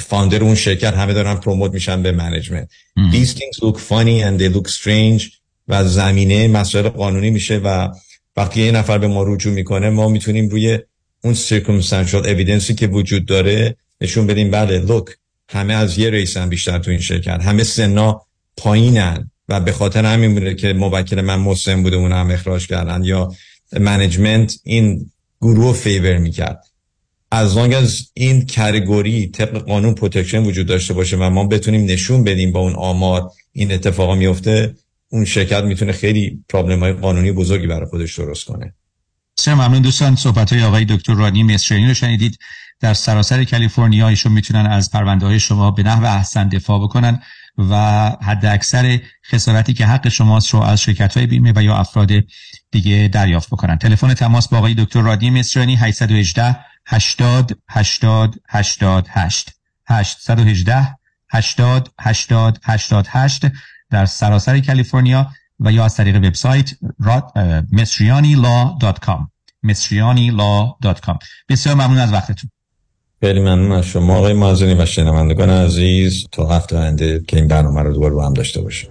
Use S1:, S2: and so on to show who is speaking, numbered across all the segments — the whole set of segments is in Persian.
S1: founder اون شرکت همه دارن promote میشن به management these things look funny and they look strange و زمینه مسائل قانونی میشه و وقتی یه نفر به ما رجوع می‌کنه ما می‌تونیم روی اون circumstantial evidence که وجود داره نشون بدیم بله look همه از یه race ن بیشتر تو این شرکت. همه سنا پایینن و به خاطر همین بوده که موکل من مسن بوده اون هم اخراج کردن. یا management این گروه favor می‌کرد. as long as این category طبق قانون protection وجود داشته باشه و ما بتونیم نشون بدیم با اون آمار این اتفاقا میفته اون شرکت می‌تونه خیلی problem های قانونی بزرگی برای خودش درست کنه.
S2: سر ممنون دوستان. صحبت های آقای دکتر رانی مصریانی رو شنیدید. در سراسر کالیفرنیا ایشون می‌تونن از پرونده های شما به نحو احسن دفاع بکنن و حد اکثر خسارتی که حق شماست رو از شرکت های بیمه و یا افراد دیگه دریافت بکنن. تلفن تماس با آقای دکتر رادی مصریانی 818 80 80 88 818 80 80 88 در سراسر کالیفرنیا و یا از طریق وبسایت مصریانی.law.com مصریانی.law.com بسیار ممنون از وقتتون.
S1: خیلی ممنون از شما. آقای مازنی و شنوندگان عزیز تا هفته آینده که این برنامه رو دوباره با هم داشته باشیم.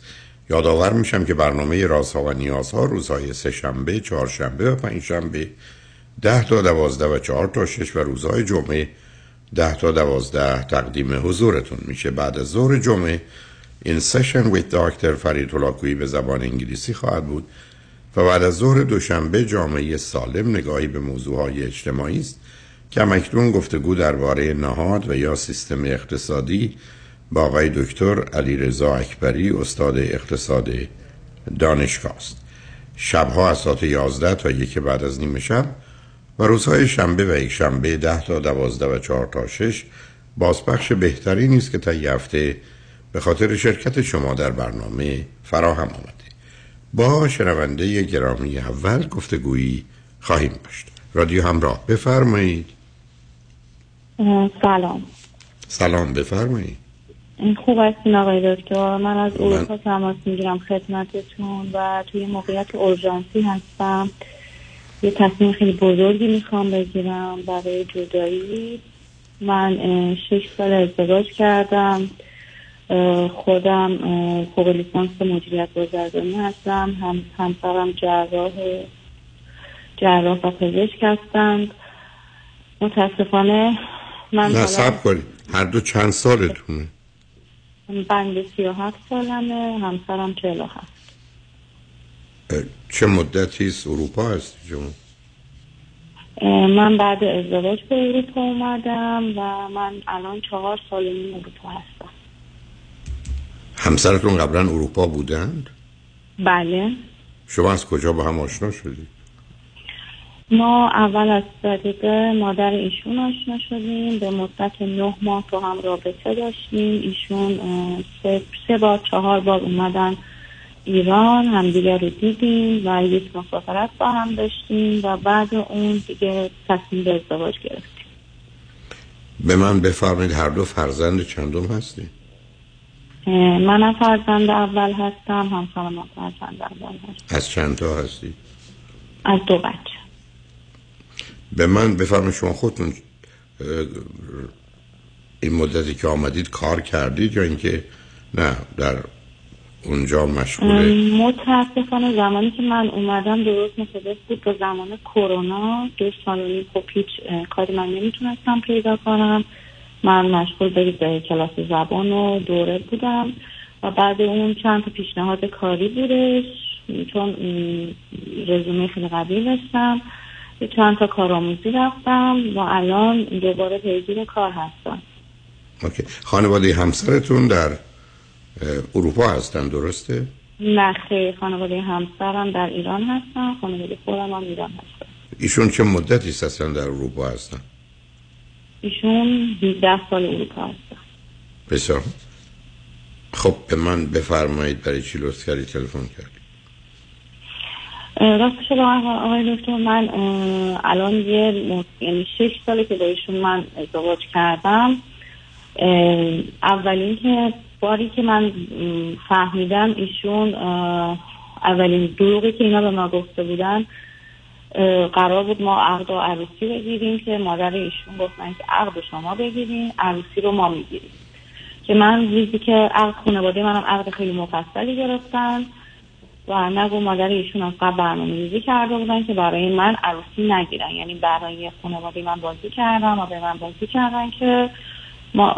S3: یادآور میشم که برنامه رازها و نیازها روزهای سه شنبه، چهار شنبه و پنج شنبه ده تا دوازده و چهار تا شش و روزهای جمعه ده تا دوازده تقدیم حضورتون میشه. بعد از ظهر جمعه این سشن ویت داکتر فرید هلاکویی به زبان انگلیسی خواهد بود و بعد از ظهر دوشنبه جامعه سالم نگاهی به موضوعهای اجتماعی است که مکتون گفتگو درباره نهاد و یا سیستم اقتصادی با آقای دکتر علی رضا اکبری استاد اقتصاد دانشگاه است. شبها از ساعت 11 تا یک بعد از نیمه شب و روزهای شنبه و یک شنبه 10 تا 12 و 4 تا 6 بازپخش بهتری نیست که تا هفته به خاطر شرکت شما در برنامه فراهم آمده. با شنونده گرامی اول گفتگویی خواهیم داشت. رادیو همراه بفرمایید.
S4: سلام.
S3: سلام بفرمایید.
S4: خوب هستین آقای دکتر. من از اروپا تماس می‌گیرم خدمتتون و توی موقعیت اورژانسی هستم. یه تصمیم خیلی بزرگی می‌خوام بگیرم برای جدایی. من شش سال ازدواج کردم. خودم فوق لیسانس مدیریت بازرگانی هستم. هم همسرم جراح جراح و پزشک هستند. متاسفانه من
S3: نه سب کنید. هر دو چند سالتونه؟
S4: بند سی و هفت سالمه همسرم چهل هفت.
S3: چه مدتی است؟ اروپا هستی جون؟
S4: من بعد ازدواج به اروپا اومدم و من الان چهار سال این اروپا هستم.
S3: همسرتون قبلا اروپا بودند؟
S4: بله.
S3: شما از کجا با هم آشنا شدید؟
S4: ما اول از طریق مادر ایشون آشنا شدیم. به مدت نه ماه تو هم رابطه داشتیم. ایشون سه, سه بار چهار بار اومدن ایران همدیگه رو دیدیم و یک مسافرت با هم داشتیم و بعد اون دیگه تصمیم به ازدواج گرفتیم.
S3: به من بفرمایید هر دو فرزند چندم هستی؟
S4: من فرزند اول هستم همسر ما فرزند اول هستم
S3: از چند تا هستی؟
S4: از دو بچه.
S3: به من بفرمایید شما خودتون این مدتی که آمدید کار کردید یا اینکه نه در اونجا مشغوله
S4: متاسفانه زمانی که من اومدم درست مثل بود به زمان کرونا دو سال خب هیچ کاری من نمی‌تونستم پیدا کنم. من مشغول به کلاس زبان و دوره بودم و بعد اون چند تا پیشنهاد کاری بودش. چون رزومه خیلی قبیل داشتم. چند تا کارآموزی رفتم و الان دوباره پیگیر کار هستم
S3: اوکی. خانواده همسرتون در اروپا هستن درسته؟
S4: نه خیلی خانواده همسرم در ایران هستن خانواده خودم هم ایران هستن
S3: ایشون چه مدتی هستن در اروپا هستن؟
S4: ایشون 12 سال اروپا هستن
S3: بسیار خب به من بفرمایید برای چی لطف کردی تلفن کردی
S4: راستش رو آقای دکتر من الان یه یعنی شش ساله که با من ازدواج کردم. اولین که باری که من فهمیدم ایشون اولین دروغی که اینا به ما گفته بودن قرار بود ما عقد و عروسی بگیریم که مادر ایشون گفتن که عقد شما بگیریم عروسی رو ما می‌گیریم. که من روزی که عقد خانواده منم عقد خیلی مفصلی گرفتن. و نگو مادر ایشون از قبل برنامه ریزی کرده بودن که برای من عروسی نگیرن. یعنی برای خانواده من بازی کردم و به من بازی کردن که ما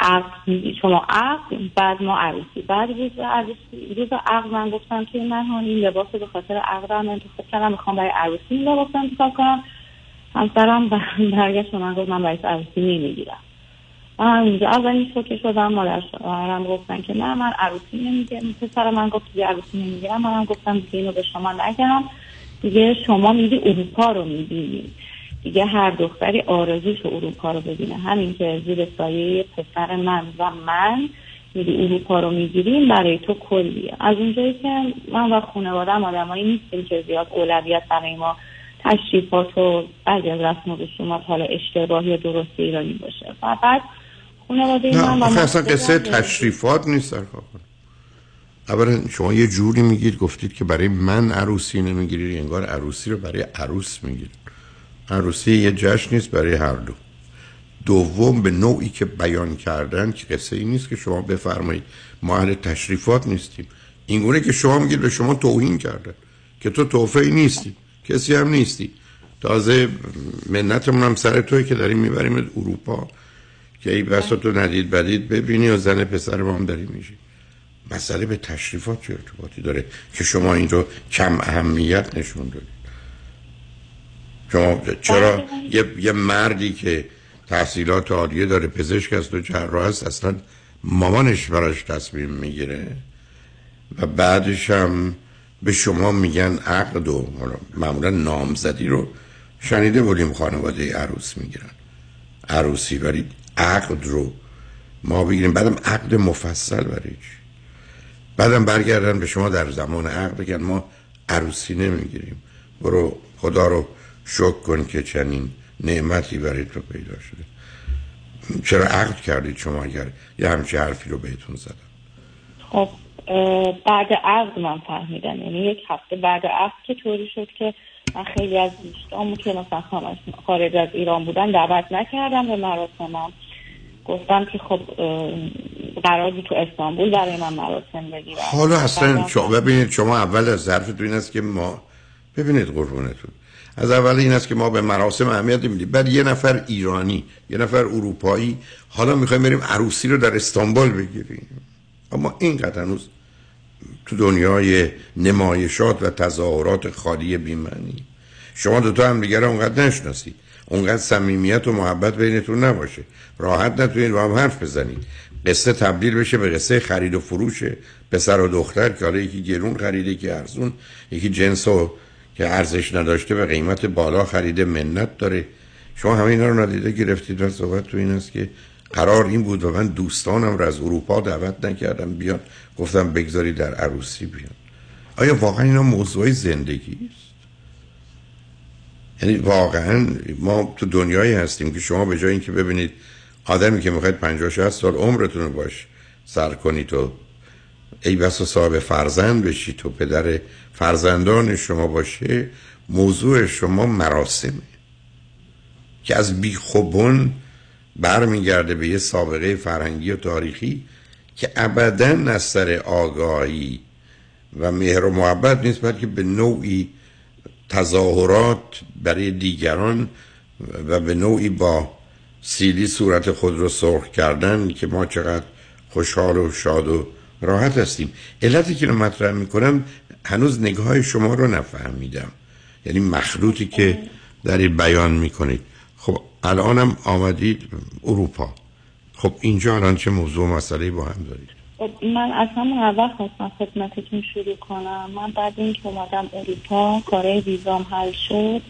S4: عقد شما عقد بعد ما عروسی. بعد روز عروسی روز من گفتم که من این لباس به خاطر عقدم انتخاب کردم. می‌خوام برای عروسی لباس انتخاب کنم. همسرم برگشت من گفت من برای عروسی نمی‌گیرم. و اونجا اولین شوکه شدم مادر شوهرم گفتن که نه من عروسی نمی‌گیرم پسر من گفت دیگه عروسی نمی‌گیرم منم گفتم دیگه اینو به شما نگم. دیگه شما میدی اروپا رو می‌بینی. دیگه هر دختری آرزوش اروپا رو ببینه. همین که زیر سایه پسر من و من میری اروپا رو می‌گیریم برای تو کلیه. از اونجایی که من و خانوادم آدمایی نیستیم که زیاد اولویت برای ما تشریفات و بعضی از رسم و رسومات حالا اشتباهی درست ایرانی باشه. و خانواده من
S3: نه اصلا قصه تشریفات نیست اولا شما یه جوری میگید گفتید که برای من عروسی نمی‌گیرید انگار عروسی رو برای عروس می‌گیرید. عروسی یه جشن نیست برای هر دو. دوم به نوعی که بیان کردن که قصه ای نیست که شما بفرمایید. ما اهل تشریفات نیستیم. اینگونه که شما میگید به شما توهین کردن که تو توفه ای نیستی. کسی هم نیستی. تازه منتمون هم سر توی که داریم می‌بریم اروپا. که ای بسا تو ندید بدید ببینی و زن پسر ما هم داریم میشی. مسئله به تشریفات چه ارتباطی داره که شما این رو کم اهمیت نشون دارید شما چرا یه, یه مردی که تحصیلات عالیه داره پزشک است و جراح است اصلا مامانش براش تصمیم می‌گیره؟ و بعدش هم به شما میگن عقد و معمولا نامزدی رو شنیده بودیم خانواده عروس می‌گیرن. عروسی ولی عقد رو ما بگیریم. بعدم عقد مفصل برای بعدم برگردن به شما در زمان عقد بگن ما عروسی نمی‌گیریم. برو خدا رو شک کن که چنین نعمتی برای تو پیدا شده. چرا عقد کردید شما اگر یه همچه حرفی رو بهتون زدن
S4: خب بعد عقد من فهمیدم. یعنی یک هفته بعد عقد که طوری شد که من خیلی از دوستامو که مثلا خارج از ایران بودن دعوت نکردم به مراسمم گفتم که خب قرار تو استانبول برای من مراسم بگیرم.
S3: حالا اصلا شما ببینید شما اول از ظرف این است که ما ببینید قربونتون. از اول این است که ما به مراسم اهمیت میدیم. بعد یه نفر ایرانی یه نفر اروپایی حالا می‌خوایم بریم عروسی رو در استانبول بگیریم. اما اینقدر هنوز تو دنیای نمایشات و تظاهرات خالی بیمنی شما دوتا هم دیگر اونقدر نشناسید اونقدر صمیمیت و محبت بینتون نباشه. راحت نتونید با هم حرف بزنید. قصه تبدیل بشه به قصه خرید و فروش پسر و دختر که حالا یکی گرون خریده یکی ارزون یکی جنس و که ارزش نداشته به قیمت بالا خریده منت داره. شما همه اینا رو ندیده گرفتید و صحبت تو این است که قرار این بود و من دوستانم رو از اروپا دعوت نکردم بیان. گفتم بگذاری در عروسی بیان آیا واقعا اینا موضوع زندگی است؟ یعنی واقعا ما تو دنیایی هستیم که شما به جای اینکه ببینید آدمی که می‌خواید 50 60 سال عمرتون رو باش سر کنید و ای بس و صاحب فرزند بشید تو پدر فرزندان شما باشه موضوع شما مراسمه که از بیخوبون برمیگرده به یه سابقه فرهنگی و تاریخی که ابدا از سر آگاهی و مهر و محبت نیست بلکه به نوعی تظاهرات برای دیگران و به نوعی با سیلی صورت خود رو سرخ کردن که ما چقدر خوشحال و شاد و راحت هستیم. علتی که رو مطرح می‌کنم هنوز نگاه شما رو نفهمیدم. یعنی مخلوطی که در این بیان می‌کنید. خب الانم آمدید اروپا. خب اینجا الان چه موضوع مسئله با هم دارید؟
S4: خب من از همون اول خواستم خدمتتون شروع کنم. من بعد اینکه اومدم اروپا کاره ویزام حل شد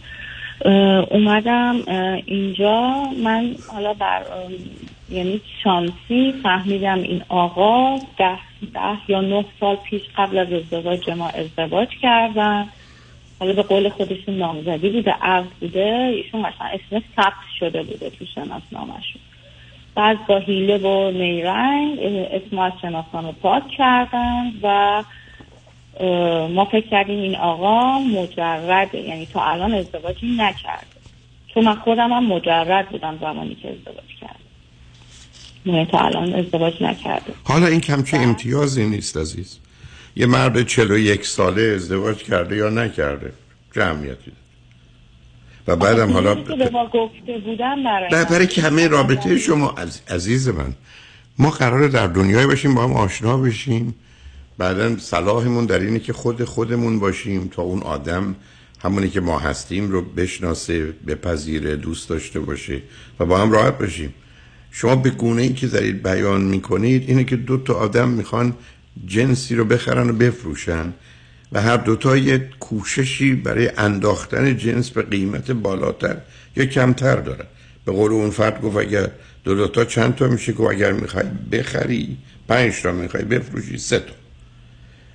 S4: اومدم اینجا. من حالا بر یعنی شانسی فهمیدم این آقا ده, ده یا نه سال پیش قبل از ازدواج ما ازدواج کردن. حالا به قول خودشون نامزدی بوده عقد بوده. ایشون مثلا اسم ثبت شده بوده تو شناسنامهشون. بعد با هیله و نیرنگ اسم از شناسنامه پاک کردن و ما فکر کردیم این آقا مجرده یعنی تا الان ازدواجی نکرده. چون من خودم هم مجرد بودم زمانی که ازدواج کرد یعنی تا الان ازدواج نکرده.
S3: حالا این کمچه امتیازی نیست عزیز. یه مرد چلو یک ساله ازدواج کرده یا نکرده؟ جمعیتی. و بعدم حالا
S4: به ما گفته بودم
S3: برای برای که همه رابطه شما عزیز من ما قراره در دنیای باشیم با هم آشنا بشیم. بعدا صلاحمون در اینه که خود خودمون باشیم تا اون آدم همونی که ما هستیم رو بشناسه بپذیره دوست داشته باشه و با هم راحت باشیم. شما به گونه ای که دارید بیان می‌کنید اینه که دو تا آدم می‌خوان جنسی رو بخرن و بفروشن. و هر دوتا یه کوششی برای انداختن جنس به قیمت بالاتر یا کمتر دارن به قول اون فرد گفت اگر دو دوتا چند تا میشه؟ که اگر می‌خوای بخری پنج تا می‌خوای بفروشی سه تا.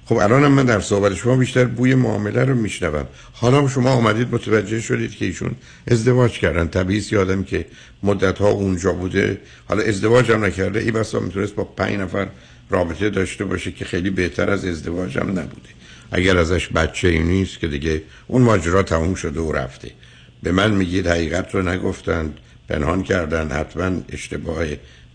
S3: خب الان من در صحبت شما بیشتر بوی معامله رو میشنوم. حالا شما آمدید متوجه شدید که ایشون ازدواج کردن. طبیعی یادم که مدت ها اونجا بوده. حالا ازدواج هم نکرده. ای بسا می‌تونست با پنج نفر رابطه داشته باشه که خیلی بهتر از ازدواج هم نبوده. اگر ازش بچه ای نیست که دیگه اون ماجرا تموم شده و رفته. به من میگید حقیقت رو نگفتند پنهان کردن حتما اشتباه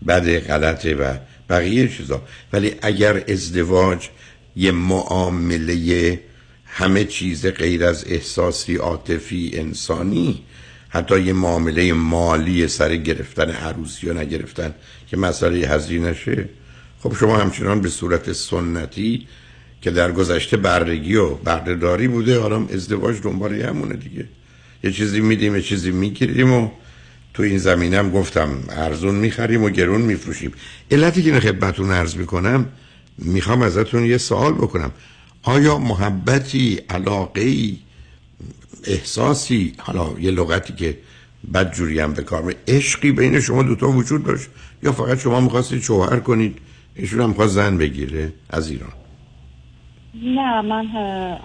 S3: بد غلطه و بقیه چیزا. ولی اگر ازدواج یه معامله همه چیز غیر از احساسی عاطفی انسانی حتی یه معامله مالی سر گرفتن عروسی یا نگرفتن که مسئله هزینشه خب شما همچنان به صورت سنتی که در گذشته بردگی و بردهداری بوده حالا ازدواج دنبال همونه دیگه. یه چیزی میدیم یه چیزی می‌گیریم و تو این زمینه هم گفتم ارزون می‌خریم و گرون میفروشیم. علتی که خدمتون عرض می‌کنم می‌خوام ازتون یه سوال بکنم. آیا محبتی علاقه احساسی حالا یه لغتی که بد جوری هم بکار عشقی بین شما دوتا وجود داشت؟ یا فقط شما می‌خواستید شوهر کنید ایشون هم خواست زن بگیره از ایران؟
S4: نه من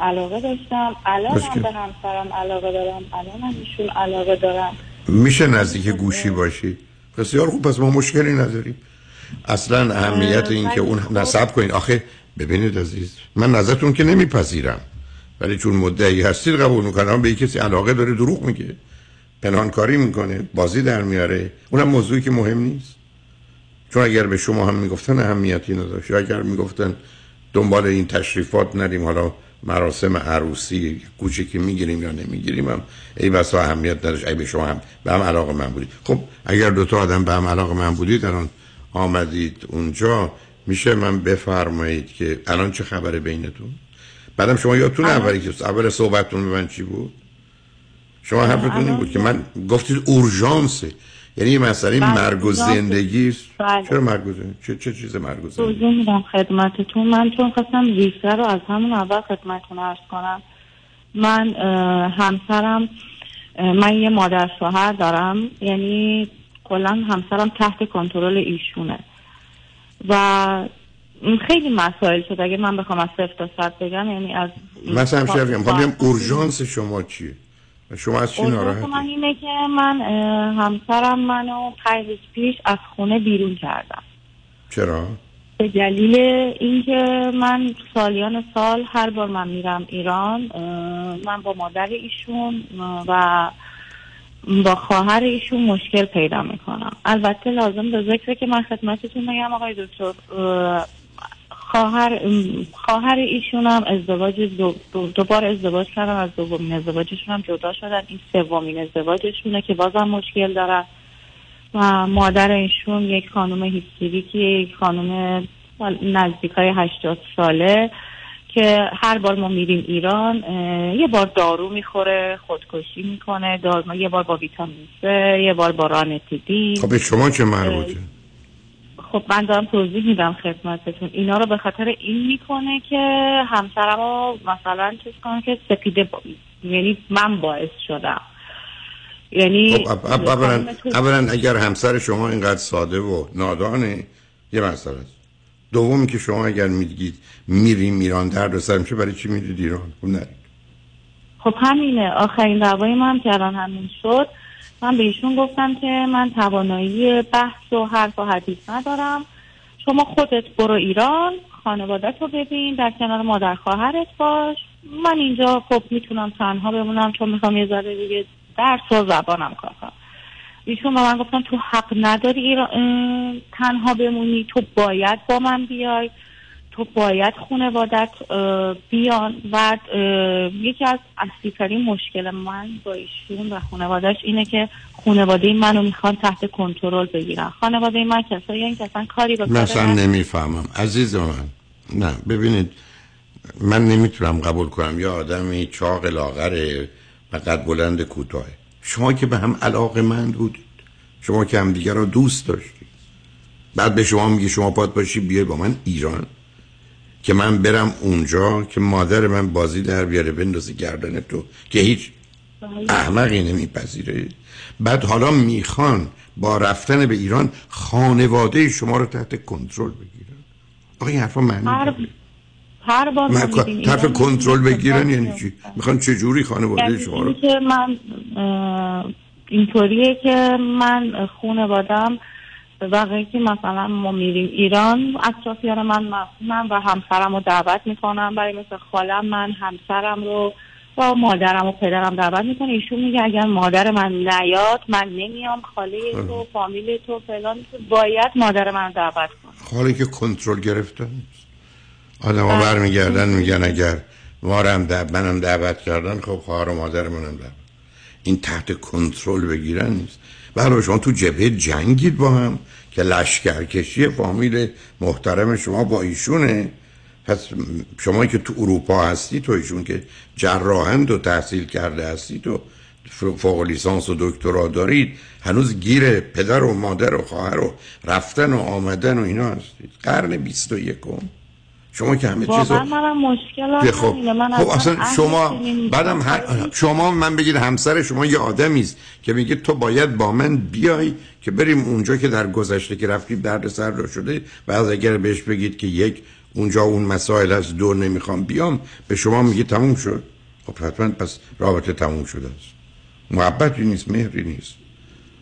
S4: علاقه داشتم. الان هم به همسرم علاقه دارم. الان هم ایشون علاقه دارم
S3: میشه نزدیک گوشی باشی؟ بسیار خوب پس ما مشکلی نداریم. اصلا اهمیت این که اون نصب کنید آخه ببینید عزیز من نظرتون که نمیپذیرم. ولی چون مدعی هستید قبول می‌کنم. به کسی علاقه داره دروغ میگه. پنهانکاری می‌کنه بازی در میاره. اونم موضوعی که مهم نیست. چون اگر به شما هم می‌گفتن اهمیتی نداشت. اگر می‌گفتن دنبال این تشریفات نریم. حالا مراسم عروسی کوچکی می‌گیریم یا نمی‌گیریم هم ای بسا اهمیت نداشت. ای به شما هم به هم علاقه من بودید. خب اگر دو تا آدم به هم علاقه من بودید الان آمدید اونجا. میشه من بفرمایید که الان چه خبره بینتون؟ بعدم شما یادتون اولی که اول صحبتتون به من چی بود؟ شما حرفتون این بود که من گفتید اورژانسه. یعنی یه مسئله
S4: بله،
S3: مرگ و. زندگی
S4: بله.
S3: چرا مرگ و زندگی؟ چه, چه چیز مرگ و زندگی؟
S4: توضیح میدم خدمتتون. من چون خواستم ریسه رو از همون اول خدمتتون عرض کنم. من همسرم من یه مادر شوهر دارم. یعنی کلا همسرم تحت کنترل ایشونه. و خیلی مسائل شد اگه من بخوام از صفر تا صد بگم یعنی از
S3: مثلا همشه بگم اورژانس شما چیه؟ شما از چی ناراحتی؟
S4: من اینه که من همسرم منو پنج روز پیش از خونه بیرون کردم
S3: چرا؟
S4: به دلیل اینکه من سالیان سال هر بار من میرم ایران من با مادر ایشون و با خواهر ایشون مشکل پیدا می‌کنم. البته لازم به ذکره که من خدمتتون بگم آقای دکتر خواهر خواهر ایشون هم ازدواج دو, بار ازدواج کردن از دومین ازدواجشون هم جدا شدن. این سومین ازدواجشونه که بازم مشکل دارن و مادر ایشون یک خانم هیستریکی یک خانم نزدیک های هشتاد ساله که هر بار ما میریم ایران یه بار دارو می‌خوره خودکشی می‌کنه دارو یه بار با ویتامین سه یه بار با رانتیدین
S3: خب شما چه مربوطه؟
S4: خب من دارم توضیح میدم خدمتتون. اینا رو به خاطر این می‌کنه که همسرم رو مثلا چیز کنه که سپیده با... یعنی من باعث شدم. یعنی
S3: خب اولا اگر همسر شما اینقدر ساده و نادانه یه مسئله است. دومی که شما اگر میگید میریم ایران درد و سر میشه برای چی میرید ایران؟ خب نرید
S4: خب همینه. آخرین دعوای من که الان همین شد. من به ایشون گفتم که من توانایی بحث و حرف و حدیث ندارم. شما خودت برو ایران خانوادت رو ببین در کنار مادر خواهرت باش. من اینجا خب می‌تونم تنها بمونم چون می‌خوام یه ذره دیگه درس و زبانم کار کنم. ایشون به من گفتن تو حق نداری ایران تنها بمونی تو باید با من بیای. تو باید خانوادت بیان اه، یکی از اصلی ترین مشکل من با ایشون و خانوادهش اینه که خانواده منو می‌خوان تحت کنترل بگیرن. خانواده من کسایی که اصلا کاری به
S3: مثلا. نمی‌فهمم. عزیز من نه ببینید من نمی‌تونم قبول کنم. یا آدمی چاق لاغره و قد بلند کوتاه شما که به هم علاقه مند بودید. شما که هم دیگر رو دوست داشتید. بعد به شما میگه شما پاد باشی بیای با من ایران. که من برم اونجا که مادر من بازی در بیاره بندازه گردن تو که هیچ احمقی نمیپذیره بعد حالا می‌خوان با رفتن به ایران خانواده شما رو تحت کنترل بگیرن آقا این حرفا معنی
S4: هر؟ هر بار
S3: من تحت کنترل بگیرن یعنی چی. می‌خوان چه جوری خانواده
S4: یعنی
S3: شما رو
S4: که من اینطوریه که من خانوادم واقعی که مثلا ما میریم ایران اطرافیان من مفهومم و همسرم رو دعوت می‌کنم. برای مثل خالم من همسرم رو با مادرم و پدرم دعوت می‌کنه ایشون میگه اگر مادر من نیاد من نمیام خاله تو فامیل تو فلان تو. باید مادر من دعوت کن
S3: حالا که کنترل گرفتن نیست. آدم ها برمیگردن میگن اگر مارم دعوت منم دعوت کردن خب خواهر و مادر منم دعوت. این تحت کنترل بگیرن نیست. بله شما تو جبهه جنگید با هم که لشکرکشی فامیل محترم شما با ایشونه. پس شما که تو اروپا هستی تو ایشون که جراحند و تحصیل کرده هستید و فوق لیسانس و دکترا دارید هنوز گیر پدر و مادر و خواهر و رفتن و آمدن و اینا هستید. قرن بیست و یکم. شما که همه چیز
S4: واقعا منم مشکل
S3: خب.
S4: من
S3: خب اصلا شما بعدم هر شما من بگید همسر شما یه آدمی است که میگه تو باید با من بیای که بریم اونجا که در گذشته که رفتیم درد سر رو شده. بعد اگر بهش بگید که یک اونجا اون مسائل هست دور نمی‌خوام بیام به شما میگه تموم شد. خب حتما پس رابطه تموم شده است. محبتی نیست مهری نیست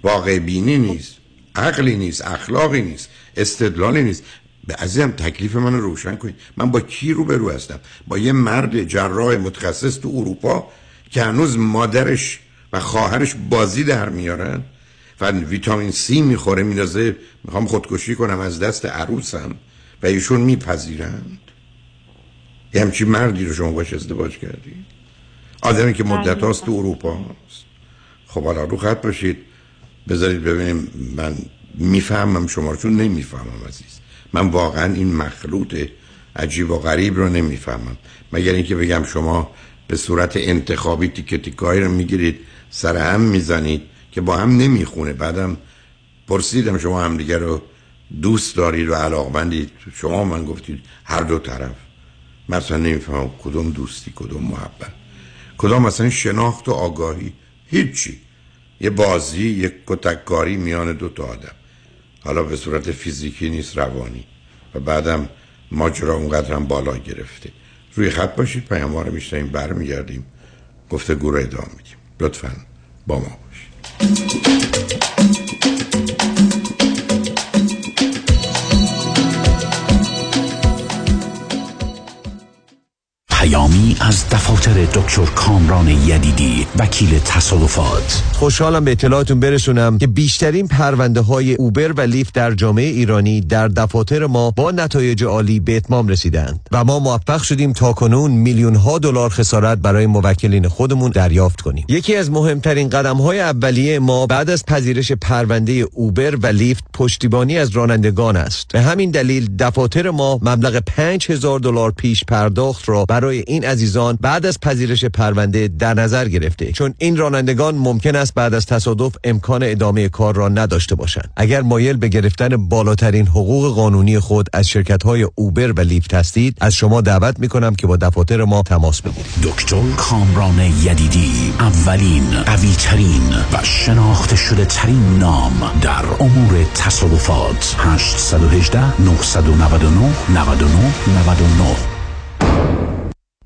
S3: واقع بینی نیست عقلی نیست اخلاقی نیست استدلالی نیست. به عزیزم تکلیف من رو روشن کنید من با کی رو رو هستم؟ با یه مرد جراح متخصص تو اروپا که هنوز مادرش و خواهرش بازی در میارن و ویتامین سی می‌خوره میندازه. می‌خوام خودکشی کنم از دست عروسم و ایشون میپذیرند. یه همچی مردی رو شما باش ازدواج کردی؟ آدمی که مدت هاست تو اروپا هست. خب حالا رو خط باشید. بذارید ببینیم. من می‌فهمم شما رو چون نمی‌فهمم عزیز. من واقعا این مخلوط عجیب و غریب رو نمی‌فهمم. مگر اینکه بگم شما به صورت انتخابی تیکه تیکایی رو می‌گیرید سر هم می‌زنید که با هم نمی‌خونه. بعدم پرسیدم شما هم دیگر رو دوست دارید و علاقمندید. شما من گفتید هر دو طرف. مثلا نمی‌فهمم کدوم دوستی کدوم محبت. کدام مثلا شناخت و آگاهی. هیچی. یه بازی یک کتککاری میان دو تا آدم. حالا به صورت فیزیکی نیست روانی. و بعدم ماجرا اونقدر هم بالا گرفته. روی خط باشید پیام رو میشنیم برمیگردیم. گفته گروه ادامه میدیم. لطفا با ما باشید.
S5: از دفاتر دکتر کامران یدیدی وکیل تصادفات.
S6: خوشحالم به اطلاعاتون برسونم که بیشترین پرونده های اوبر و لیفت در جامعه ایرانی در دفاتر ما با نتایج عالی به اتمام رسیدند و ما موفق شدیم تا کنون میلیون ها دلار خسارت برای موکلین خودمون دریافت کنیم. یکی از مهمترین قدم های اولیه ما بعد از پذیرش پرونده اوبر و لیفت پشتیبانی از رانندگان است. به همین دلیل دفاتر ما مبلغ 5000 دلار پیش پرداخت را برای این عزیزان بعد از پذیرش پرونده در نظر گرفته. چون این رانندگان ممکن است بعد از تصادف امکان ادامه کار را نداشته باشند. اگر مایل به گرفتن بالاترین حقوق قانونی خود از شرکت های اوبر و لیفت هستید از شما دعوت می کنم که با دفاتر ما تماس بگیرید.
S5: دکتر کامران یدیدی اولین قوی ترین و شناخته شده ترین نام در امور تصادفات. 818 999 99 99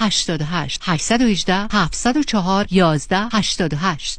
S7: 88 818 704 11 88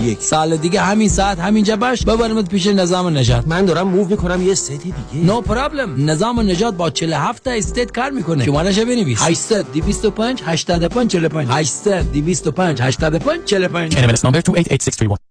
S8: 61
S9: سال دیگه همین ساعت همینجا باش ببرمت پیش نظام نجات
S8: من دارم move می‌کنم یه state دیگه.
S9: no no problem نظام نجات با 47 تا state کار می‌کنه. شمارهش بنویس. 800 225 85 45 800 225 85 45
S10: NMLS number 288631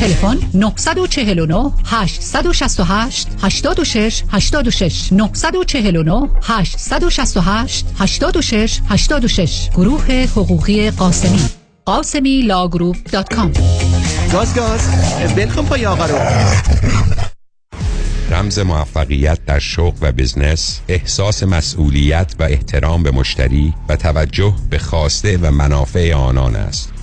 S7: تلفن 949 868 86 86 949 868 86 86 گروه حقوقی قاسمی. قاسمی Law Group dot com
S11: گاز گاز بلکن پای آقا رو.
S3: رمز موفقیت در شغل و business احساس مسئولیت و احترام به مشتری و توجه به خواسته و منافع آنان است.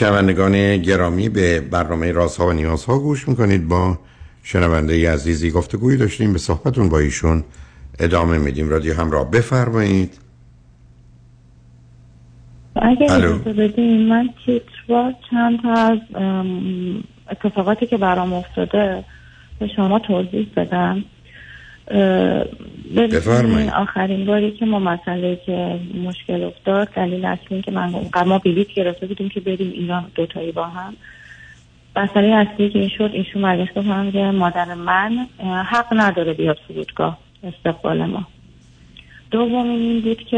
S3: شنوندگان گرامی به برنامه رازها و نیازها گوش می‌کنید. با شنونده عزیزی گفتگویی داشتیم به صحبتون با ایشون ادامه میدیم. رادیو همراه بفرمایید.
S4: اگه اجازه بدین من تیترا چند تا از اتفاقاتی که برام افتاده به شما توضیح بدم؟
S3: بفرمایید.
S4: آخرین باری که ما مسئله که مشکل افتاد دلیل اصلی که من ما بلیط گرفته بودیم که بریم ایران دوتایی با هم. مسئله اصلی که این شد ایشون برگشت گفتم که مادر من حق نداره بیاد فرودگاه استقبال ما. دوم این بود که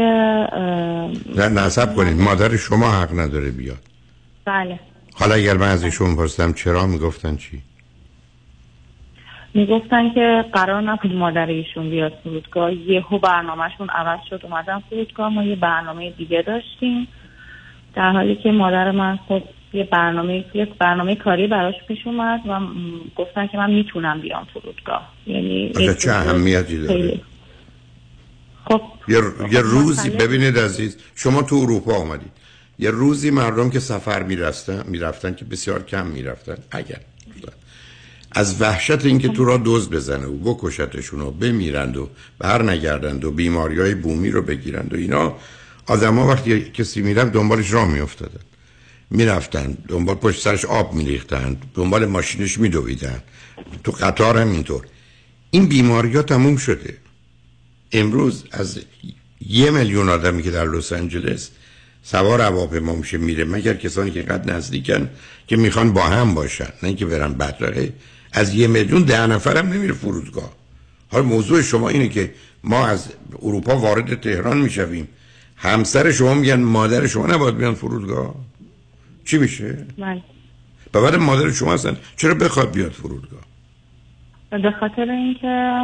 S3: نه نصب کنید. مادر شما حق نداره بیاد.
S4: بله.
S3: حالا اگر من از ایشون پرستم چرا می‌گفتن چی؟
S4: می‌گفتن که قرار نبود مادر ایشون بیاد فرودگاه. یهو برنامهشون عوض شد اومدن فرودگاه. ما یه برنامه دیگه داشتیم در حالی که مادر من خب یه برنامه یه برنامه کاری براش پیش اومد و گفتن که من می‌تونم بیام فرودگاه. یعنی
S3: چه اهمیتی داره؟
S4: خب.
S3: یه, یه روزی ببینید عزیز شما تو اروپا آمدید یه روزی مردم که سفر می‌رفتن می‌رفتن که بسیار کم می‌رفتن. اگر از وحشت اینکه تو را دوز بزنه و بکشتشون و بمیرند و بر نگردند و بیماری های بومی رو بگیرند و اینا آدما وقتی کسی می‌رفت دنبالش راه میافتادن. می‌رفتن دنبال پشت سرش آب میریختند دنبال ماشینش میدویدن تو قطار هم اینطور این بیماری ها تموم شده. امروز از یه میلیون آدمی که در لس آنجلس سوار هواپیما میشه میره مگر کسانی که قد نزدیکن که می‌خوان با هم باشن نه که برن بدرقه. از یه میلیون ده نفرم نمیره فرودگاه. حالا موضوع شما اینه که ما از اروپا وارد تهران می‌شویم. همسر شما میگن مادر شما نباید بیان فرودگاه. چی میشه؟
S4: بله.
S3: بعد مادر شما هستن. چرا بخواد بیاد فرودگاه؟
S4: به خاطر اینکه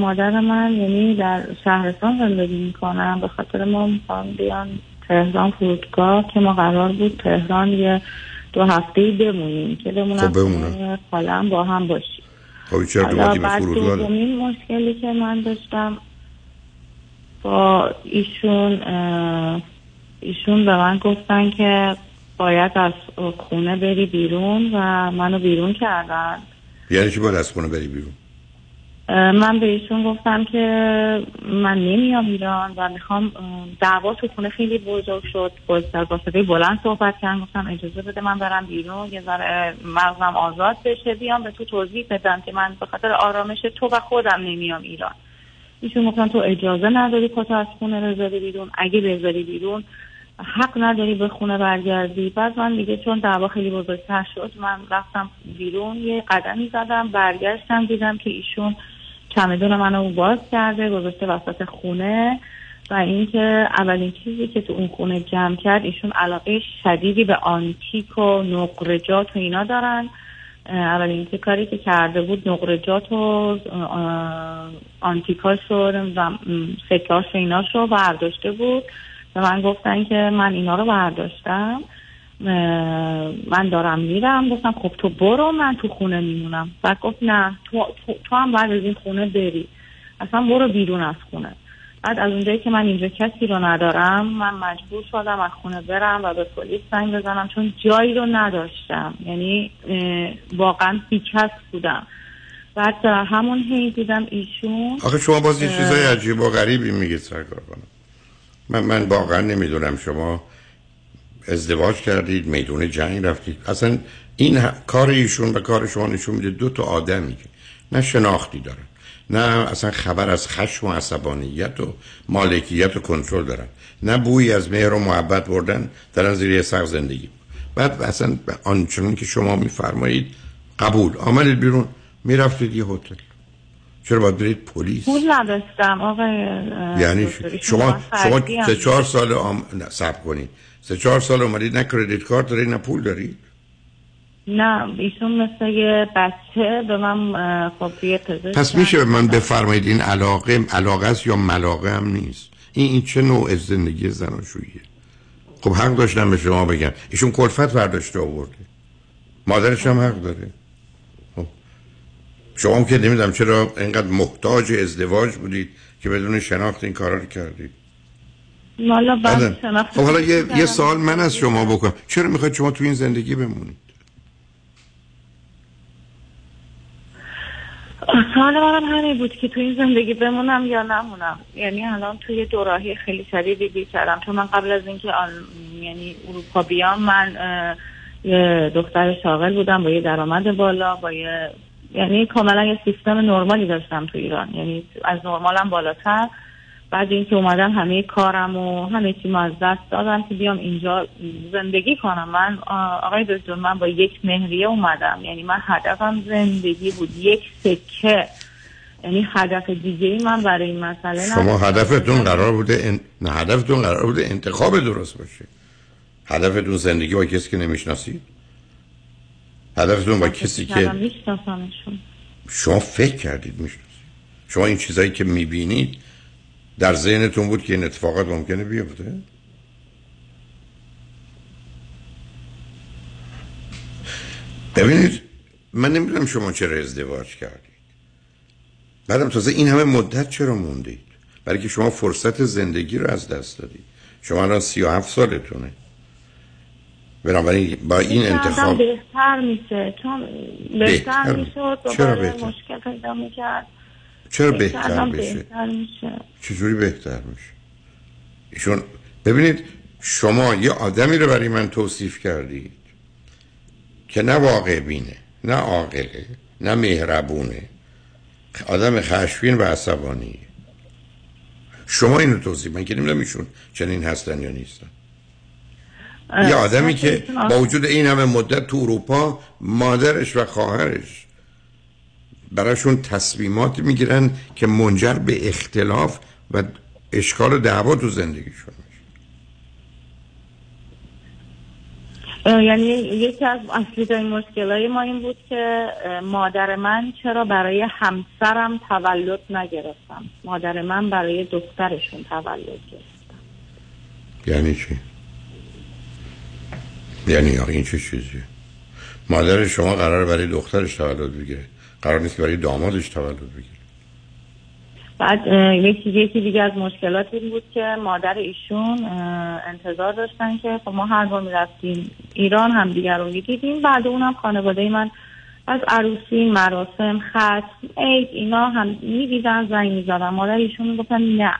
S4: مادر من یعنی در شهرستان زندگی می‌کنم به خاطر ما می‌خوام بیان تهران فرودگاه که ما قرار بود تهران یه دو هفته بمونیم که بمونم
S3: خب
S4: حالا با هم باشیم.
S3: خب چرا
S4: دومین مشکلی که من داشتم با ایشون ایشون به من گفتن که باید از خونه بری بیرون و منو بیرون کردن.
S3: یعنی چی باید از خونه بری بیرون؟
S4: من به ایشون گفتم که من نمیام ایران و می‌خوام دعوا تو خونه خیلی بزرگ شد. در واسطه بلند صحبت کردم گفتم اجازه بده من برم بیرون یه ذره مغزم آزاد بشه بیام به تو توضیح بدم که من به خاطر آرامش تو و خودم نمیام ایران. ایشون گفتن تو اجازه نداری خودت از خونه بذاری بیرون. اگه بذاری بیرون حق نداری به خونه برگردی. بعد من دیگه چون دعوا خیلی بزرگتر شد من رفتم بیرون یه قدمی زدم برگشتم دیدم که ایشون چمدون منو باز کرده گذاشته وسط خونه و اینکه اولین چیزی که تو اون خونه جمع کرد ایشون علاقه شدیدی به آنتیک و نقرجات و اینا دارن. اولین که کاری که کرده بود نقرجات و آنتیکاش و سکاش ایناش رو برداشته بود. و من گفتن که من اینا رو برداشتم. من دارم میرم. گفتم خب تو برو من تو خونه میمونم. بعد گفت نه تو, تو, هم باید از این خونه بری. اصلا برو بیرون از خونه. بعد از اونجایی که من اینجا کسی رو ندارم من مجبور شدم از خونه برم و به پلیس زنگ بزنم چون جایی رو نداشتم. یعنی واقعا بیکس بودم. بعد همون هی دیدم ایشون
S3: آخه شما باز یه چیزای عجیب و غریبی میگید سرکار کنم من, من واقعا نمی‌دونم شما ازدواج کردید میدون جنگ رفتید. اصلا این کار ایشون و کار شما نشون میده دو تا آدمی که نه شناختی دارن نه اصلا خبر از خشم و عصبانیت و مالکیت و کنترل دارن نه بویی از مهر و محبت بردن در زیر سقف زندگی. بعد اصلا آنچنان که شما میفرمایید قبول. آمدید بیرون می‌رفتید یه هتل. چرا باید برید؟ پلیس.
S4: پول نداشتم. آقای
S3: یعنی. شما شما سه چهار سال آم... نه صبر کنید. سه چهار سال اومدید نه کردیت کارت دارید نه پول دارید؟
S4: نه ایشون مثل یه بچه به من خب یه
S3: پس میشه به من بفرمایید این علاقه علاقه است یا ملاقه هم نیست؟ این این چه نوع زندگی زناشوییه خب حق داشتم به شما بگم. ایشون کلفت برداشته آورده. مادرش هم حق داره. خب. شما هم که نمی‌دونم چرا اینقدر محتاج ازدواج بودید که بدون شناخت این کارا رو کردید.
S4: شناخت
S3: خب حالا یه. یه سوال من از شما بکنم. چرا می‌خواید شما تو این زندگی بمونید؟
S4: سوال منم همین بود که تو این زندگی بمونم یا نمونم. یعنی الان توی دوراهی خیلی شدیدی گیر کردم. چون من قبل از اینکه آل... یعنی اروپا بیام من یه دختر شاغل بودم با یه درآمد بالا با یه یعنی کاملا یه سیستم نرمالی داشتم تو ایران. یعنی از نرمالم بالاتر. بعد اینکه اومدم همه کارم و همه چیم از دست دادم که بیام اینجا زندگی کنم. من آقای دکتر من با یک مهریه اومدم. یعنی من هدفم زندگی بود. یک سکه. یعنی هدف دیگه من برای این مسئله
S3: شما. هدفتون قرار بوده ان... نه هدفتون قرار بوده انتخاب درست باشه. هدفتون زندگی با کسی که نمی‌شناسید؟ هدفتون با کسی که شما فکر کردید می‌شناسید. شما این چیزایی که می‌بینید در ذهنتون بود که این اتفاقات ممکنه بیفته؟ ببینید من نمی‌دونم شما چرا ازدواج کردید. بعدم تازه این همه مدت چرا موندید؟ برای که شما فرصت زندگی رو از دست دادید. شما الان سی و هفت سالتونه. بنابراین با این انتخاب
S4: بهتر میشه. چون بهتر
S3: بهتر
S4: می‌شد
S3: چرا بهتر؟
S4: مشکل پیدا می‌کرد.
S3: چرا بهتر بشه؟
S4: بهتر میشه.
S3: چجوری بهتر میشه؟ ایشون ببینید شما یه آدمی رو برای من توصیف کردید که نه واقع بینه نه عاقله نه مهربونه. آدم خشمگین و عصبانیه شما اینو توصیف من که نمی‌دونم ایشون چنین هستن یا نیستن. یه آدمی که با وجود این همه مدت تو اروپا مادرش و خواهرش براشون تصمیمات می‌گیرن که منجر به اختلاف و اشکال و دعوا تو زندگیشون میشه.
S4: یعنی یکی از اصلی مشکلای ما این بود که مادر من چرا برای همسرم تولد نگرفتم؟ مادر من برای دخترشون تولد گرفت
S3: یعنی چی؟ یعنی این چه چیزیه؟ مادر شما قرار برای دخترش تولد بگیره. قرار نیست که برای دامادش تولد بگیره.
S4: بعد یکی یکی دیگه از مشکلات این بود که مادر ایشون انتظار داشتن که خب ما هر بار می‌رفتیم ایران هم دیگر رو می‌دیدیم. بعد اونم خانواده من از عروسی مراسم ختم عید اینا هم می‌دیدن زنگ می‌زدن. مادر ایشون می‌گفتن نه.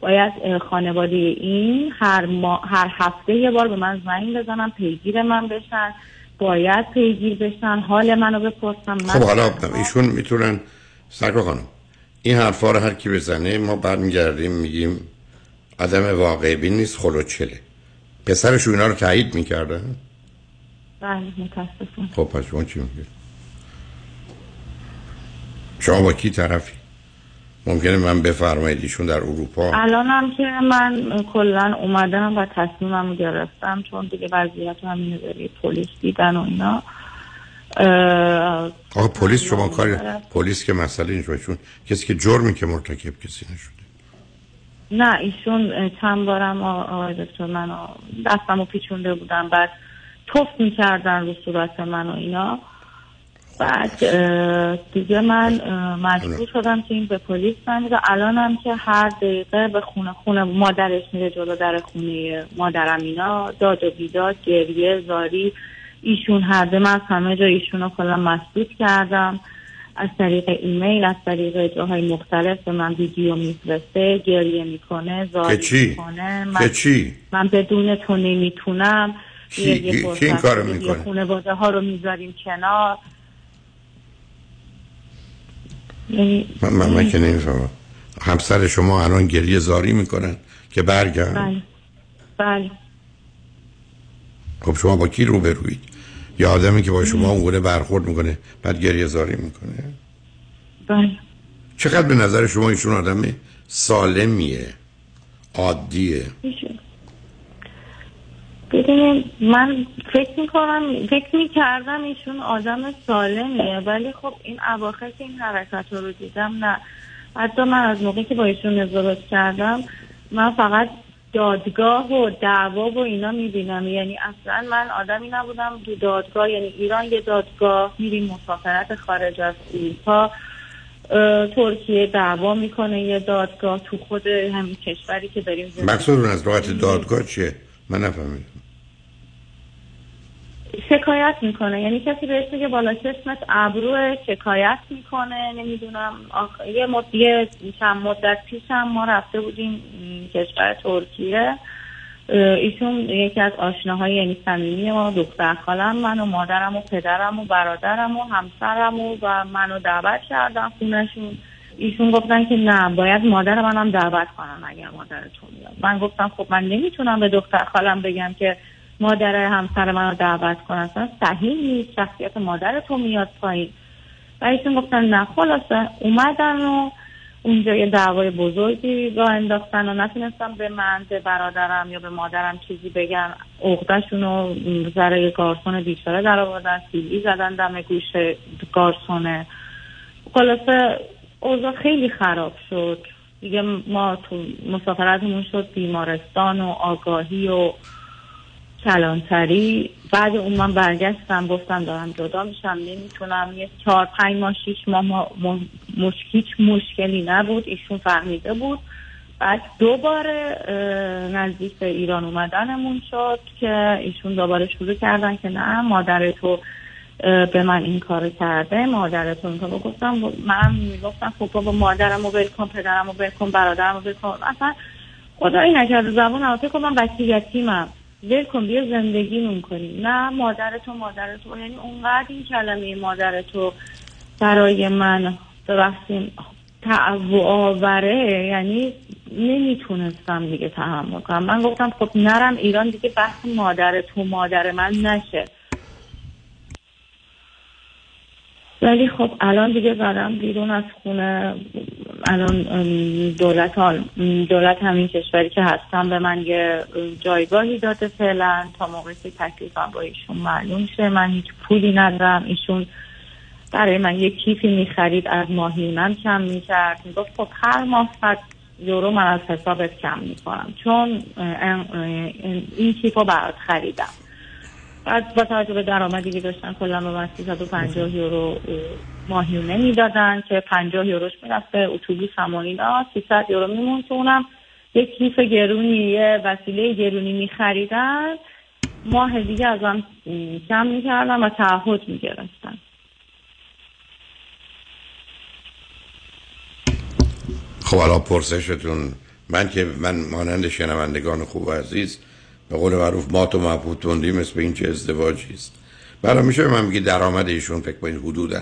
S4: باید خانواده این هر, هر هفته یه بار به من زنگ بزنن پیگیر من بشن. باید پیگیر بشن. حال منو بپرسن. من
S3: خب حالا ایشون می‌تونن سرکا خانم این حرفا رو هر کی بزنه ما برمیگردیم میگیم عدم واقع بین نیست خلوچله. پسرش اینا رو تایید می‌کردن؟
S4: بله متاسفم.
S3: خب پس شما چی میگید شما با کی طرفی؟ ممکنه من بفرمایید ایشون در اروپا؟
S4: الانم که من کلا اومدم و تصمیمم گرفتم چون دیگه وضعیت هم داری پلیس دیدن و اینا.
S3: آقا پلیس شما کاری پلیس که مسئله اینجا چون کسی که جرمی که مرتکب کسی نشده.
S4: نه ایشون چند بارم آقای دکتر منو دستم رو پیچونده بودن بعد توف می‌کردن رو صورت من و اینا. بعد دیگه من مجبور شدم که این به پلیس زنگ بزنم. الانم که هر دقیقه به خونه خونه مادرش میره جلو در خونه مادرم اینا داد و بیداد گریه زاری ایشون هر دو من از همه جا ایشون رو کلا مسدود کردم از طریق ایمیل از طریق جاهای مختلف به من ویدیو میفرسته گریه می‌کنه زاری؟ می‌کنه
S3: که چی؟
S4: من بدون تو نمی‌تونم یه- یه
S3: کی این کارو می‌کنه؟
S4: یه خانواده ها رو می‌ذاریم کنار یعنی
S3: من, من, من که نمی‌فهمم. همسر شما الان گریه زاری می‌کنن که برگرد
S4: بله. بله.
S3: خب شما با کی روبروید یا آدمی که با شما اونگونه برخورد می‌کنه بعد گریه زاری می‌کنه؟
S4: بله.
S3: چقدر به نظر شما ایشون آدم سالمیه عادیه؟
S4: ببینید من فکر می‌کنم فکر می‌کردم ایشون آدم سالمیه ولی خب این اواخر که این حرکت رو دیدم نه. حتی من از موقعی که با ایشون ازدواج کردم من فقط دادگاه و دعوا و اینا می‌بینم. یعنی اصلا من آدمی نبودم تو دادگاه یعنی ایران یه دادگاه میریم مسافرت خارج از اروپا ترکیه دعوا می‌کنه یه دادگاه تو خود همین کشوری که داریم
S3: مقصود از راحت دادگاه چیه؟ من نفهمیدم.
S4: شکایت می‌کنه. یعنی کسی بهش میگه بالا چشمت ابرو شکایت می‌کنه نمی‌دونم. آخ... یه مدیه چند مدت پیش هم ما رفته بودیم کشور ترکیه. ایشون یکی از آشناهای یعنی صمیمی ما دختر خالم من و مادرم و پدرم و برادرم و همسرم و, و منو دعوت کردم خونشون ایشون گفتن که نه باید مادر منم دعوت کنم اگر مادرتون میاد من گفتم خب من نمی‌تونم به دختر خالم بگم که مادر همسر من رو دعوت کنن. اصلا صحیح نیست. شخصیت مادر تو میاد پایین. و ایشون گفتن نه خلاصه. اومدن و اونجا یه دعوای بزرگی را انداختن و نتونستم به من به برادرم یا به مادرم چیزی بگن. اغدشون رو ذره گارسون بیچاره در آوردن سیلی زدن دم گوش گارسونه. خلاصه اوضاع خیلی خراب شد. دیگه ما تو مسافرتمون شد بیمارستان و آگاهی و کلانتری بعد اون من برگشتم گفتم دارم جدا میشم نمی‌تونم. یه چهار پنج ماه شیش ماه مش... هیچ مشکلی نبود. ایشون فهمیده بود. بعد دوباره نزدیک به ایران اومدنمون شد که ایشون دوباره شروع کردن که نه مادر تو به من این کار کرده. مادرتون کارو گفتم من می‌گفتم خب بابا مادرم رو بلکن پدرم رو بلکن برادرم رو بلکن اصلا خدایی نکرده زبان که من بچه یتیمم. ول کن بیا زندگیمون کنیم. نه مادر تو مادر تو یعنی اونقدر این کلمه مادر تو برای من ببخشیم تعو آوره یعنی نمی‌تونستم دیگه تحمل کنم. من گفتم خب نرم ایران دیگه بحث مادر تو مادر من نشه. ولی خب الان دیگه زدم بیرون از خونه. الان دولت دولت همین کشوری که هستم به من یه جایگاهی داده فعلا. تا موقعی که تکلیفم با ایشون معلوم شه. من هیچ پولی ندارم. ایشون برای من یه کیفی می‌خرید. از ماهی کم می‌کرد. می‌گفت خب هر ماه صد یورو من از حسابت کم می‌کنم. چون این کیف رو برات خریدم. بعد با توجه به درآمدی که داشتن کلا به من 350 یورو ماهیونه می‌دادن که 50 یوروش می‌رفت اتوبوس هم اینا. 300 یورو میمون که اونم یک کیف گرونی یه وسیله گرونی میخریدن. ماه دیگه ازم کم می‌کردن و تعهد می‌گرفتن.
S3: خب الان پرسشتون من که من مانند شنوندگان خوب و عزیز به قول معروف مات و مبهوت توندی مثل این چه ازدواجی است. برای میشه من میگی درآمد ایشون فکر کنید حدودا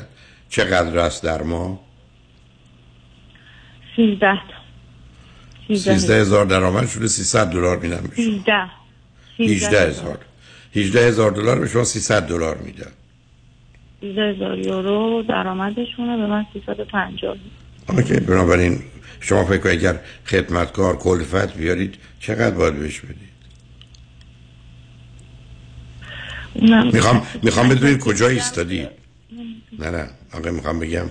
S3: چقدر است در ما
S4: 13
S3: 13 هزار. درآمد شده 300 دلار میدن
S4: میشه
S3: 18 هزار. 18 هزار دلار به شما 300 دلار میدن.
S4: 18 هزار یورو درآمدشونه به من 350
S3: اوکی بنابراین شما فکر کنید اگر خدمتکار کلفت بیارید چقدر باید بهش بدید؟ می‌خوام می‌خوام بدونید کجا ایستادی؟ نه نه. آقا می‌خوام بگم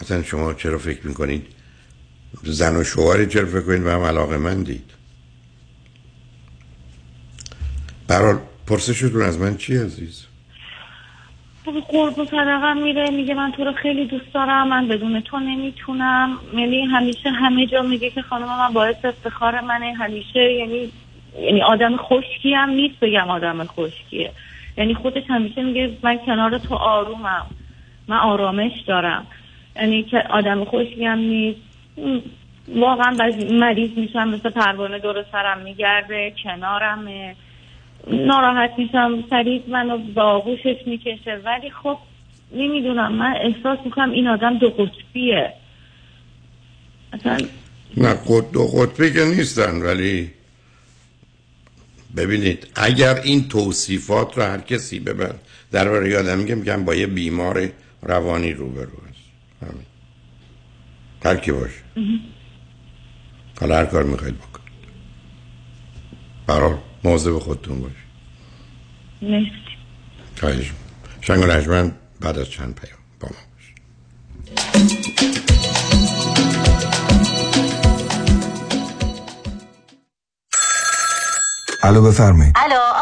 S3: اصلا شما چرا فکر می‌کنید؟ زن و شوهری چرا فکر کنید؟ به هم علاقه من دید. برحال پرسشتون از من چی عزیز؟
S4: قرب و صدقه میره میگه من تو رو خیلی دوست دارم من بدون تو نمی‌تونم. یعنی همیشه همه جا میگه که خانم من باعث افتخار منه. همیشه یعنی یعنی آدم خشکی هم نیست بگم آدم خشکیه. یعنی خودش همیشه میگه من کنار تو آرومم. من آرامش دارم. یعنی که آدم خوشی هم نیست. واقعا مریض میشم مثل پروانه دور سرم میگرده کنارم ناراحت میشم سریع منو به آغوشش می‌کشه. ولی خب نمی‌دونم من احساس می‌کنم این آدم دو قطبیه. اصلا
S3: نه دو قطبی که نیستن ولی ببینید اگر این توصیفات رو هر کسی ببن در برای یادم میگم میگم با یه بیمار روانی روبرو است همین. هر کی باشه حالا هر کار می‌خواید بکن برای موضوع خودتون باش
S4: مرسی.
S3: خواهش شنگ و بعد از چند پیام.
S12: الو بفرمایید.
S13: الو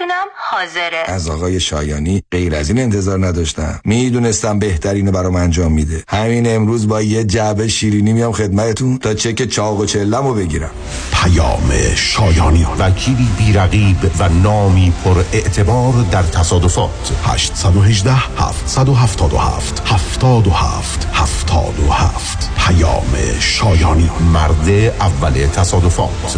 S13: چکتونم حاضره.
S12: از آقای شایانی غیر از این انتظار نداشتم. می‌دونستم بهترینو برام انجام میده. همین امروز با یه جعبه شیرینی میام خدمتتون تا چک چاق و چلمو بگیرم.
S14: پیام شایانی. وکیلی بیرقیب و نامی پر اعتبار در تصادفات. 818 777 77 77 پیام شایانی. مرد اول تصادفات.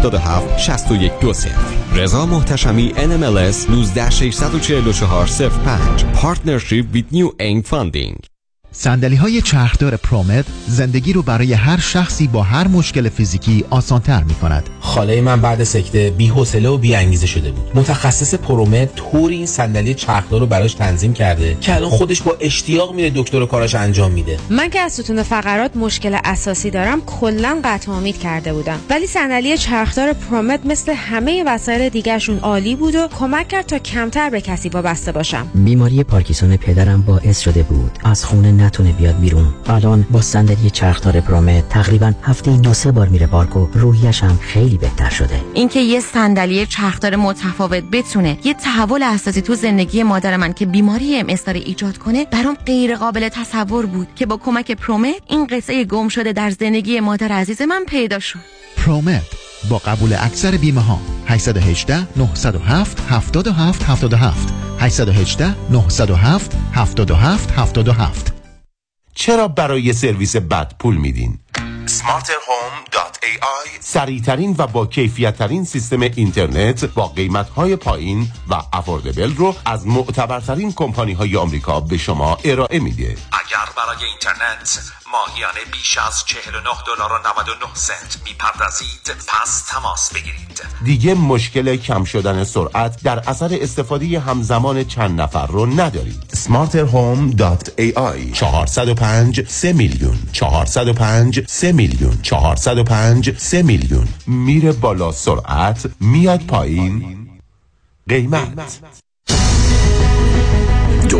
S15: 6120 رضا محتشمی NMLS 19644 05 Partnership with New Aim Funding
S16: سندلی های چرخدار پرومت زندگی رو برای هر شخصی با هر مشکل فیزیکی آسانتر می کند.
S8: خاله من بعد سکته بی حوصله و بی انگیزه شده بود. متخصص پرومت طوری این صندلی چرخدار رو براش تنظیم کرده که الان خودش با اشتیاق میره دکتر و کاراش انجام میده.
S17: من که از ستون فقرات مشکل اساسی دارم کلا قطع امید کرده بودم. ولی صندلی چرخدار پرومت مثل همه وسایل دیگرشون عالی بود و کمک کرد تا کمتر به کسی وابسته باشم.
S18: بیماری پارکینسون پدرم باعث شده بود از خونه نتونه بیاد بیرون. الان با صندلی چرخدار پرومت تقریبا هفته دو سه بار میره پارک و روحیش هم خیلی بهتر شده.
S19: اینکه یه صندلی چرخدار متفاوت بتونه یه تحول اساسی تو زندگی مادر من که بیماری ام ایجاد کنه برام غیر قابل تصور بود که با کمک پرومت این قصه گم شده در زندگی مادر عزیز من پیدا شد.
S16: پرومت با قبول اکثر بیمه ها 818 907 77 77 818 907 77 77
S14: چرا برای سرویس بد پول میدین؟ smarterhome.ai سریعترین و با کیفیت ترین سیستم اینترنت با قیمت های پایین و افوردبل رو از معتبرترین کمپانی های آمریکا به شما ارائه میده.
S20: اگر برای اینترنت ماهیانه بیش از 49 دلار و 99 سنت می‌پردازید پس تماس بگیرید.
S14: دیگه مشکل کم شدن سرعت در اثر استفاده همزمان چند نفر رو ندارید. smarterhome.ai 405 3 میلیون. 405 3 میلیون 405 3 میلیون. میره بالا سرعت میاد پایین. قیمت.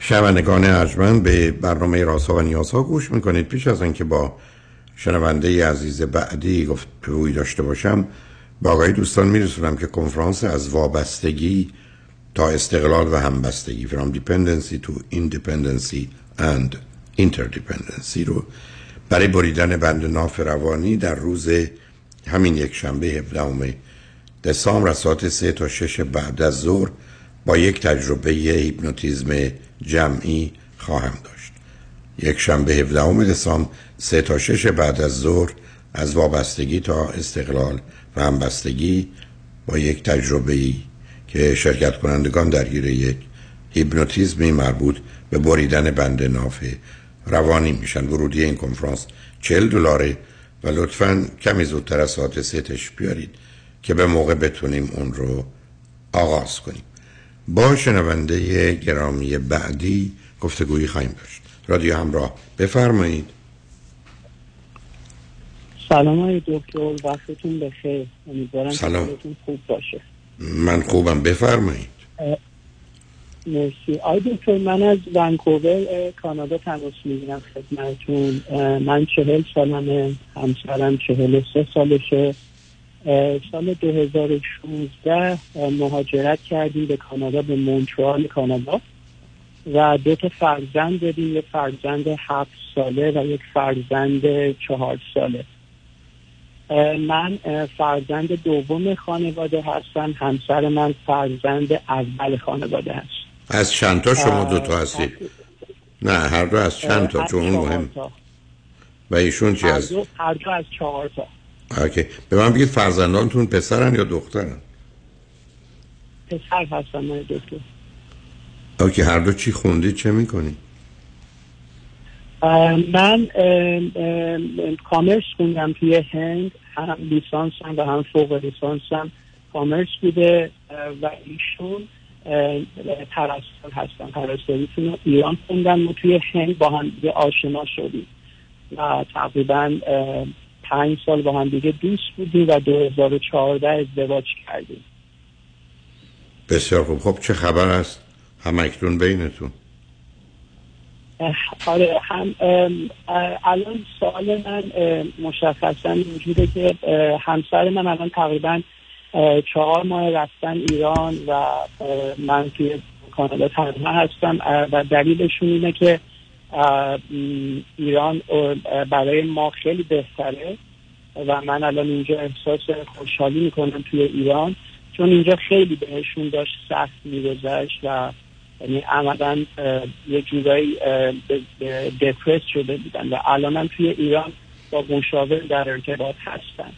S3: شنوندگان ارجمند به برنامه رازها و نیازها گوش می‌کنید. پیش از اینکه با شنونده عزیز بعدی گفت روی داشته باشم با آقای دوستان میرسونم که کنفرانس از وابستگی تا استقلال و همبستگی from dependency to independency and interdependence رو برای بریدن بند ناف روانی در روز همین یک شنبه 17 دسامبر ساعت 3 تا 6 بعد از ظهر با یک تجربه هیپنوتیزم جمعی خواهم داشت. یک شنبه 17 دسامبر 3 تا 6 بعد از ظهر از وابستگی تا استقلال و همبستگی با یک تجربه ای که شرکت کنندگان درگیر یک هیپنوتیزمی مربوط به بریدن بند ناف روانی میشن. ورودی این کنفرانس 40 دلاره و لطفا کمی زودتر از ساعت سه تش بیارید که به موقع بتونیم اون رو آغاز کنیم. با شنونده گرامی بعدی گفتگویی خواهیم داشت. رادیو همراه بفرمایید.
S21: سلام های دکتر وقتتون بخیر. امیدوارم
S3: سلام.
S21: خوب باشه.
S3: من خوبم. بفرمایید.
S21: مرسی. آی دکتر من از ونکوور کانادا تماس می‌گیرم خدمتتون. من چهل سالمه همسرم چهل سه سالشه. سال 2016 مهاجرت کردیم به کانادا به مونترال کانادا. و دو تا فرزند داریم یک فرزند هفت ساله و یک فرزند چهار ساله. من فرزند دوم خانواده هستم همسر من فرزند اول خانواده هست.
S3: از چند تا شما دو تا هستید؟ نه هر دو از چند تا چون مهم. و ایشون چی از
S21: هر دو از چهار تا.
S3: اوکی. به من بگید فرزندانتون پسرن یا دخترن؟
S21: پسر هستم من دکتر
S3: اوکی هر دو چی خوندید چه می‌کنید؟
S21: من ام، ام، کامرس خوندم توی هند. هم لیسانسم و هم فوق لیسانسم کامرس بوده. و ایشون پرستار هستن. پرستاریتون رو ایران خوندن. و توی هند با هم دیگه آشنا شدیم. و تقریبا پنج سال با هم دیگه دوست بودیم و 2014 ازدواج کردیم.
S3: بسیار خوب. خب چه خبر است؟ همکنون بینتون؟
S21: اه، آره هم الان سوال من مشخصا اینجوره که همسر من الان تقریبا چهار ماه رفتن ایران و من توی کانادا تنها هستم. و دلیلشون اینه که ایران برای ما خیلی بهتره و من الان اینجا احساس خوشحالی می‌کنم توی ایران چون اینجا خیلی بهشون داشت سخت میگذشت و یعنی عملا یه جورایی دپرس شده بودن و الان هم توی ایران با مشاور در ارتباط هستن.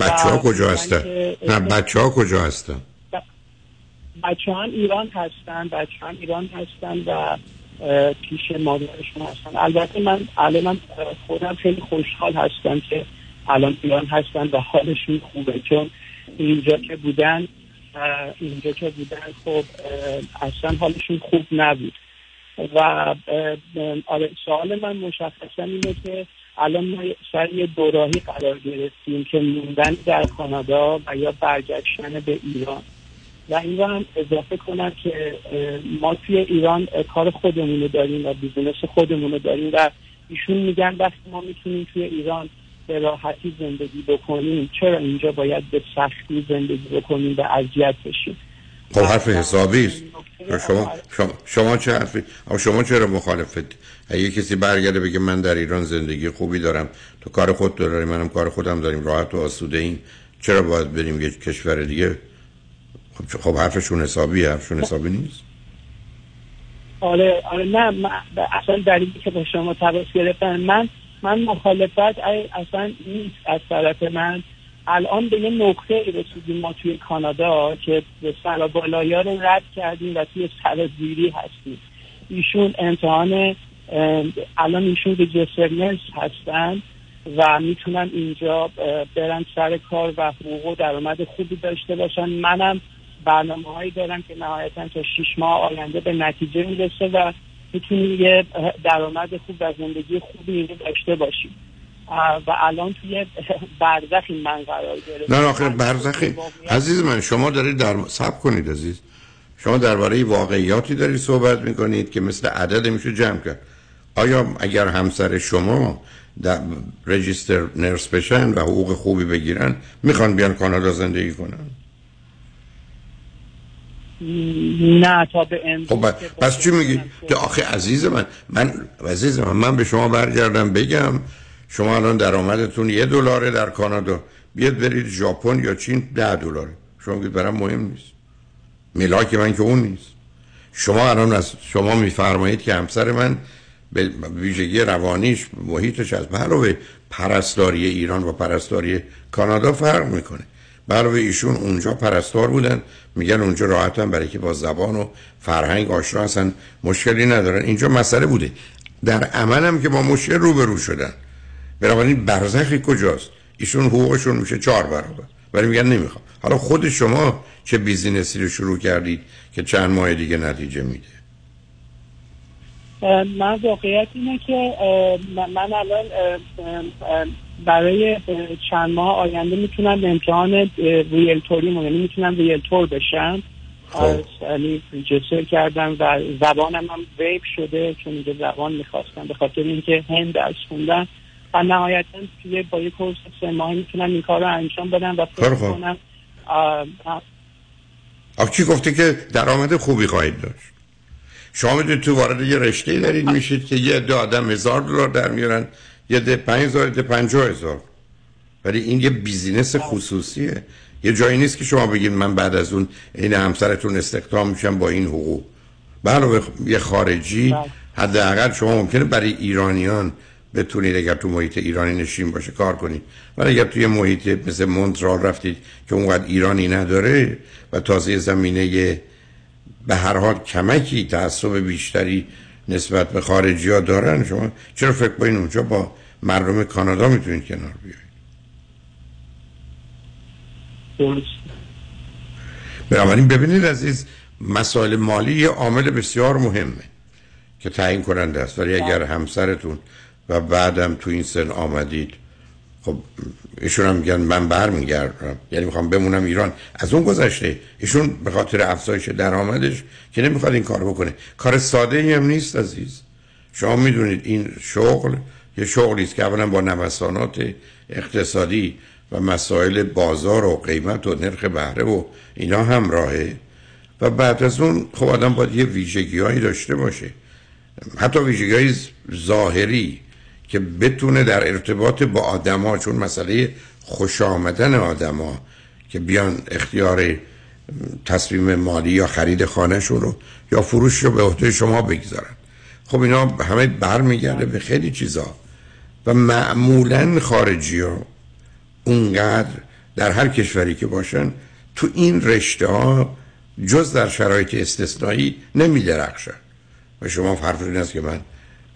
S3: بچه ها کجا هستن؟ نه بچه ها کجا هستن؟
S21: بچه هم ایران هستن بچه هم ایران هستن و پیش مادرشون هستن. البته من الان خودم خیلی خوشحال هستم که الان ایران هستن و حالشون خوبه. چون اینجا که بودن اینجا که بودن خب اصلا حالشون خوب نبود. و آره سوال من مشخصا اینه که الان ما سر یه دوراهی قرار گرفتیم که موندن در کانادا و یا برگشتن به ایران. و این هم اضافه کنم که ما توی ایران کار خودمون رو داریم و business خودمون رو داریم و ایشون میگن وقتی ما می‌تونیم توی ایران به راحتی زندگی بکنیم چرا اینجا باید به سختی زندگی بکنیم و اذیت بشیم؟
S3: خب حرف حسابی است. شما, شما شما چه حرفی اما شما چرا مخالفت؟ اگه کسی برگرده بگه من در ایران زندگی خوبی دارم تو کار خود داری منم کار خودم داریم راحت و آسوده این چرا باید بریم یه کشور دیگه؟ خب خب حرفشون حسابی حرفشون حسابی نیست.
S21: آره آره نه من اصلا دلیلی که با شما تماس گرفتم من من مخالفت اصلا نیست از طرف من. الان به یه نقطه رسیدیم ما توی کانادا که به سر بالایی رو رد کردیم و توی سرازیری هستیم. ایشون امتحان الان ایشون رجستر هستن و می‌تونن اینجا برن سر کار و حقوق و درآمد خوبی داشته باشن. منم برنامه هایی دارم که نهایتا تا شیش ماه آینده به نتیجه می‌رسه و می‌تونیم یه درآمد خوب و زندگی خوبی اینجا داشته باشیم. و الان توی برزخی من قرار گرفتم.
S3: نه آخه برزخی عزیز من شما دارید در سب کنید عزیز. شما درباره واقعیاتی دارید صحبت می‌کنید که مثل عدد میشه جمع کرد. آیا اگر همسر شما در رجیستر نرس بشن و حقوق خوبی بگیرن می‌خوان بیان کانادا زندگی کنن؟
S21: نه تا به امروز
S3: خب پس چی میگی؟ آخه عزیز من من عزیز من من به شما برگردم بگم شما الان درآمدتون یه دلاره در کانادا. بیاد برید ژاپن یا چین ده دلاره. شما میگید برام مهم نیست. ملاک من که اون نیست. شما الان از شما میفرمایید که همسر من به ویژگی روانیش محیطش از علاوه پرستاری ایران و پرستاری کانادا فرق می‌کنه. علاوه ایشون اونجا پرستار بودن. میگن اونجا راحتن برای که با زبان و فرهنگ آشنا هستن. مشکلی ندارن. اینجا مسئله بوده. در عمل هم که با مشکل روبرو شدن. بنابراین برزخی کجاست؟ ایشون حقوقشون میشه چهار برابر. ولی میگن نمی‌خوام. حالا خود شما چه بیزینسی رو شروع کردید که چند ماه دیگه نتیجه میده؟
S21: من واقعیت اینه که من الان برای چند ماه آینده می‌تونم امتحان ریلتوری یعنی می‌تونم ریلتور بشم. از- یعنی ریجستر کردم و زبانم هم ویب شده چون اینجا زبان می‌خواستم به خاطر اینکه هند درس خوندم و نهایتا توی با یه کورس سه ماهی می‌تونم این کار رو انجام بدم و فکر. کنم
S3: آخه کی گفته که درآمد خوبی خواهید داشت؟ شما می‌دونید تو وارد یه رشته دارید میشید که یه عده آدم هزار دلار در میارن یه ده پنج هزار ده پنجاه هزار. ولی این یه بیزینس خصوصیه. یه جایی نیست که شما بگید من بعد از اون این همسرتون استخدام میشم با این حقوق. علاوه یه خارجی حداقل شما ممکنه برای ایرانیان بتونید اگر تو محیط ایرانی نشین باشه کار کنید ولی اگر توی محیط مثل مونترال رفتید که اونقدر ایرانی نداره و تازه زمینه به هر حال کمکی تعصب بیشتری نسبت به خارجی ها دارن شما چرا فکر کنید اونجا با مردم کانادا می‌تونید کنار بیاید؟
S21: درست
S3: بنابراین ببینید عزیز مسائل مالی یه عامل بسیار مهمه که تعیین کننده است. ولی اگر همسرتون و بعدم تو این سن آمدید. خب ایشون هم میگن من برمیگردم. یعنی می‌خوام بمونم ایران. از اون گذشته ایشون به خاطر افزایش درآمدش که نمی‌خواد این کار بکنه. کار ساده ای هم نیست عزیز. شما می‌دونید این شغل یه شغلی است که اولا با نوسانات اقتصادی و مسائل بازار و قیمت و نرخ بهره و اینا همراهه. و بعد از اون خب آدم باید یه ویژگی هایی داشته باشه. حتی ویژگی ظاهری که بتونه در ارتباط با آدما چون مسئله خوش آمدن آدما که بیان اختیار تصمیم مالی یا خرید خانهشون رو یا فروش رو به عهده شما بگذارن. خب اینا همه برمیگرده به خیلی چیزا و معمولا خارجی ها اونقدر در هر کشوری که باشن تو این رشته ها جز در شرایط استثنایی نمی درخشن و شما حرف این است که من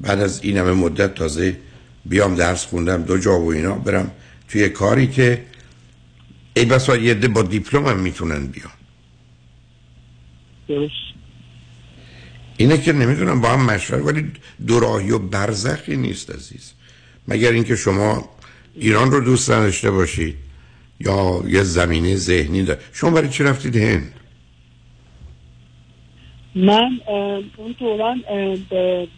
S3: بعد از این همه مدت تازه بیام درس خوندم دو جا و اینا برم توی کاری که ای بسا یه عده با دیپلم هم می‌تونن بیان.
S21: درست.
S3: اینه که نمی‌دونم با هم مشور ولی دوراهی و برزخی نیست عزیز. مگر اینکه شما ایران رو دوست نداشته باشید یا یه زمینه ذهنی دار شما برای چی رفتید هند؟
S21: من اون دوران به-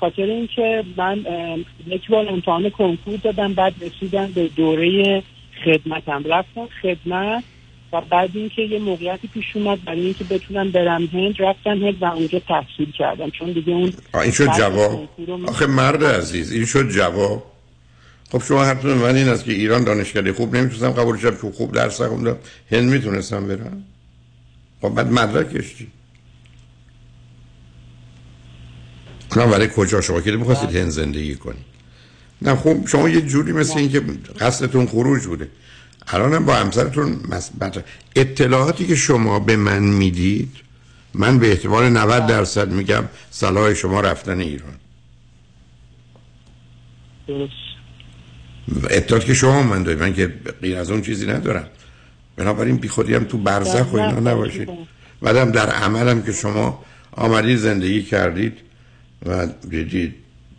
S21: خاطر اینکه من یک بار امتحان کنکور دادم بعد رسیدم به دوره خدمتم. رفتم خدمت و بعد اینکه یه موقعیتی پیش اومد برای اینکه بتونم برم هند رفتم هند و اونجا تحصیل کردم. چون دیگه اون
S3: این شد جواب. آخه مرد عزیز این شد جواب. خب شما حرفتون من این است که ایران دانشکده خوب نمی‌تونستم قبول شم که خوب درس خوندم هند می‌تونستم برم. خب بعد مدرکش چی؟ نه برای کجا؟ شما که می‌خواستید هند زندگی کنید. نه خب شما یه جوری مثل این که قصدتون خروج بوده. الانم با همسرتون مثبت اطلاعاتی که شما به من می‌دید من به احتمال 90 درصد میگم صلاح شما رفتن ایران.
S21: درست.
S3: اطلاعاتی که شما من دارید من که غیر از اون چیزی ندارم. بنابراین بی خودی هم تو برزخ و اینا نباشید. بعدم در عملم که شما آمدید زندگی کردید و دیدید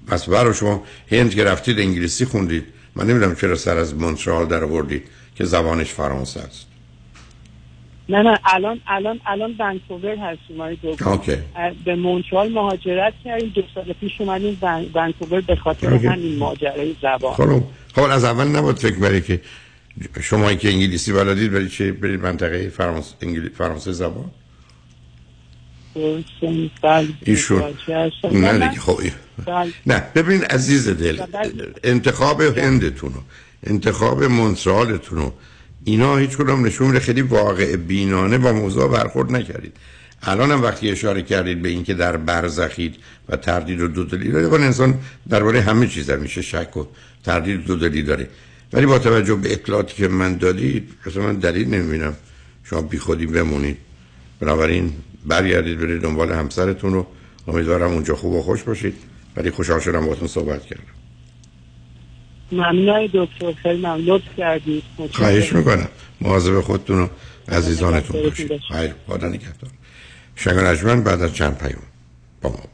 S3: پس برای شما هند که رفتید انگلیسی خوندید من نمی‌دونم چرا سر از مونترال در آوردید که زبانش فرانسه است
S21: نه نه الان الان الان ونکوور هستیم
S3: OK.
S21: اه، به مونترال مهاجرت کردیم دو سال پیش اومدیم ون- ونکوور به خاطر
S3: OK.
S21: همین ماجرای زبان
S3: خب خب از اول نباید فکر بری که شما که انگلیسی بلدید برید چه برید منطقه فرانس... انگلی... فرانسه زبان. ایشون. نه دیگه خب. نه ببین عزیز دل انتخاب هندتون و انتخاب مونترالتون و اینا هیچ کدوم نشون میده خیلی واقع بینانه با موضوع برخورد نکردید الان هم وقتی اشاره کردید به اینکه در برزخید و تردید و دودلی داره ولی انسان درباره همه چیز میشه شک و تردید و دودلی داره ولی با توجه به اطلاعاتی که من دادید مثلا من دلیل نمی‌بینم شما بی خودی بمونید بنابراین برگردید برید دنبال همسرتون رو امیدوارم اونجا خوب و خوش باشید. ولی خوشحال شدم باهاتون صحبت کردم.
S21: ممنون دکتر خیلی ممنون. کردید.
S3: خواهش می‌کنم. مواظب خودتون و عزیزانتون باشید. خیر. خدا نگهدار. شنگ نجمن بعد از چند پیام با ما باشید.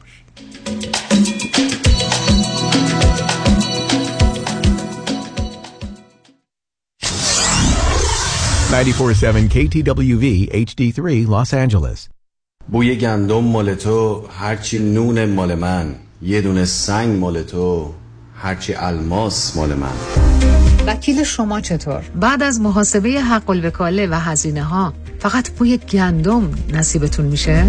S22: 947 KTWV HD3 Los Angeles.
S23: بوی گندم مال تو هرچی نون مال من. یه دونه سنگ مال تو هرچی الماس مال من.
S24: وکیل شما چطور؟ بعد از محاسبه حق الوکاله و هزینه ها فقط بوی گندم نصیبتون میشه؟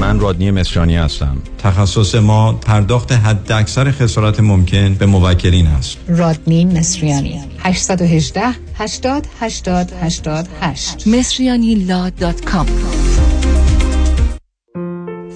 S25: من رادنی مصریانی هستم. تخصص ما پرداخت حد اکثر خسارت ممکن به موکلین است.
S24: رادنی مصریانی. 818 80 80 88
S18: مصریانی law dot com.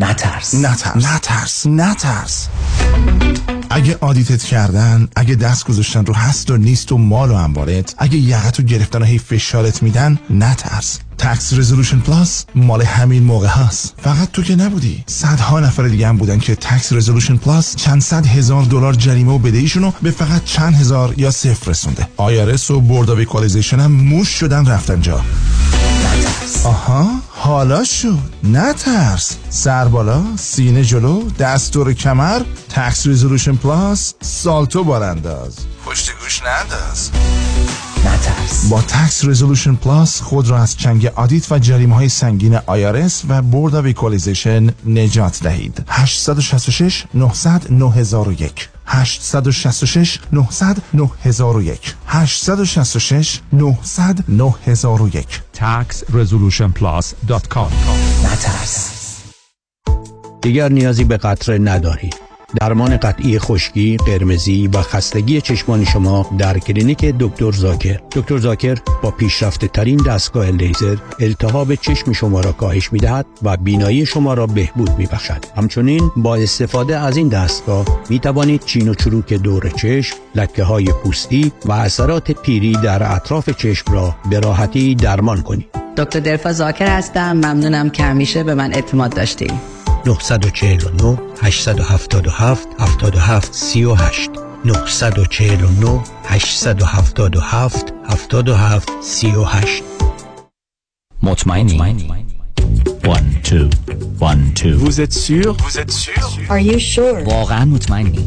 S26: نترس. نترس. نترس. نترس. اگه audit ت کردن اگه دست گذاشتن رو هست و نیست و مال و اموالت اگه یقت رو گرفتن و هی فشارت میدن نترس. Tax Resolution Plus مال همین موقع هست فقط تو که نبودی. صدها نفر دیگه هم بودن که Tax Resolution Plus چند صد هزار دلار جریمه و بدهیشون رو به فقط چند هزار یا صفر رسونده. آیارس و بورد آف هم موش شدن رفتن جا. آها حالا شد. نترس سر بالا سینه جلو دستور کمر تکس ریزولوشن پلاس سالتو بارانداز پشت گوش ننداز نترس. با تکس ریزولوشن پلاس خود را از چنگ آدیت و جریمه های سنگین آیارس و بورد آف ایکوالیزیشن نجات دهید. 866 900 9001 866 900 9001 866 900 9001
S27: taxresolutionplus.com
S28: نترس. دیگر نیازی به قطره نداری.
S22: درمان قطعی خشکی، قرمزی و خستگی چشمان شما در کلینیک دکتر زاکر. دکتر زاکر با پیشرفته ترین دستگاه لیزر التهاب چشم شما را کاهش می دهد و بینایی شما را بهبود می بخشد. همچنین با استفاده از این دستگاه می توانید چین و چروک دور چشم، لکه های پوستی و اثرات پیری در اطراف چشم را به راحتی درمان کنید.
S29: دکتر دلفا زاکر هستم ممنونم که همیشه به من اعتماد داشتید
S22: 949 877 77 38 949 877 77 38
S30: مطمئنی؟ 1 2 1 2
S31: Vous êtes sûr Vous êtes sûr
S30: Are you sure؟ واقعا مطمئنی؟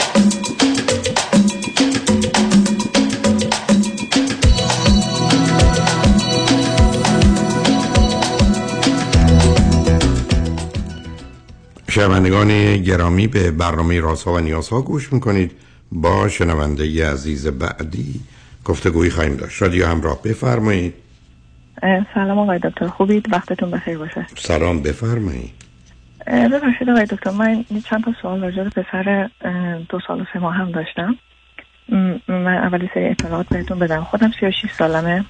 S3: شنوندگان گرامی به برنامه رازها و نیازها گوش می‌کنید. با شنونده عزیز بعدی گفتگویی خواهیم داشت. رادیو همراه بفرمایید.
S32: سلام آقای دکتر. خوبید؟ وقتتون بخیر باشه.
S3: سلام بفرمایید.
S32: ببخشید آقای دکتر من چند تا سوال راجع به پسر دو سال و سه ماه هم داشتم. من اولی سری اطلاعات بهتون بدم. خودم 36 سالمه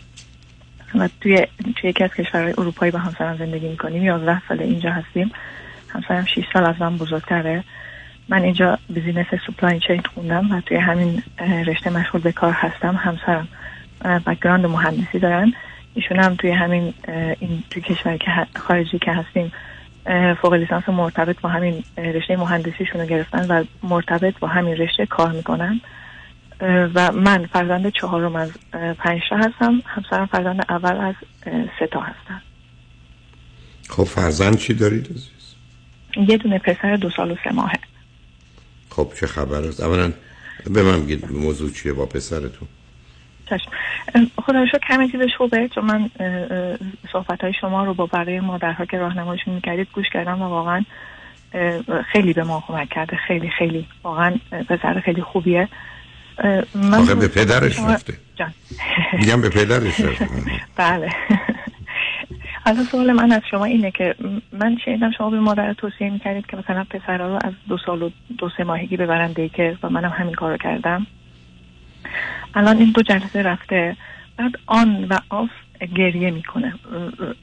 S32: و توی توی یکی از کشورهای اروپایی با همسرم زندگی می‌کنیم. 11 سال اینجا هستیم. همسرم 6 سال از من بزرگتره. من اینجا business supply chain خوندم و توی همین رشته مشغول به کار هستم. همسرم background مهندسی دارن. ایشون هم توی همین این توی کشوری که خارجی که هستیم فوق لیسانس مرتبط با همین رشته مهندسیشون رو گرفتن و مرتبط با همین رشته کار می‌کنن. و من فرزند چهارم از پنج تا هستم. همسرم فرزند اول از سه تا هستن.
S3: خب فرزند چی دارید؟
S32: یه دونه پسر دو سال و سه ماهه.
S3: خب چه خبر است؟ اولا به من بگید موضوع چیه با پسرتون؟
S32: چشم. خدا شکر کمی چیزش خوبه چون من صحبت های شما رو با برای مادرها که راهنماییشون می‌کردید گوش کردم و واقعا خیلی به ما کمک کرده. خیلی خیلی. واقعا پسر خیلی خوبیه.
S3: من آخه به پدرش رفته. میگم به پدرش رفته.
S32: بله. حالا سوال من از شما اینه که من شنیدم شما به مادر توصیه می‌کردید که مثلا پسرها رو از دو سال و دو سه ماهگی ببرن دیکر و منم همین کارو کردم. الان این دو جلسه رفته. بعد آن و آف گریه می‌کنه.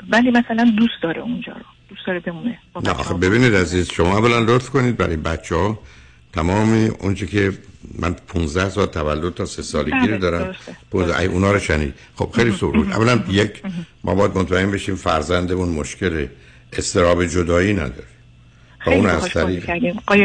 S32: ولی مثلا دوست داره اونجا رو. دوست داره بمونه.
S3: نه آخه ببینید عزیز شما اولا لطف کنید برای بچه ها تمام اونچه که من 15 سال تولد تا سه سالگی رو دارم. ای اونا رو شنید. خب خیلی سرود. اولا یک ما باید مطمئن بشیم فرزندمون مشکل استراب جدایی نداره.
S32: و اون از طریق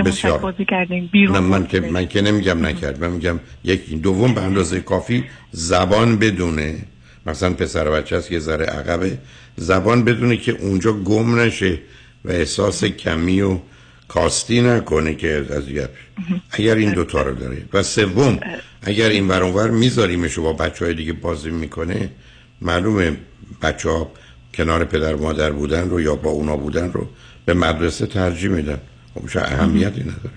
S32: بسیار. بازی کردیم بیرون
S3: نه من که من که نمیگم نکرد. من میگم یک دوم به اندازه کافی زبان بدونه. مثلا پسر بچه هست یه ذره عقبه. زبان بدونه که اونجا گم نشه و احساس کمی و کاستی نکنه که اذیت اگر این دوتا رو داره. و سوم اگر این ور میذاریمش با بچه های دیگه بازی می‌کنه معلومه بچه ها کنار پدر مادر بودن رو یا با اونا بودن رو به مدرسه ترجیح میدن. خب اهمیتی نداره.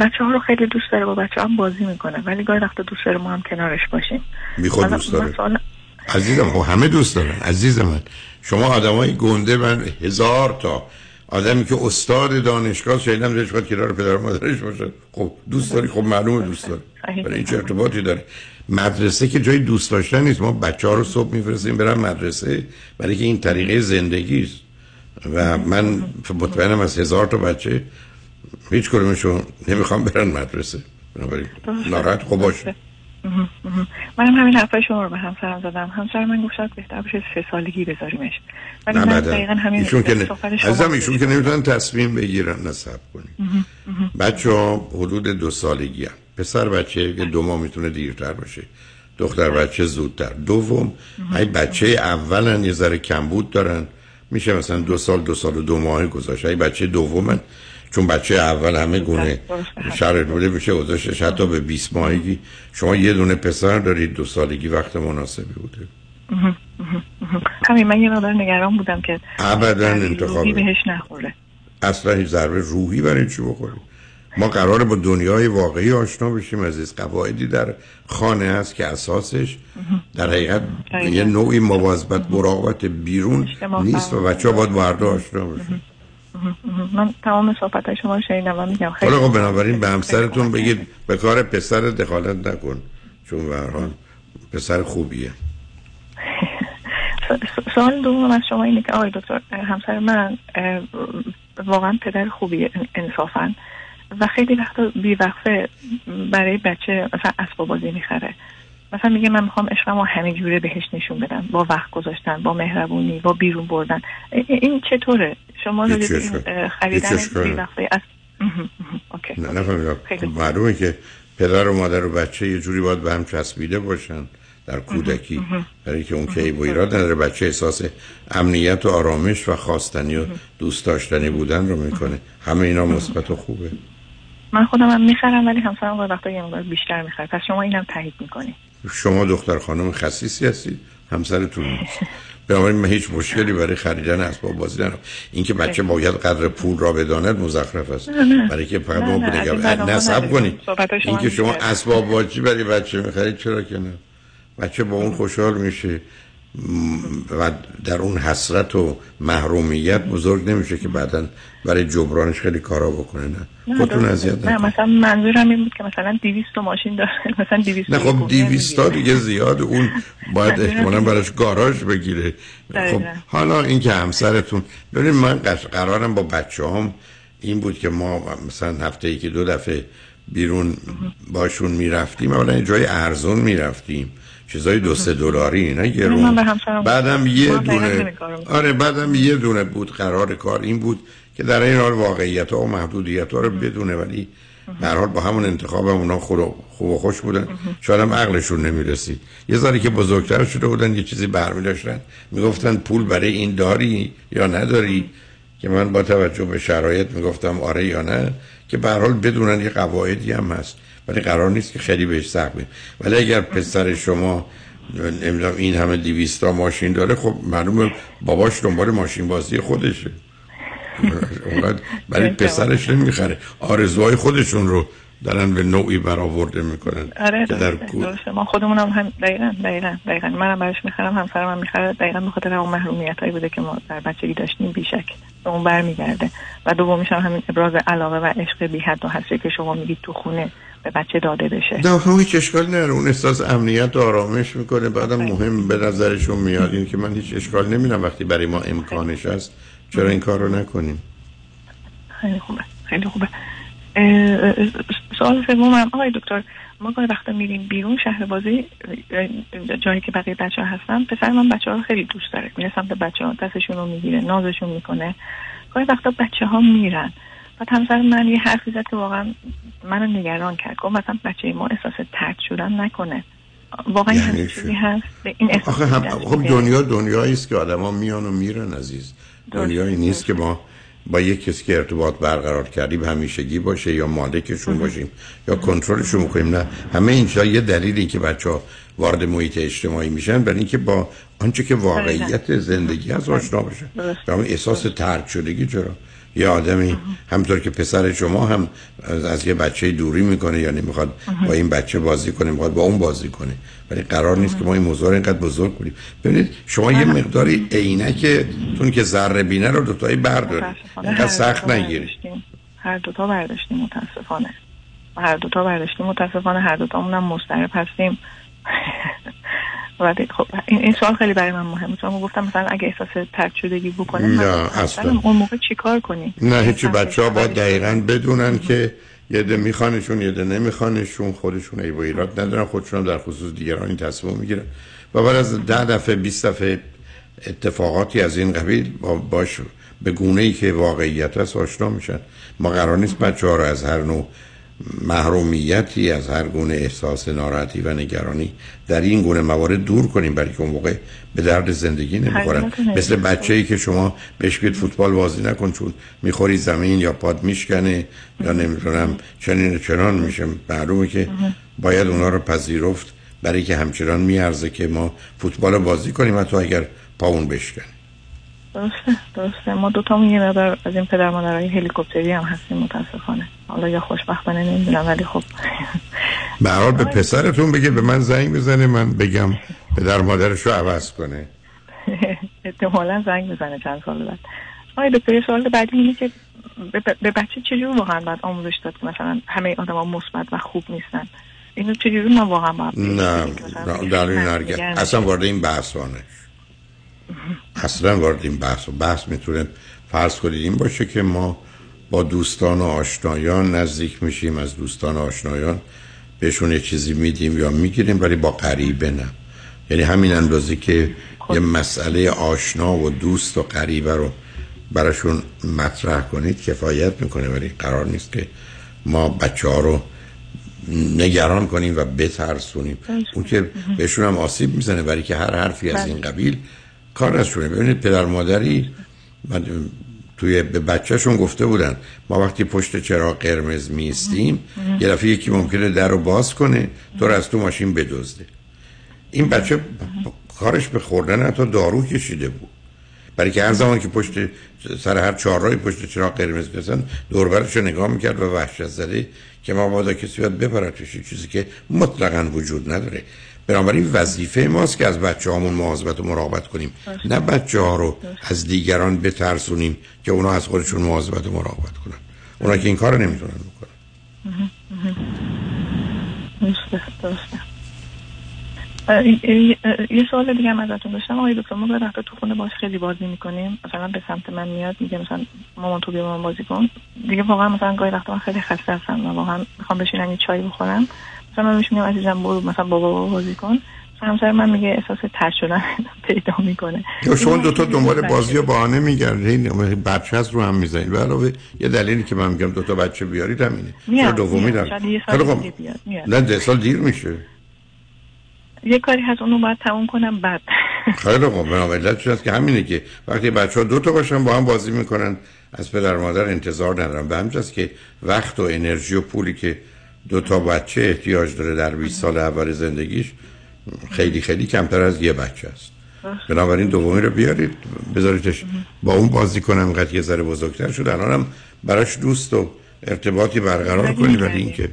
S32: بچه ها رو خیلی دوست داره با بچه هم بازی می‌کنه ولی گاهی وقتا دوست داره ما هم کنارش باشیم.
S3: بی خود دوست داره. عزیزم خب همه دوست دارن. عزیز من شما آدم های گنده من هزار تا آدمی که استاد دانشگاه شنیدم دلش خواهد کنار پدر مادرش باشه. خب دوست داری؟ خب معلومه دوست داری. برای این چه ارتباطی داره؟ مدرسه که جای دوست داشتن نیست. ما بچه ها رو صبح میفرستیم برن مدرسه برای که این طریقه زندگی است. و من مطمئنم از هزار تا بچه هیچ کدومشون نمی‌خوام برن مدرسه. بنابراین ناراحت خوب باشه
S32: منم همین حرفای شما رو به همسرم زدم. همسر من گفت شاید بهتر باشه سه سالگی بذاریمش. ولی من دقیقا همین
S3: ایشون که عزیزم ایشون که نمی‌تونن تصمیم بگیرن نصب کنیم. بچه ها حدود دو سالگی هم. پسر بچه یه دو ماه می‌تونه دیرتر باشه. دختر بچه زودتر. دوم ای بچه اولن یه ذره کمبود دارن. میشه مثلا دو سال دو سال و دو ماه گذاشت. ای بچه دومن چون بچه اول همه گونه شرط بوده میشه گذاشتش حتی به 20 ماهگی. شما یه دونه پسر دارید دو سالگی وقت مناسبی بوده.
S32: همین من یه مقدار نگران بودم که
S3: ابدا انتخاب
S32: بهش نخوره.
S3: اصلا هیچ ضربه روحی برای چی بخوریم ما قراره با دنیای واقعی آشنا بشیم از این قواعدی در خانه هست که اساسش در حقیقت یه نوعی مواظبت مراقبت بیرون نیست و بچه ها باید برده آشنا بشن.
S32: من تمام صحبت شما شنیدم و میگم
S3: خیلی خب بنابراین به همسرتون بگید به کار پسر دخالت نکن چون به پسر خوبیه.
S32: سوال دوم از شما اینه که آقای دکتر همسر من واقعا پدر خوبیه انصافا و خیلی وقتا وقفه برای بچه مثلا اسباب بازی می‌خره. مثلا میگه من می‌خوام عشقمو همه جوره بهش نشون بدم. با وقت گذاشتن با مهربونی با بیرون بردن. این چطوره؟ شما رو خریدن از
S3: نه نفهمیدم معلومه که پدر و مادر و بچه یه جوری باید به هم چسبیده باشن در کودکی. برای که اون که ایراد نداره بچه احساس امنیت و آرامش و خواستنی و دوست داشتنی بودن رو می‌کنه. همه اینا مثبت و خوبه.
S32: من خودم هم می‌خرم ولی همسرم وقتا یه بیشتر می‌خره. پس شما اینم تایید می‌کنی.
S3: شما دختر خانم خصیصی هستید همسرتون. نیست بنابراین من هیچ مشکلی برای خریدن اسباب بازی ندارم. اینکه بچه باید قدر پول را بداند مزخرف است. برای که فقط ما نصب کنید. اینکه شما اسباب بازی برای بچه می‌خرید چرا که نه؟ بچه با اون خوشحال میشه. و در اون حسرت و محرومیت بزرگ نمیشه که بعدا برای جبرانش خیلی کارا بکنه نه؟ خودتون اذیت
S32: نه مثلا منظورم این بود که مثلا 200 ماشین داره مثلا 200
S3: نه خب 200 تا دیگه زیاد اون باید احتمالاً براش گاراژ بگیره. خب حالا این که همسرتون ببینید من قرارم با بچه‌هام این بود که ما مثلا هفته ای که دو دفعه بیرون باشون می‌رفتیم اولا جای ارزون می‌رفتیم. چیزای دو سه دلاری نه یه رو. بعدم یه دونه آره بعدم یه دونه بود قرار کار این بود که در این حال واقعیت ها و محدودیت ها رو بدونه ولی به حال با همون انتخاب هم اونا خوب و خوش بودن. شاید هم عقلشون نمی‌رسید. یه ذاری که بزرگتر شده بودن یه چیزی برمی داشتن. می‌گفتن پول برای این داری یا نداری؟ که من با توجه به شرایط می‌گفتم آره یا نه که به حال بدونن یه قواعدی هم هست. ولی قرار نیست که خیلی بهش سخت ولی اگر پسر شما نمی‌دونم این همه دیویستا ماشین داره خب معلومه باباش دنبال ماشین بازی خودشه. برای پسرش نمی‌خره. آرزوهای خودشون رو دارن به نوعی برآورده می‌کنن
S32: آره در درسته ما خودمون هم, هم دقیقا دقیقا دقیقا. منم براش می‌خرم همسرم هم می‌خره. دقیقا به خاطر اون محرومیت هایی بوده که ما در بچگی داشتیم بیشک. به اون برمیگرده. و دومیش هم همین ابراز علاقه و عشق بی حد و حسی که شما میگید تو خونه به بچه داده بشه.
S3: نه هیچ اشکال نداره اون احساس امنیت و آرامش می‌کنه. بعدم مهم به نظرشون میاد این که من هیچ اشکال نمیدم وقتی برای ما امکانش هست. چرا این کار رو نکنیم؟
S32: خیلی خوبه خیلی خوبه. سوال سومم آقای دکتر ما گاهی وقتا میریم بیرون شهر بازی جایی که بقیه بچه ها هستن پسر من بچه ها خیلی دوست داره میره سمت بچه ها دستشون رو می‌گیره نازشون می‌کنه. گاهی وقتا بچه ها میرن. و همسر من یه حرفی زد که واقعا منو نگران کرد. گفت مثلا بچه ما احساس ترد شدن نکنه. واقعا یعنی چیزی هست؟ این
S3: هم خب دنیا دنیایی است که آدما میان و میرن عزیز. دنیایی نیست که ما با یک کسی که ارتباط برقرار کردیم همیشگی باشه یا مالکشون باشیم یا کنترلشون می‌کنیم نه همه اینجا یه دلیلی که بچه ها وارد محیط اجتماعی میشن برای اینکه با آنچه که واقعیت زندگی از آشنا بشه احساس ترک شدگی چرا؟ یه آدمی همطور که پسر شما هم از یه بچه دوری می‌کنه یا نمی‌خواد با این بچه بازی کنه می‌خواد با اون بازی کنه. ولی قرار نیست که ما این موضوع رو اینقدر بزرگ کنیم. ببینید شما یه مقداری عینک تون که ذره بینه رو دوتایی بردارید. اینقدر سخت نگیرید.
S32: هر دوتا برداشتیم متاسفانه. هر دوتا برداشتیم متاسفانه هر دوتا هم مسترب هستیم. ولی خب این, سوال خیلی برای من مهمه. چون گفتم مثلا اگه احساس ترک شدگی بکنه
S3: نه اصلا.
S32: اون موقع چیکار کنی
S3: نه هیچ بچه ها باید دقیقا بدونن که یه ده میخوانشون یه ده نمیخوانشون. خودشون ای و ایراد ندارن. خودشون هم در خصوص دیگران این تصمیم می‌گیرن. و بعد از ده دفعه 20 دفعه اتفاقاتی از این قبیل با باش به گونه ای که واقعیت هست آشنا میشن. ما قرار نیست بچه ها رو از هر نوع محرومیتی از هر گونه احساس ناراحتی و نگرانی در این گونه موارد دور کنیم برای که اون موقع به درد زندگی نمی‌خورن. مثل بچه ای که شما بهش بگید فوتبال بازی نکن چون می‌خوری زمین یا پاد میشکنه یا نمی‌دونم چنین چنان میشه. معلومه که باید اونا رو پذیرفت برای که همچنان میارزه که ما فوتبال بازی کنیم حتی اگر پاون بشکنه
S32: درسته درسته. ما دوتامون یه مقدار از این پدر مادرهای هلیکوپتری هم هستیم متاسفانه. حالا یا خوشبختانه نمی‌دونم ولی خب.
S3: به هر حال به پسرتون بگه به من زنگ بزنه من بگم پدر مادرش رو عوض کنه.
S32: احتمالا زنگ بزنه چند سال بعد. آقای دکتر سوال بعدی اینه که به بچه چجور واقعا باید آموزش داد که مثلا همه آدم ها مثبت و خوب نیستن؟ اینو چجوری ما واقعا باید
S3: نه در این اصلا وارد این بحث. اصلا وارد این بحث و بحث می‌تونه فرض کنید این باشه که ما با دوستان و آشنایان نزدیک میشیم از دوستان و آشنایان بهشون یه چیزی میدیم یا می‌گیریم ولی با غریبه نه. یعنی همین اندازه که یه مسئله آشنا و دوست و غریبه رو براشون مطرح کنید کفایت می‌کنه ولی قرار نیست که ما بچه ها رو نگران کنیم و بترسونیم. اون که بهشون هم آسیب می‌زنه برای که هر حرفی از این قبیل کار ازشونه ببینید پدر مادری من توی به بچهشون گفته بودن ما وقتی پشت چراغ قرمز میستیم یه دفعه یکی ممکنه در رو باز کنه تو رو از تو ماشین بدزده. این بچه کارش به خوردن حتی دارو کشیده بود. برای که هر زمان که پشت سر هر چهارراهی پشت چراغ قرمز می‌رسن دوربرش رو نگاه می‌کرد و وحشت زده که ما باید کسی باید بپرتش چیزی که مطلقا وجود نداره. بنابراین وظیفه ماست که از بچه هامون مواظبت و مراقبت کنیم. نه بچه ها رو از دیگران بترسونیم که اونا از خودشون مواظبت و مراقبت کنن. اونا که این کار نمی‌تونن بکنن.
S32: یه سوال دیگه هم ازتون داشتم. آقای دکتر ما وقتا تو خونه باش خیلی بازی می‌کنیم. مثلا به سمت من میاد میگه مثلا مامان تو بیا من بازی کن. دیگه واقعا مثلا گاهی وقتا من خیلی خسته هستم و واقعا می‌خوام بشینم یه چای بخورم. مثلا من میگم عزیزم برو مثلا بابا بابا بازی کن. همسر من میگه احساس ترد شدن پیدا می‌کنه.
S3: شما دوتا دنبال بازی و بهانه میگردین بچه هست رو هم می‌زنید. به علاوه یه دلیلی که من میگم دوتا بچه بیارید همینه.
S32: میاد،
S3: دومی. نه ده سال دیر میشه.
S32: یه کاری هست اونو باید تموم کنم بعد.
S3: خیلی خوب. بنا علتش هست که همینه که وقتی بچه ها دو تا باشن با هم بازی می‌کنن از پدر مادر انتظار ندارن. به همین که وقت و انرژی و پولی که دو تا بچه احتیاج داره در 20 سال اول زندگیش خیلی خیلی کمتر از یه بچه است. بنابراین دومی رو بیارید بذاریدش. با اون بازی کنم اینقدر یه ذره بزرگتر شد. الانم براش دوست و ارتباطی برقرار کنی ولی. اینکه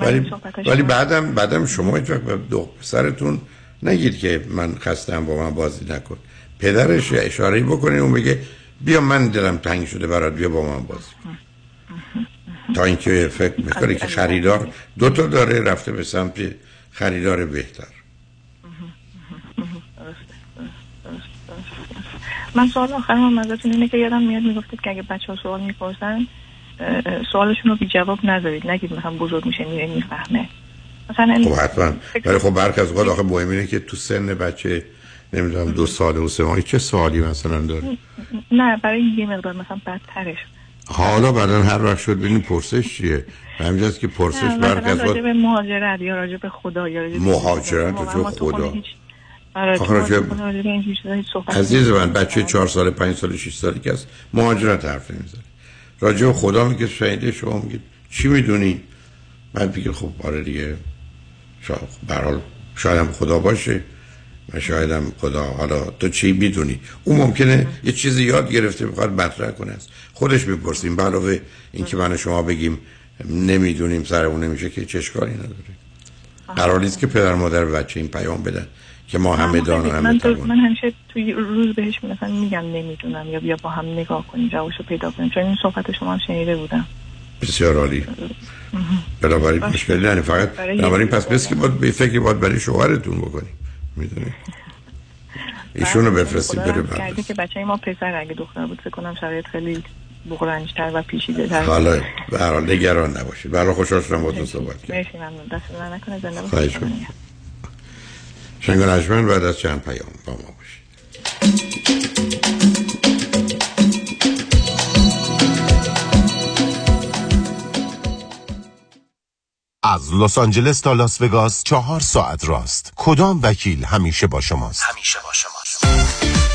S3: ولی ولی بعدم بعدم شما هیچ وقت به دو پسرتون نگید که من خستم با من بازی نکن. پدرش اشاره بکنه اون بگه بیا من دلم تنگ شده برات بیا با من بازی کن. تا اینکه فکر می‌کنه که خریدار دو تا داره رفته به سمت خریدار بهتر.
S32: من سوال آخرم هم ازتون اینه که یادم میاد می‌گفتید که اگه بچه ها سوال می‌پرسن سوالشون رو بی جواب نذارید نگید مثلا بزرگ میشه میره می‌فهمه. مثلا این-
S3: خب حتما. ولی خب برخ از اوقات آخه مهم اینه که تو سن بچه نمی‌دونم دو ساله و سه ماهه چه سوالی مثلا داره؟
S32: نه برای یه مقدار مثلا بدترش.
S3: حالا بعدا هر وقت شد ببینید پرسش چیه؟ همینجاست که پرسش از
S32: راجع به مهاجرت یا راجع به خدا یا راجع
S3: مهاجرت؟
S32: تو
S3: خدا. عزیز من. بچه چهار ساله پنج ساله شش ساله که است مهاجرت حرف نمی‌زنه. راجع به خدا میگه شهیده شما میگه چی می‌دونی؟ بعد میگه خب آره دیگه شاید به هر حال شاید هم خدا باشه. و شاید هم خدا حالا تو چی می‌دونی؟ اون ممکنه یه چیزی یاد گرفته بخواد مطرح کنه. است خودش می‌پرسیم. به علاوه اینکه من شما بگیم نمی‌دونیم سرمون نمیشه که چه اشکالی نداره. قرار نیست که پدر مادر بچه این پیام بدن که ما همه دان و همه
S32: من, من همیشه توی روز بهش مثلا میگم نمی‌دونم. یا بیا با هم نگاه کنیم جوابشو پیدا کنیم. چون این صحبت شما هم شنیده بودم.
S3: بسیار عالی. بنابراین مشکلی نداره فقط
S32: برای
S3: بنابراین پس بس که باید به فکری باید برای شوهرتون بکنی می‌دونی؟ ایشونو بفرستی
S32: خدا
S3: بره بعد
S32: که بچه ما پسر اگه دختر بود فکر کنم شرایط خیلی بغرنجتر و پیچیده تر
S3: حالا به هر حال نگران نباشید. برای خوشحال شدم باهاتون صحبت کردم
S32: مرسی ممنون. دست من نکنه زنده باشید.
S3: خواهش می‌کنم. شنگ و نجمن بعد از چند پیام با ما باشید.
S14: از لس آنجلس تا لاس وگاس چهار ساعت راست. کدام وکیل همیشه با شماست؟
S20: همیشه با شما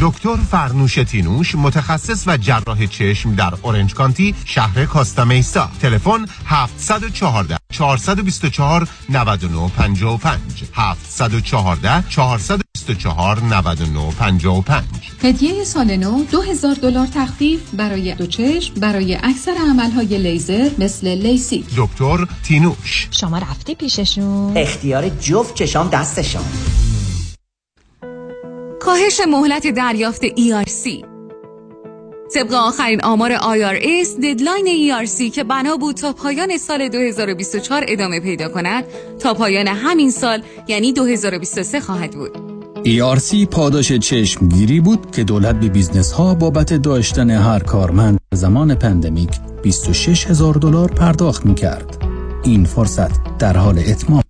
S14: دکتر فرنوش تینوش متخصص و جراح چشم در اورنج کانتی شهر کاستامیسا تلفن 714 424 9955 714 424 9955
S33: هدیه سال نو 2000 دلار تخفیف برای دو چشم برای اکثر عملهای لیزر مثل لیسیک
S14: دکتر تینوش.
S34: شما رفتی پیششون.
S35: اختیار جفت چشام دستشان
S33: کاهش مهلت دریافت ERC طبق آخرین آمار IRS ددلاین ERC که بنا بود تا پایان سال 2024 ادامه پیدا کند تا پایان همین سال یعنی 2023 خواهد بود
S36: ERC پاداش چشمگیری بود که دولت به business ها بابت داشتن هر کارمند زمان pandemic 26 هزار دلار پرداخت می کرد. این فرصت در حال اتمام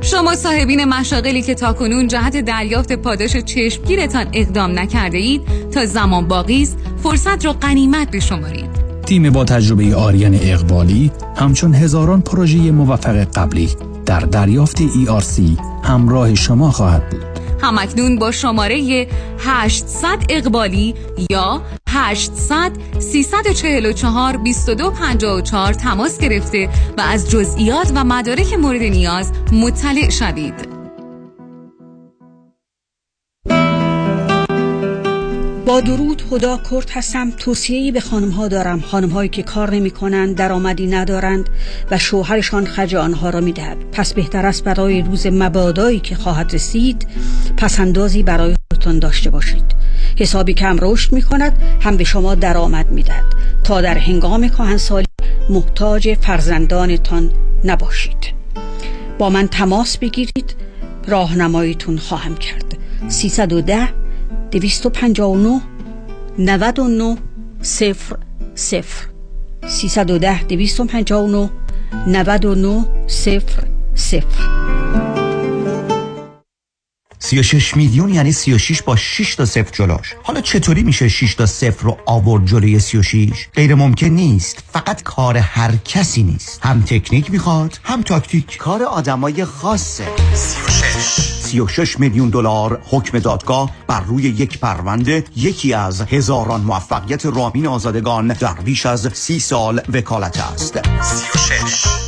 S33: شما صاحبین مشاغلی که تاکنون جهت دریافت پاداش چشمگیرتان اقدام نکرده اید تا زمان باقی است فرصت را غنیمت بشمارید
S36: تیم با تجربه آریان اقبالی همچون هزاران پروژه موفق قبلی در دریافت ERC همراه شما خواهد بود.
S33: همکنون با شماره 800 اقبالی یا 800 344 2254 تماس گرفته و از جزئیات و مدارک مورد نیاز مطلع شوید.
S37: با درود هدا کرد هستم. توصیه‌ای به خانم ها دارم. خانم هایی که کار نمی کنند درآمدی ندارند و شوهرشان خرج آنها را می دهد پس بهتر است برای روز مبادایی که خواهد رسید پسندازی برای خودتان داشته باشید. حسابی که رشد می کند هم به شما درآمد می دهد تا در هنگام کهنسالی محتاج فرزندانتان نباشید. با من تماس بگیرید. راهنماییتون خواهم کرد. 310 259 99 صفر صفر. 310 259 99 صفر صفر.
S38: 36 میلیون یعنی 36 با 6 تا صفر جلوش حالا چطوری میشه 6 تا صفر رو آورد جلوی 36 غیر ممکن نیست. فقط کار هر کسی نیست. هم تکنیک می‌خواد هم تاکتیک. کار آدمای خاصه.
S20: 36
S38: 36 میلیون دلار حکم دادگاه بر روی یک پرونده یکی از هزاران موفقیت رامین آزادگان در بیش از سی سال وکالت است.
S20: 36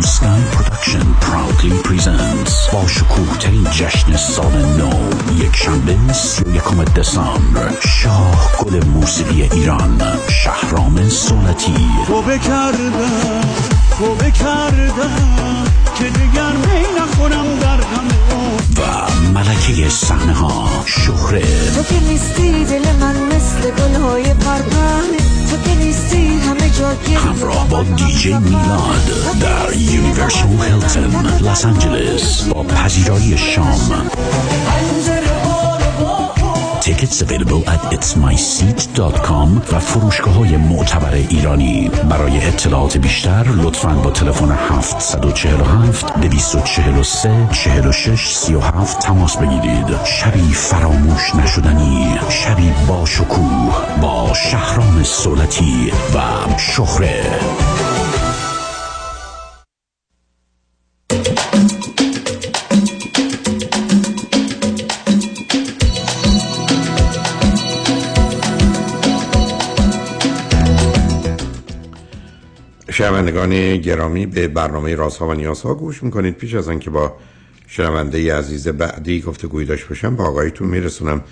S36: New Sky Production proudly presents با شکوه ترین جشن سال نو یک شنبه سی و یکم دسامبر شاه گل موسیقی ایران شهرام صولتی
S39: توبه کردم توبه کردم که دیگر می نخورم در غم
S36: و ملکه صحنه ها شهره.
S27: تو که نیستی دل من مثل گلهای پرپر تو که نیستی همه جا
S36: همراه با دیجی میلاد در یونیورسال هیلتون لس آنجلس. با پذیرایی شام. Tickets available at itsmyseat.com و فروشگاه های معتبر ایرانی. برای اطلاعات بیشتر لطفاً با تلفن 747 243 46 37 تماس بگیرید. شبی فراموش نشدنی شبی با شکوه با شهرام سولتی و شهره.
S3: شنوندگان گرامی به برنامه رازها و نیازها گوش می‌کنید. پیش از آنکه با شنونده عزیز بعدی گفته گوی داشت باشم با آقایتون میرسونم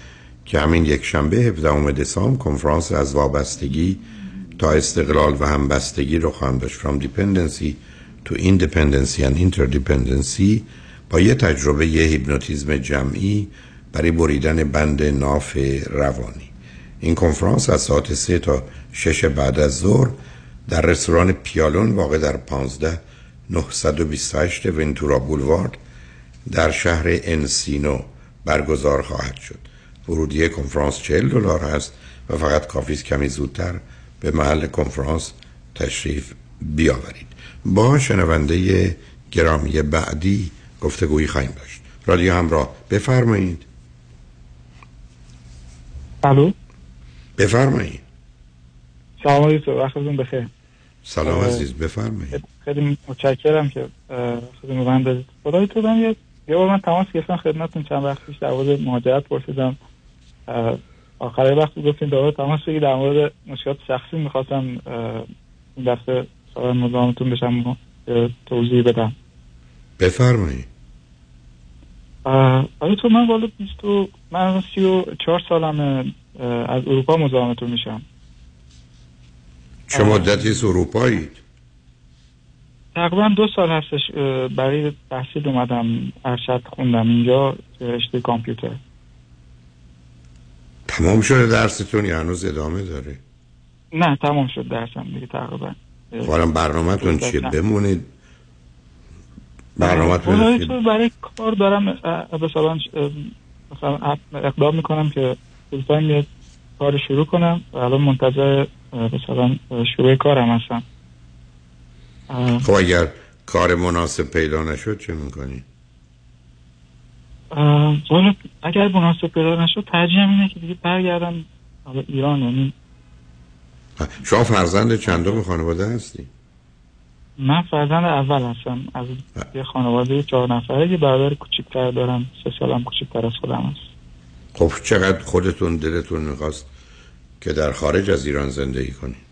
S3: که همین یک شنبه 17 دسامبر کنفرانس از وابستگی تا استقلال و همبستگی رو خواهم داشت. From Dependency to Independency and Interdependency با یه تجربه یه هیپنوتیزم جمعی برای بریدن بند ناف روانی. این کنفرانس از ساعت 3 تا 6 بعد از ظهر در رستوران پیالون واقع در 15 928 ونتورا بولوارد در شهر انسینو برگزار خواهد شد. ورودی کنفرانس 40 دلار هست و فقط کافی است کمی زودتر به محل کنفرانس تشریف بیاورید. با شنونده گرامی بعدی گفتگویی خواهیم داشت. رادیو همراه بفرمایید.
S40: الو؟
S3: بفرمایید.
S40: سلام علیکم وقتتون بخیر.
S3: سلام عزیز بفرمایید.
S40: خیلی متشکرم که خیلی من خدای تو یه یه بار من تماس گرفتم خدمتتون چند وقت پیش در مورد مهاجرت پرسیدم. آخر وقت گفتین دوباره تماس بگید در مورد مشکلات شخصی می‌خواستم این دفعه سوال مزاحمتون بشم توضیح بدم.
S3: بفرمایید.
S40: آره تو من والا بیستو من سی و چهار سالم از اروپا مزاحمتون میشم.
S3: چه مدتی از اروپایید
S40: تقریبا دو سال هستش برای تحصیل اومدم ارشد خوندم اینجا رشته کامپیوتر.
S3: تمام شده درستون یا هنوز ادامه داره؟
S40: نه تمام شد درسم دیگه تقریبا.
S3: حالا برنامه تون چیه؟ بمونید. برنامه
S40: تون برای کار دارم مثلا اقدام می‌کنم که فول کار شروع کنم. و الان منتظر مثلا شروع کارم هستم
S3: خب اگر کار مناسب پیدا نشد چه می‌کنی؟
S40: والا اگر مناسب پیدا نشد ترجیح اینه که دیگه برگردم ایران یعنی
S3: شما فرزند چندم خانواده هستی؟
S40: من فرزند اول هستم. از یه خانواده چهار نفره یه برادر کوچیکتر دارم. سه سالم کوچیکتر از خودم هست.
S3: خب چقدر خودتون دلتون می‌خواست که در خارج از ایران زندگی کنید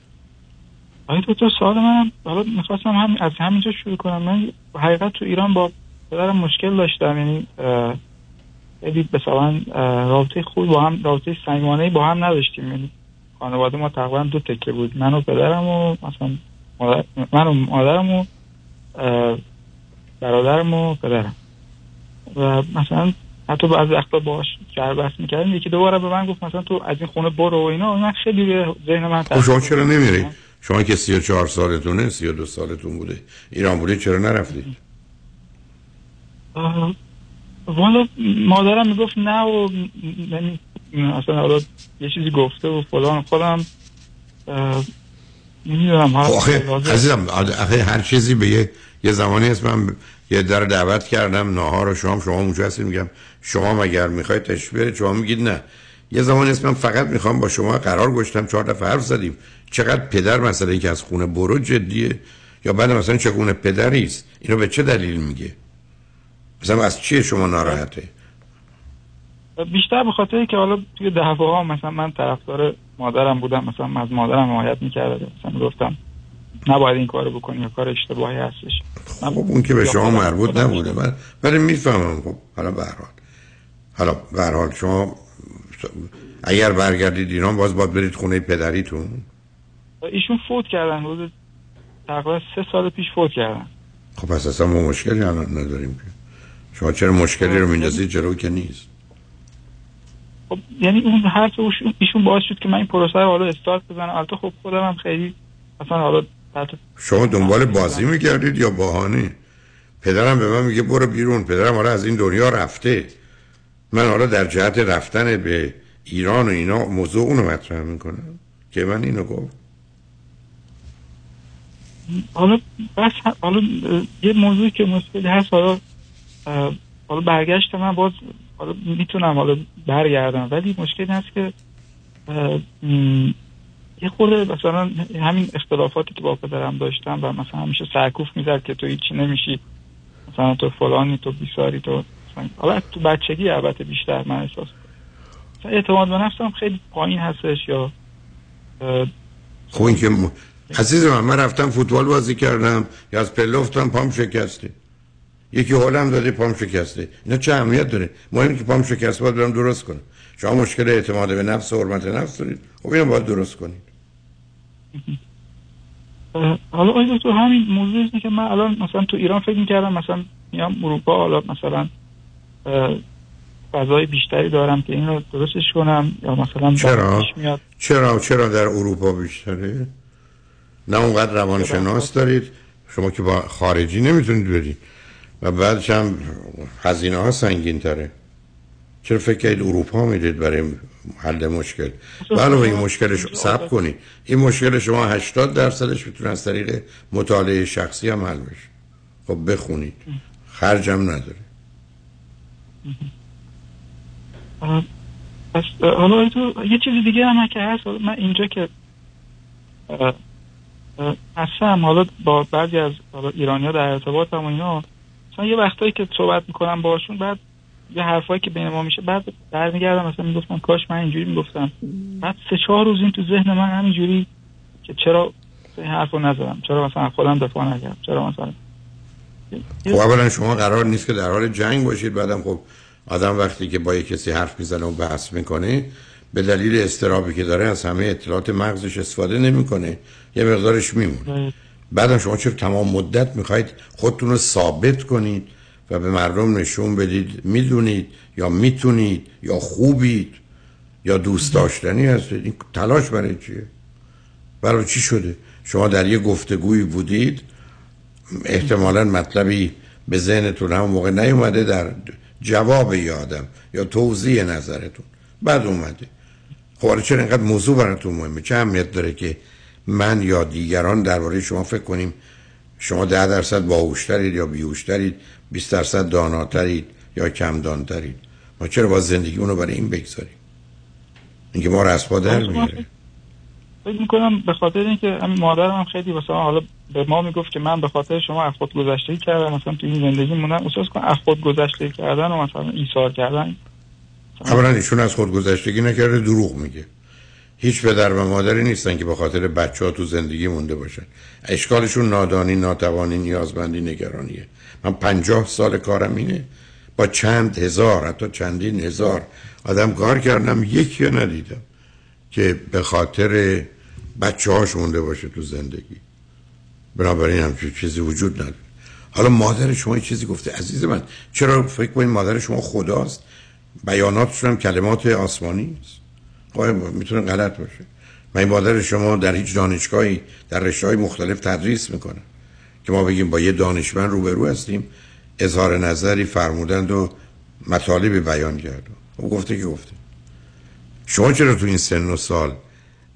S40: آیا تو سوال منم حالا می‌خواستم هم از همینجا شروع کنم. من حقیقت تو ایران با پدرم مشکل داشتم یعنی خیلی مثلا رابطه خوب با هم رابطه صمیمانه با هم نداشتیم. یعنی خانواده ما تقریبا دو تکه بود من و پدرم و مثلا من و مادرم و برادرم و پدرم. و مثلا حتی بعضی وقتا باش بحث می‌کردیم یکی دوباره به من گفت مثلا تو از این خونه برو و اینا. من خیلی به ذهن من
S3: خب شما چرا نمیرید؟ شما که 34 سالتونه 32 سالتون بوده. ایران بوده چرا نرفتید
S40: والا مادرم می‌گفت نه و اصلا حالا یه چیزی گفته و فلان خودم نمی‌دونم
S3: آخه عزیزم آخه هر چیزی به یه یه زمانی من یه در دعوت کردم ناهار و شام شما اونجا هستید میگم شما مگر می‌خواید تشبیه شما میگید نه. یه زمانی هست من فقط می‌خوام با شما قرار گشتم چهار دفعه حرف زدیم. چقدر پدر مسئله که از خونه برو جدیه؟ یا بعد مثلا چگونه پدری است؟ اینو به چه دلیل میگه؟ مثلا از چیه شما ناراحته؟
S40: بیشتر به خاطر که حالا توی دعواها مثلا من طرفدار مادرم بودم مثلا از مادرم حمایت می‌کردم مثلا گفتم نباید این کارو بکنی یا کار اشتباهی هستش.
S3: خب اون که به شما مربوط نبوده. من ولی می‌فهمم. خب حالا به هر حال. حالا به هر حال شما اگر برگردید ایران باز باید برید خونه پدریتون.
S40: ایشون فوت کردن. روز تقریبا سه سال پیش فوت کردن.
S3: خب پس اصلا ما مشکلی الان نداریم که. شما چرا مشکلی رو میندازید؟ جلو که نیست.
S40: خب یعنی اون حرف ایشون باعث شد که من این پروسه رو حالا استارت بزنم. البته خب خودم هم خیلی اصلا حالا
S3: شما دنبال بازی می‌کردید یا بهانه؟ پدرم به من میگه برو بیرون. پدرم حالا از این دنیا رفته. من حالا در جهت رفتن به ایران و اینا موضوع اونو مطرح می‌کنن که من اینو گفت.
S40: حالا بس حالا یه موضوعی که مشکلی هست حالا حالا برگشت من باز حالا می‌تونم حالا برگردم. ولی مشکلی هست که یه خورده مثلا همین اختلافاتی که با پدرم داشتم و مثلا همیشه سرکوف می‌زد که تو هیچی نمیشی. مثلا تو فلانی تو بیساری تو حالا تو بچگی البته بیشتر من احساس اعتماد به نفسم خیلی پایین هستش یا
S3: خب که م... عزیز من من رفتم فوتبال بازی کردم. یا از پله افتادم پام شکسته. یکی حالم داده پام شکسته. اینا چه اهمیت داره؟ مهم که پام شکسته باید برم درست کنم. شما مشکل اعتماد به نفس و حرمت نفس دارید. خب اینو باید درست کنید.
S40: حالا آیا تو همین موضوع اینه که من الان مثلا تو ایران فکر می‌کردم مثلا میام اروپا حالا مثلا فضای بیشتری دارم که این رو درستش کنم یا مثلا
S3: چرا؟ میاد. چرا چرا در اروپا بیشتره؟ نه اونقدر روانشناس دارید شما که با خارجی نمی‌تونید برید و بعدش هم هزینه ها سنگین تره چرا فکر کنید اروپا می‌دید برای حل مشکل. بله این مشکلش سب کنید این مشکل شما 80 درصدش می‌تونه از طریق مطالعه شخصی هم حل بشه. خب بخونید. خرجم نداره.
S40: پس حالا تو یه چیز دیگه هم که هست. من اینجا که هستم حالا با بعضی از ایرانی ها در ارتباط هم و اینا مثلا یه وقتایی که صحبت می‌کنم باشون بعد یه حرفایی که بین ما میشه بعد برمیگردم مثلا می‌گفتم کاش من اینجوری می‌گفتم. بعد سه چهار روز این تو ذهن من همینجوری که چرا این حرف رو نزدم چرا مثلا خودم دفاع نکردم چرا مثلا
S3: خب اولا شما قرار نیست که در حال جنگ باشید بعدم خب آدم وقتی که با یک کسی حرف می‌زنه و بحث می‌کنه به دلیل استرابی که داره از همه اطلاعات مغزش استفاده نمی‌کنه یه مقدارش میمونه. بعدم شما چرا تمام مدت می‌خواید خودتون رو ثابت کنید و به مردم نشون بدید می‌دونید یا می‌تونید یا خوبید یا دوست داشتنی هستید. این تلاش برای چیه؟ برای چی شده؟ شما در یه گفتگویی بودید احتمالا مطلبی به ذهنتون همون موقع نیومده در جواب یادم یا توضیح نظرتون. بعد اومده. خب چرا اینقدر موضوع براتون مهمه؟ چه اهمیت داره که من یا دیگران درباره شما فکر کنیم شما ده درصد باهوشترید یا بیهوشترید 20 درصد داناترید یا کم دانترید ما چرا با زندگی اونو برای این بگذاریم؟ اینکه ما رسپا در میاره.
S40: فکر می‌کنم به خاطر اینکه همین مادرم هم خیلی مثلا حالا به ما می‌گفت که من به خاطر شما از خود گذشته کردم مثلا تو این زندگی موندم احساس کنم از خود گذشته کردن و مثلا ایثار کردن.
S3: اولا ایشون از خود گذشتگی نکرده دروغ میگه. هیچ پدر و مادری نیستن که به خاطر بچه ها تو زندگی مونده باشن. اشکالشون نادانی ناتوانی نیازمندی نگرانیه. من پنجاه سال کارم اینه. با چند هزار حتی چندین هزار آدم کار کردم یکی ندیدم که به خاطر بچه هاش مونده باشه تو زندگی. بنابراین همچون چیزی وجود نداره. حالا مادر شما چیزی گفته. عزیز من چرا فکر کنید مادر شما خداست؟ بیاناتشون هم کلمات آسمانی است. خب می‌تونه غلط باشه. من مادر شما در هیچ دانشگاهی در رشته های مختلف تدریس می‌کنه که ما بگیم با یه دانشمند روبرو هستیم اظهار نظری فرمودند و مطالبی بیان کرد. و خب گفته که گفته. شما چرا تو این سن و سال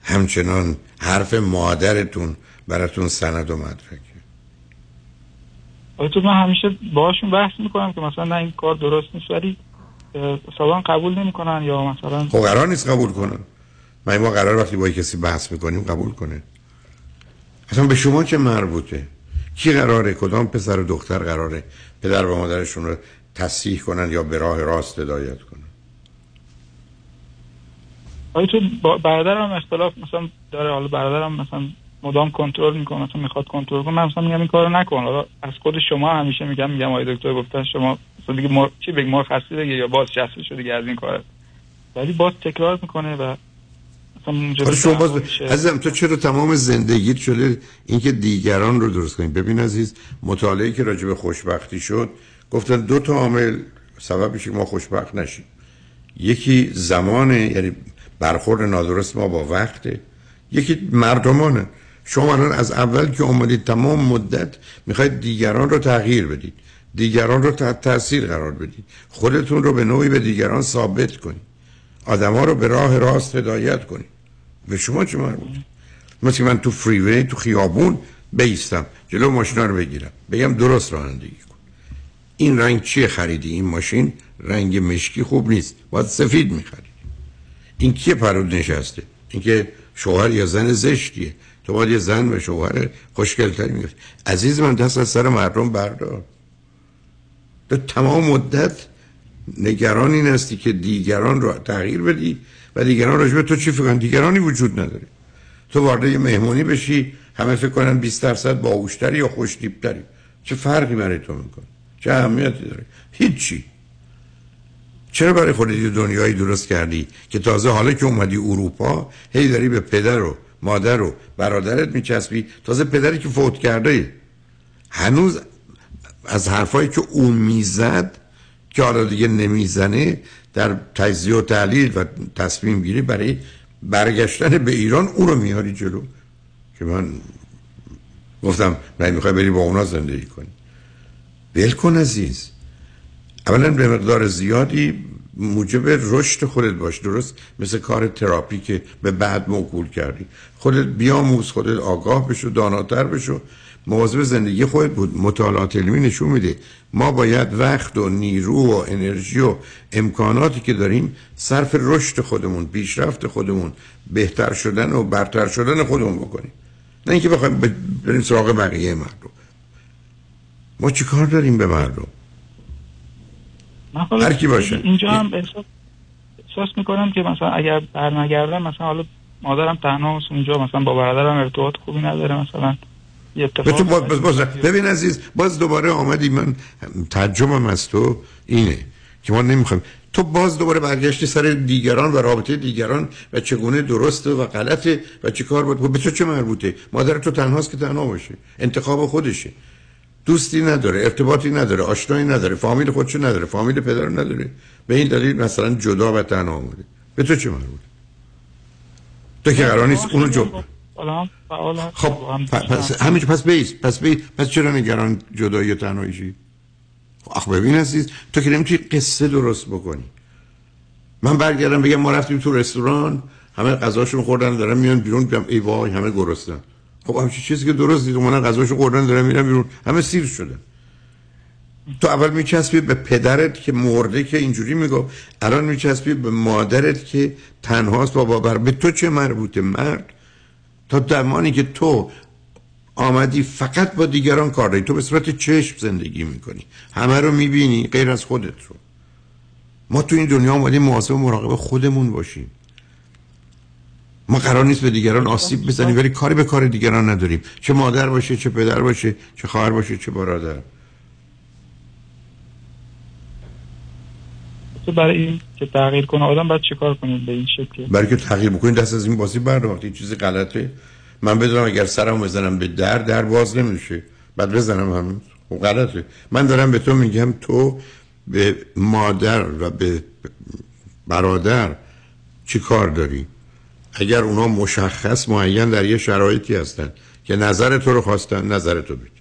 S3: همچنان حرف مادرتون براتون سند و مدرکه
S40: تو من همیشه باشون بحث می‌کنم که مثلا نه این کار درست نیست ولی سالان قبول نمی‌کنن یا مثلا
S3: خب قرار نیست قبول کنن. من ما قرار وقتی با کسی بحث می‌کنیم قبول کنه. اصلا به شما چه مربوطه؟ کی قراره؟ کدام پسر و دختر قراره پدر و مادرشون رو تصحیح کنن یا به راه راست هدایت کنن؟
S40: آیا تو برادرم اختلاف مثلا داره حالا برادرم مثلا مدام کنترل می‌کنه مثلا می‌خواد کنترل کنه. من مثلا میگم این کارو نکن. حالا از خود شما همیشه میگم میگم آقای دکتر گفتن شما مثلا دیگه مر... چی بگم مر خسته دیگه یا باز شخصی شده دیگه از این کار ولی باز تکرار می‌کنه و
S3: مثلا شما باز عزیزم تو چرا تمام زندگیت شده اینکه دیگران رو درست کنی؟ ببین عزیز مطالعه که راجع به خوشبختی شد گفتن دو تا عامل سببش ما خوشبخت نشیم. یکی زمانه یعنی برخورد نادرست ما با وقته. یکی مردمانه. شما الان از اول که اومدید تمام مدت می‌خواید دیگران رو تغییر بدید دیگران رو تحت تاثیر قرار بدید. خودتون رو به نوعی به دیگران ثابت کنید. آدما رو به راه راست هدایت کنید. به شما چه مربوط؟ مثل من تو فریوی تو خیابون بیستم. جلو ماشینا رو بگیرم. بگم درست رانندگی کن. این رنگ چیه خریدی؟ این ماشین رنگ مشکی خوب نیست. باید سفید می‌خری. این کیه پرود نشسته؟ این که شوهر یا زن زشتیه. تو باید یه زن و شوهر خوشگلتری می‌گفت عزیز من دست از سر مردم بردار. تو تمام مدت نگران این هستی که دیگران رو تغییر بدی و دیگران راجع به تو چی فکرن دیگرانی وجود نداره. تو وارد یه مهمونی بشی همه فکر کنن 20 درصد باهوشتری یا خوشتیبتری چه فرقی برای تو می‌کنه؟ چه اهمیتی داره؟ هیچی. چرا برای خودت دنیایی درست کردی که تازه حالا که اومدی اروپا هی داری به پدر و مادر و برادرت میچسبی. تازه پدری که فوت کرده هنوز از حرفایی که اون می‌زد که حالا دیگه نمی‌زنه در تجزیه و تحلیل و تصمیم گیری برای برگشتن به ایران او رو میاری جلو. که من گفتم نه می‌خوای بری با اونا زندگی کنی. بل کن عزیز. اولا به مقدار زیادی موجب رشد خودت باش. درست؟ مثل کار تراپی که به بعد موکول کردی. خودت بیاموز خودت آگاه بشو داناتر بشو. مواظب زندگی خودت بود. مطالعات علمی نشون میده. ما باید وقت و نیرو و انرژی و امکاناتی که داریم صرف رشد خودمون پیشرفت خودمون بهتر شدن و برتر شدن خودمون بکنیم. نه اینکه بخوایم بریم سراغ بقیه مردم. ما چی کار داریم به مردم؟ هر کی باشه.
S40: اینجا هم احساس, احساس می‌کنم که مثلا اگر برنگردم مثلا حالا مادرم تنها اونجا مثلا با برادرم ارتباط خوبی نداره مثلا یه اتفاق
S3: باز باز ببین عزیز باز دوباره آمدی من ترجمم از تو اینه که ما نمی‌خوایم تو باز دوباره برگشتی سر دیگران و رابطه دیگران و چگونه درسته و غلطه و چه کار بود؟ به تو چه مربوطه؟ مادر تو تنهاست که تنها باشه. انتخاب خودشه. دوستی نداره ارتباطی نداره آشنایی نداره فامیل خودشو نداره فامیل پدر نداره. به این دلیل مثلا جدا و تنها آمده به تو چه مربوطه؟ تو که قرار نیست اونو جو خب پس همین پس بیس پس بیس پس چرا نگران جدایی و تنهاییشی؟ آخ ببین عزیز تو که نمی‌تونی قصه درست بکنی. من برگردم بگم ما رفتیم تو رستوران همه غذاشون خوردن دارن میان بیرون بیام ای وای همه گرسنن. خب همچین چیزی که درست دید اومدن غذاشو خوردن دارن میرن بیرون. همه سیر شدن تو اول میچسبی به پدرت که مرده که اینجوری میگو الان میچسبی به مادرت که تنهاست با بابر به تو چه مربوطه مرد؟ تا زمانی که تو آمدی فقط با دیگران کار داری. تو به صورت چشم زندگی می‌کنی. همه رو می‌بینی غیر از خودت رو. ما تو این دنیا آمدیم محاسب مراقب خودمون باشیم. ما قرار نیست به دیگران آسیب بزنیم ولی کاری به کار دیگران نداریم. چه مادر باشه چه پدر باشه چه خواهر باشه چه برادر.
S40: برای این که تغییر کنه آدم باید چیکار کنیم به این شکل؟
S3: برای که تغییر بکنید دست از این بازی بردارید چیزی غلطه. من بدونم اگر سرم بزنم به در در باز نمیشه. بعد بزنم همین. خب غلطه. من دارم به تو میگم تو به مادر و به برادر چی کار داری؟ اگر اونا مشخص معین در یه شرایطی هستن که نظر تو رو خواستن نظر تو بید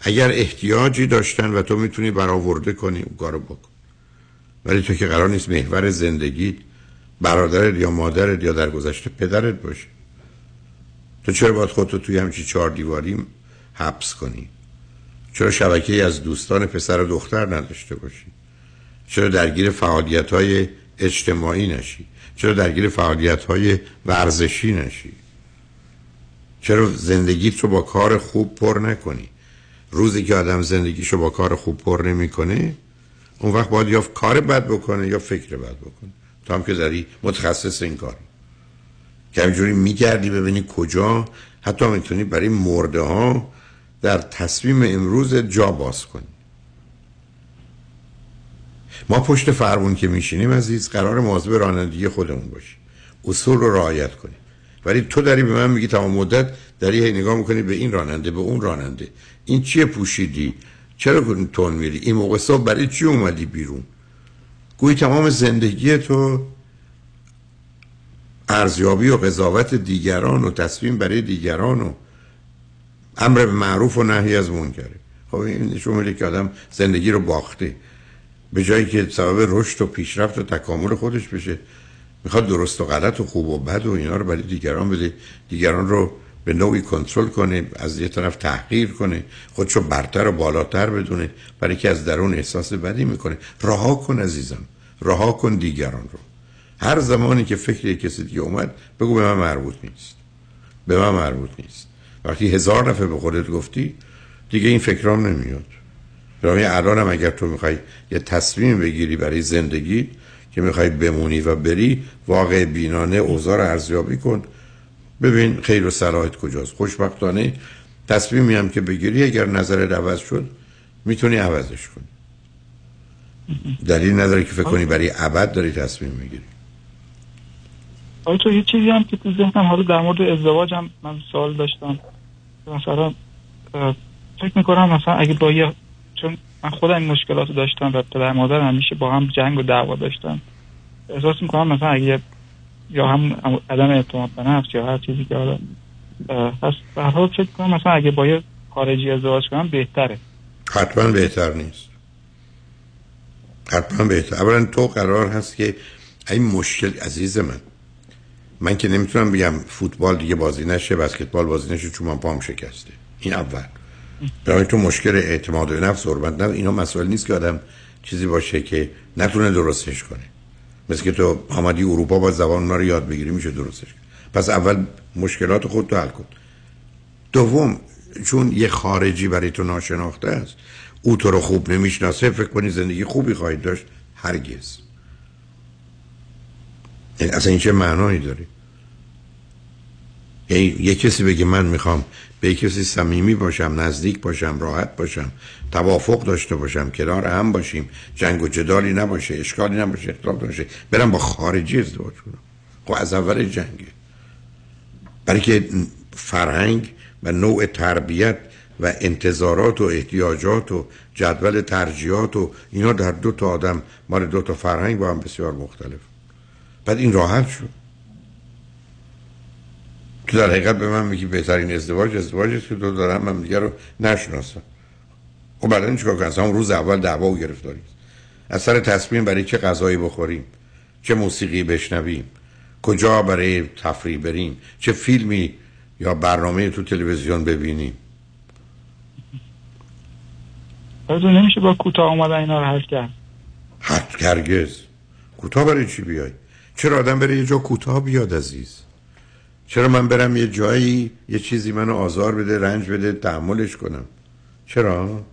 S3: اگر احتیاجی داشتن و تو می‌تونی برآورده کنی اون کارو بکن. ولی تو که قرار نیست محور زندگی برادرت یا مادرت یا در گذشته پدرت باشه. تو چرا باید خودتو توی همچی چهار دیواری حبس کنی؟ چرا شبکه از دوستان پسر و دختر نداشته باشی؟ چرا درگیر فعالیت های اجتماعی نشی؟ چرا درگیر فعالیت های ورزشی نشی؟ چرا زندگیت رو با کار خوب پر نکنی؟ روزی که آدم زندگیشو با کار خوب پر نمی‌کنه اون وقت باید یا کار بد بکنه یا فکر بد بکنه. تا هم که داری متخصص این کاری که همینجوری میگردی ببینی کجا حتی می‌تونی برای مرده ها در تصمیم امروز جا باز کنی. ما پشت فرمون که میشینیم عزیز قرار مواظب رانندگی خودمون باشیم. اصول رو رعایت کنیم. ولی تو داری به من میگی تمام مدت داری هی نگاه می‌کنی به این راننده به اون راننده. این چیه پوشیدی؟ چرا تون میری؟ این موقع صبح برای چی اومدی بیرون؟ گویی تمام زندگی تو ارزیابی و قضاوت دیگران و تصمیم برای دیگران و امر به معروف و نهی از منکره. خب این نشون میده که آدم زندگی رو باخته. به جایی که سبب رشد و پیشرفت و تکامل خودش بشه. می‌خواد درست و غلط و خوب و بد و اینا رو برای دیگران بده. دیگران رو به نوعی کنترل کنه از یه طرف تحقیر کنه خودشو برتر و بالاتر بدونه برای که از درون احساس بدی می‌کنه. رها کن عزیزم رها کن دیگران رو. هر زمانی که فکر کسی دیگه اومد بگو به من مربوط نیست. به من مربوط نیست. وقتی هزار دفعه به خودت گفتی دیگه این فکرام نمیاد. برای الان هم اگر تو می‌خوای یه تصمیم بگیری برای زندگی که می‌خوای بمونی و بری واقع بینانه اوضاع ارزیابی کن. ببین خیر و سرایت کجاست. خوشبختانه تصمیمی هم که بگیری اگر نظر عوض شد می‌تونی عوضش کنی. دلیل نداره که فکر کنی برای ابد داری تصمیم می‌گیری.
S40: آیا تو یه چیزی هم که تو ذهنم حالا در مورد ازدواج هم من سوال داشتم. مثلا فکر می‌کنم مثلا اگه با یه من خودم این مشکلات داشتم و پدر مادر همیشه با هم جنگ و دعوا داشتم احساس می‌کنم مثلا اگه یا هم عدم اعتماد به نفس یا هر چیزی که حالا هست به حال فکر کنم مثلا اگه با یه خارجی ازدواج کنم بهتره.
S3: حتما بهتر نیست. حتما بهتر. اولا تو قرار هست که این مشکل عزیز من من که نمی‌تونم بگم فوتبال دیگه بازی نشه بسکتبال بازی نشه چون من پام شکسته. این اول. برای تو مشکل اعتماد به نفس حرمت نه اینا مسئله نیست که آدم چیزی باشه که نتونه درستش کنه. مثل که تو آمدی اروپا با زبان اونا رو یاد بگیری میشه درستش کنه پس اول مشکلات خود تو حل کن. دوم چون یه خارجی برای تو ناشناخته است او تو رو خوب نمی‌شناسه فکر کنی زندگی خوبی خواهید داشت هرگز. یعنی اصلا این چه معنایی داری یعنی یه کسی بگه من می‌خوام به کسی صمیمی باشم نزدیک باشم راحت باشم توافق داشته باشم کنار هم باشیم جنگ و جدالی نباشه اشکالی نباشه اختلاف نباشه برم با خارجی ازدواج کنم. خب از اول جنگه. برای که فرهنگ و نوع تربیت و انتظارات و احتیاجات و جدول ترجیحات و اینا در دو تا آدم مال دو تا فرهنگ با هم بسیار مختلف. بعد این راحت شد. تو در حقیقت به من میگی بهترین ازدواج ازدواجی که دو دارم من دیگه رو نشناسم. خب بعدا چیکار کنم؟ روز اول دعوا و گرفتاری از سر تصمیم برای چه غذایی بخوریم؟ چه موسیقی بشنویم؟ کجا برای تفریح بریم؟ چه فیلمی یا برنامه تو تلویزیون ببینیم؟
S40: تو نمیشه با کوتاه اومدن اینا رو حل کرد
S3: هرگز. کوتاه برای چی بیای؟ چرا آدم بره یه جا کوتاه بیاد عزیز؟ چرا من برم یه جایی یه چیزی منو آزار بده رنج بده تحملش کنم؟ چرا؟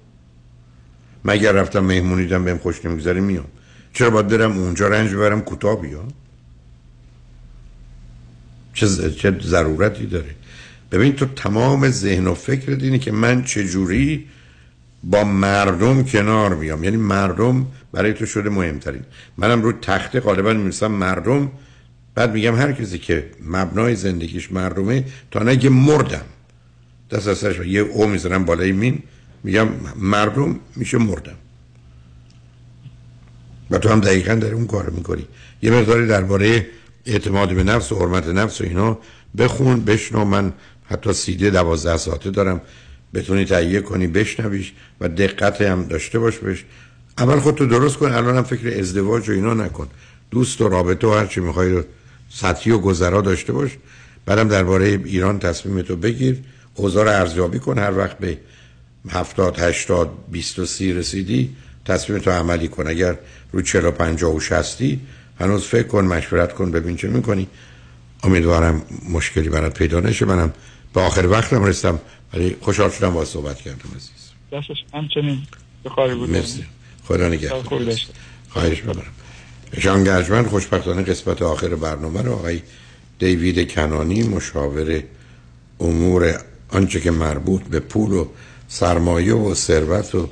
S3: مگر رفتم مهمونی دم بهم خوش نمیگذره میام؟ چرا باید برم اونجا رنج ببرم کوتاه بیام؟ چه, ز... چه ضرورتی داره؟ ببین تو تمام ذهن و فکر اینه که من چجوری با مردم کنار میام یعنی مردم برای تو شده مهمترین. منم رو تخته غالبا می‌رسم مردم بعد میگم هر کسی که مبنای زندگیش مردمه تا نگه مردم دست از سرش یه او می‌زنم بالای مین. میگم مردم میشه مردم و تو هم دقیقا در اون کار می‌کنی. یه مقداری درباره اعتماد به نفس و حرمت نفس و اینا بخون بشنو. من حتی سیده دوازده ساعته دارم. بتونی تهیه کنی بشنویش و دقت هم داشته باش بش اول خودتو درست کن الان هم فکر ازدواج و اینا نکن. دوست و رابطه و هرچی می‌خوای رو سطحی و گذرا داشته باش. بعدم درباره ایران تصمیم تو بگیر. اوضاع رو ارزیابی کن. هر وقت به هفتاد هشتاد بیست و سی رسیدی تصمیم تو عملی کن. اگر رو چلو پنجاه و شستی هنوز فکر کن مشورت کن ببین چه می‌کنی. امیدوارم مشکلی برات پیدا نشه. منم به آخر وقتم رستم ولی خوشحال شدم با صحبت کردم عزیز.
S40: همچنین بخاری بود.
S3: مرسی. خدا نگهدار. خواهش ببرم جان گرجمن خوشبختانه قسمت آخر برنامه رو آقای دیوید کنانی مشاور امور آنچه که مربوط به پول و سرمایه و ثروت و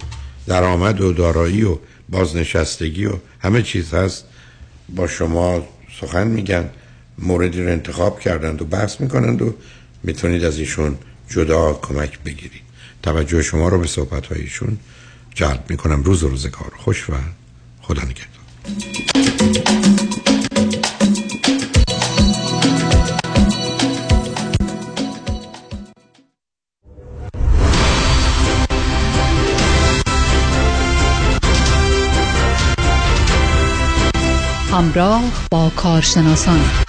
S3: درآمد و دارایی و بازنشستگی و همه چیز هست با شما سخن میگن موردی رو انتخاب کردند و بحث می‌کنند و می‌تونید از ایشون جدا کمک بگیرید. توجه شما رو به صحبت هایشون جلب می‌کنم. روز و روزگار خوش و خدا نگهدار.
S41: همراه با کارشناسان.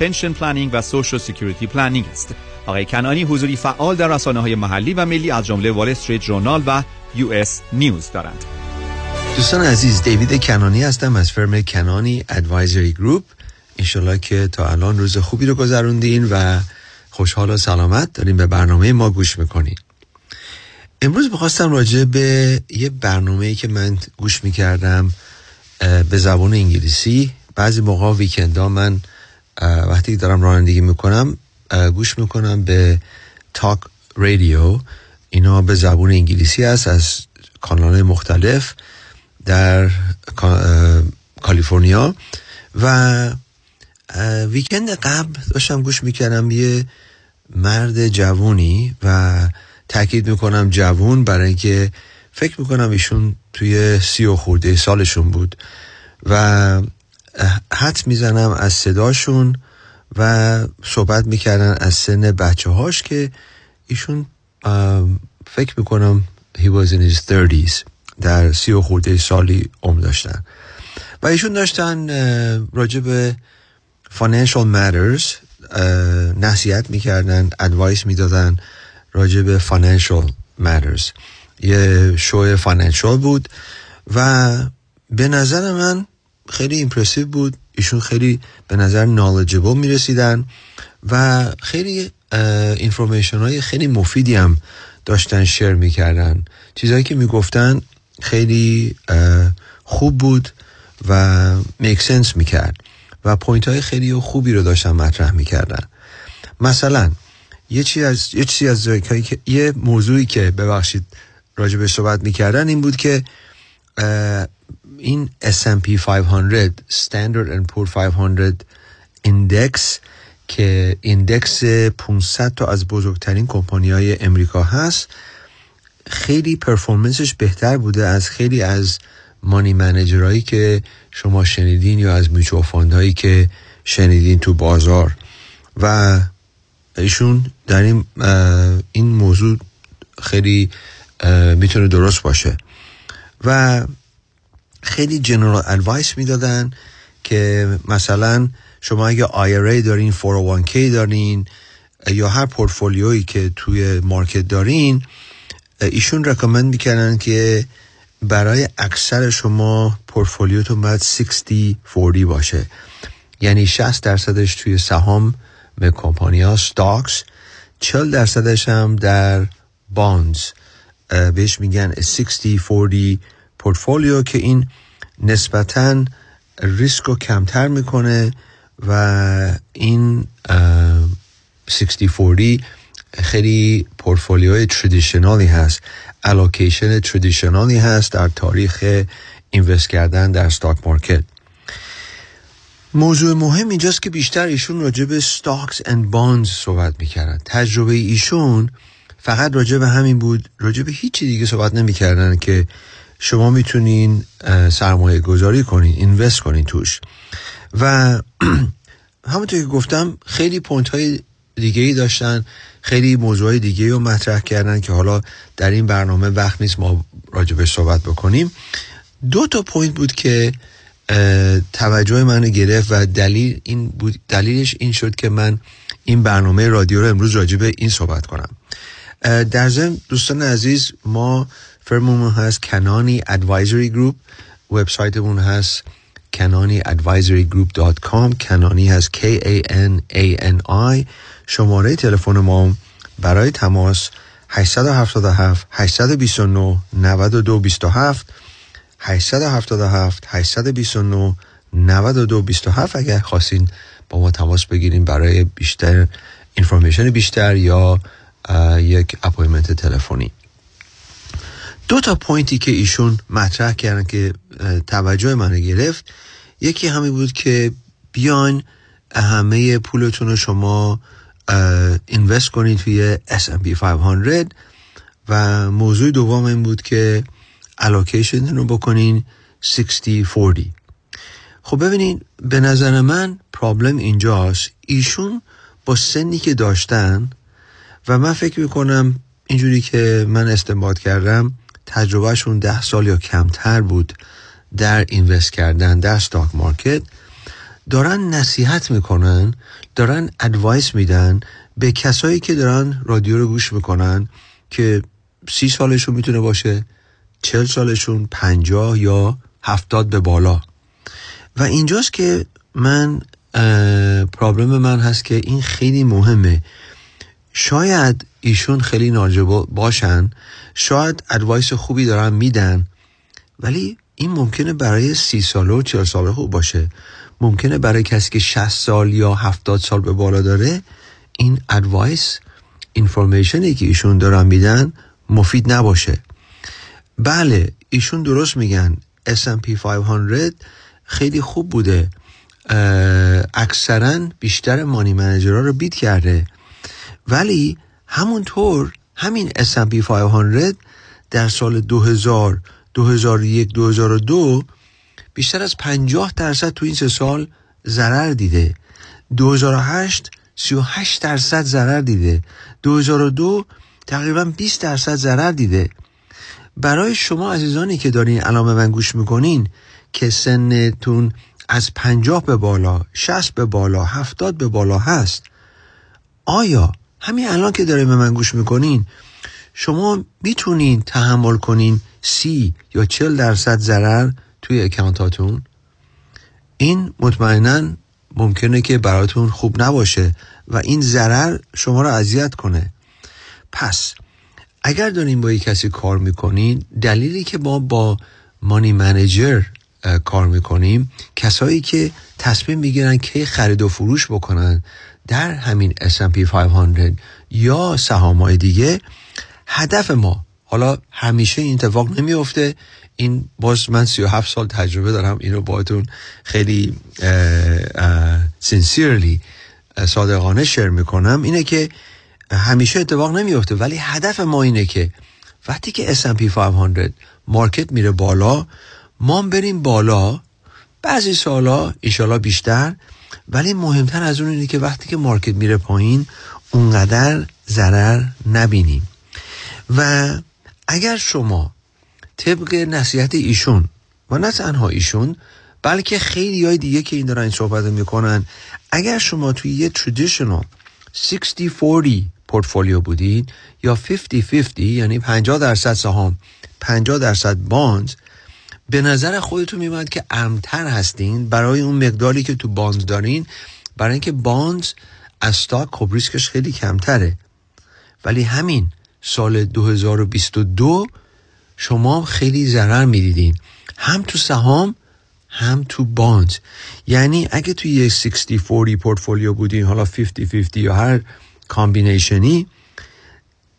S42: pension planning و Social Security planning است. آقای کنانی حضوری فعال در رسانه های محلی و ملی از جمله Wall Street Journal و U.S. News دارند.
S43: دوستان عزیز دیوید کنانی هستم از firm Kanani Advisory Group انشالله که تا الان روز خوبی رو گذروندین و خوشحال و سلامت دارین به برنامه ما گوش می‌کنین امروز بخواستم راجع به یه برنامه که من گوش می‌کردم به زبان انگلیسی بعضی موقع ویکندا من وقتی دارم رانندگی می‌کنم گوش می‌کنم به تاک رادیو. اینا به زبان انگلیسی است از کانال مختلف در کالیفرنیا. و ویکند قبل داشتم گوش می‌کردم یه مرد جوونی و تاکید می‌کنم جوون برای اینکه فکر می‌کنم ایشون توی سی و خورده سالشون بود. و حد می‌زنم از صداشون و صحبت می‌کردن از سن بچه هاش که ایشون فکر می‌کنم he was in his 30s در سی و خورده سالی عمر داشتن. و ایشون داشتن راجع به financial matters نصیحت می‌کردن advice می‌دادن راجع به financial matters. یه show financial بود و به نظر من خیلی impressive بود. ایشون خیلی به نظر knowledgeable می رسیدن و خیلی information های خیلی مفیدی هم داشتن share می‌کردن. چیزهایی که می‌گفتن خیلی خوب بود و make sense می‌کرد و point های خیلی خوبی رو داشتن مطرح می‌کردن. مثلا یه چیزی از یه چیزی از یه موضوعی که ببخشید راجع به صحبت می‌کردن این بود که این S&P 500 Standard and Poor 500 index که index 500 تا از بزرگترین کمپانی های امریکا هست. خیلی performance ش بهتر بوده از خیلی از money manager هایی که شما شنیدین یا از میچو هایی که شنیدین تو بازار. و ایشون در این, این موضوع خیلی می‌تونه درست باشه. و خیلی general advice می‌دادن که مثلا شما اگه IRA دارین 401k دارین یا هر پورتفولیویی که توی market دارین ایشون recommend می‌کردن که برای اکثر شما پورتفولیوتون باید 60 40 باشه. یعنی 60 درصدش توی سهام به ها stocks 40 درصدش هم در bonds بهش میگن 60 40 پورتفولیو که این نسبتا ریسک رو کمتر می‌کنه و این 60 40 خیلی portfolio ی traditional ی هست. allocation traditional ی هست در تاریخ invest کردن در stock market موضوع مهم اینجاست که بیشتر ایشون راجع به stocks and bonds صحبت می‌کردن. تجربه ایشون فقط راجع به همین بود راجع به هیچی دیگه صحبت نمی‌کردن که شما می‌تونین سرمایه گذاری کنین invest کنین توش. و همونطور که گفتم خیلی point های دیگه ای داشتن خیلی موضوع های دیگه رو مطرح کردن که حالا در این برنامه وقت نیست ما راجبش صحبت بکنیم. دو تا point بود که توجه منو گرفت و دلیل این بود دلیلش این شد که من این برنامه رادیو رو امروز راجع به این صحبت کنم. در ضمن دوستان عزیز ما firm مون هست Kanani Advisory Group website مون هست Kanani Advisory Group dot com کنانی هست K A N A N I. شماره تلفن ما برای تماس 877 829 9227 877 829 9227 اگر خواستین با ما تماس بگیرین برای بیشتر information بیشتر یا یک appointment تلفنی. دو تا point ی که ایشون مطرح کردن که توجه من گرفت یکی همین بود که بیاین همه پولتون رو شما invest کنید توی S&P 500 و موضوع دوم این بود که allocation رو بکنین 60-40 خب ببینین به نظر من problem اینجاست. ایشون با سنی که داشتن و من فکر می‌کنم اینجوری که من استنباط کردم تجربهشون ده سال یا کمتر بود در invest کردن در stock market دارن نصیحت می‌کنن دارن advice میدن به کسایی که دارن رادیو رو گوش می‌کنن که سی سالشون می‌تونه باشه چل سالشون پنجاه یا هفتاد به بالا. و اینجاست که من پرابلم من هست که این خیلی مهمه. شاید ایشون خیلی ناجه باشن شاید ادوایس خوبی دارن میدن. ولی این ممکنه برای سی ساله و چهل ساله خوب باشه. ممکنه برای کسی که 60 سال یا 70 سال به بالا داره این ادوایس اینفورمیشنی که ایشون دارن میدن مفید نباشه. بله ایشون درست میگن. S&P 500 خیلی خوب بوده. اکثرا بیشتر مانی منیجرها رو بیت کرده. ولی همونطور همین S&P 500 در سال 2000 2001 2002 بیشتر از 50 درصد تو این سه سال ضرر دیده. 2008 38 درصد ضرر دیده. 2002 تقریبا 20 درصد ضرر دیده. برای شما عزیزانی که دارین الان به من گوش می‌کنین که سنتون از 50 به بالا 60 به بالا 70 به بالا هست آیا همین الان که دارین به من گوش می‌کنین شما می‌تونین تحمل کنین سی یا چل درصد ضرر توی اکانتاتون. این مطمئنا ممکنه که براتون خوب نباشه و این ضرر شما رو اذیت کنه. پس اگر دارین با یک کسی کار می‌کنین دلیلی که ما با مانی منیجر کار می‌کنیم کسایی که تصمیم می‌گیرن که خرید و فروش بکنن در همین S&P 500 یا سهام دیگه هدف ما حالا همیشه این اتفاق نمیفته این باز من 37 سال تجربه دارم اینو باهاتون خیلی sincerely صادقانه share می‌کنم. اینه که همیشه اتفاق نمیفته ولی هدف ما اینه که وقتی که S&P 500 market میره بالا ما بریم بالا. بعضی سالا ایشالا بیشتر ولی مهمتر از اون اینه که وقتی که market میره پایین اونقدر ضرر نبینیم و اگر شما طبق نصیحت ایشون و نه تنها ایشون بلکه خیلی های دیگه که این دارن این صحبت می‌کنن اگر شما توی یه traditional 60-40 پورتفولیو بودین یا 50-50 یعنی 50 درصد سهام 50 درصد باند به نظر خودتون میمد که امتر هستین برای اون مقداری که تو باند دارین برای اینکه bond از stock خب ریسکش خیلی کمتره. ولی همین سال 2022 شما خیلی ضرر می‌دیدین. هم تو سهام هم تو bond. یعنی اگه توی یک 60-40 پورتفولیو بودین حالا 50-50 یا هر combination ی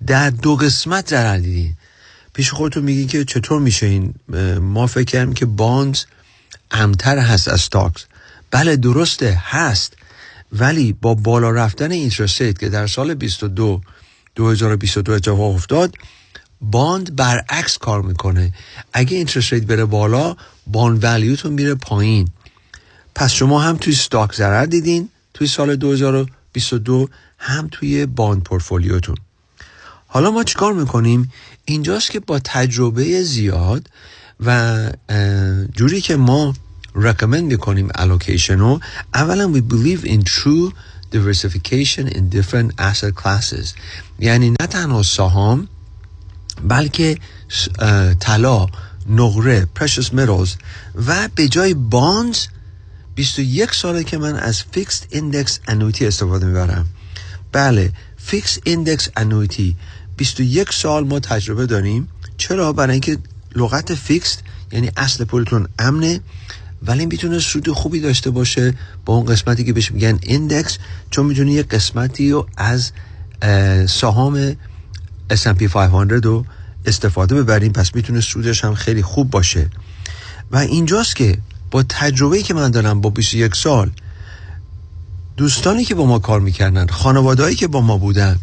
S43: در دو قسمت ضرر دیدین. پیش خودتون میگین که چطور میشه این ما فکر کردیم که bond امن‌تر هست از stocks. بله درسته هست. ولی با بالا رفتن interest که در سال 22 2022 اتفاق افتاد bond برعکس کار می‌کنه. اگه interest rate بره بالا bond value تون میره پایین. پس شما هم توی stock ضرر دیدین توی سال 2022 هم توی bond portfolio تون حالا ما چیکار می‌کنیم؟ اینجاست که با تجربه زیاد و جوری که ما recommend می‌کنیم allocation رو اولا we believe in true diversification in different asset classes یعنی نه تنها سهام بلکه طلا نقره precious metals و به جای bonds 21 ساله که من از fixed index annuity استفاده می‌برم بله fixed index annuity 21 سال ما تجربه داریم. چرا؟ برای اینکه لغت fixed یعنی اصل پولتون امنه ولی می‌تونه سود خوبی داشته باشه. با اون قسمتی که بهش میگن index چون می‌تونه یه قسمتی رو از سهام S&P 500 رو استفاده ببریم پس می‌تونه سودش هم خیلی خوب باشه. و اینجاست که با تجربه‌ای که من دارم با 21 سال دوستانی که با ما کار می‌کردن خانوادهایی که با ما بودن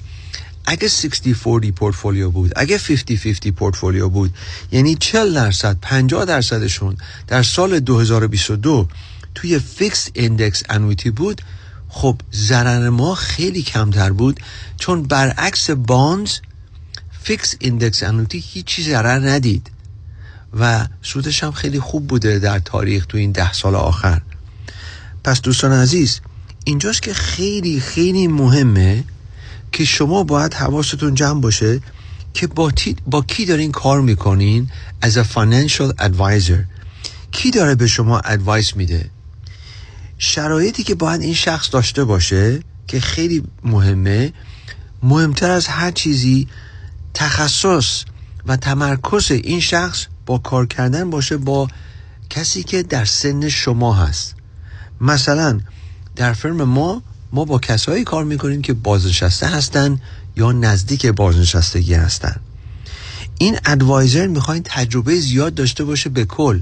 S43: اگه 60-40 پورتفولیو بود اگه 50-50 پورتفولیو بود یعنی 40 درصد 50 درصدشون در سال 2022 توی fixed index annuity بود خب ضرر ما خیلی کمتر بود چون برعکس bonds fixed index annuity هیچی ضرر ندید. و سودش هم خیلی خوب بوده در تاریخ تو این ده سال آخر. پس دوستان عزیز اینجاست که خیلی خیلی مهمه که شما باید حواستون جمع باشه که با, تی- با کی دارین کار می‌کنین as a financial advisor. کی داره به شما ادوایس میده؟ شرایطی که باید این شخص داشته باشه که خیلی مهمه مهمتر از هر چیزی تخصص و تمرکز این شخص با کار کردن باشه با کسی که در سن شما هست. مثلا در فرم ما ما با کسایی کار می‌کنیم که بازنشسته هستن یا نزدیک بازنشستگی هستن. این ادوایزر می‌خواین تجربه زیاد داشته باشه به کل.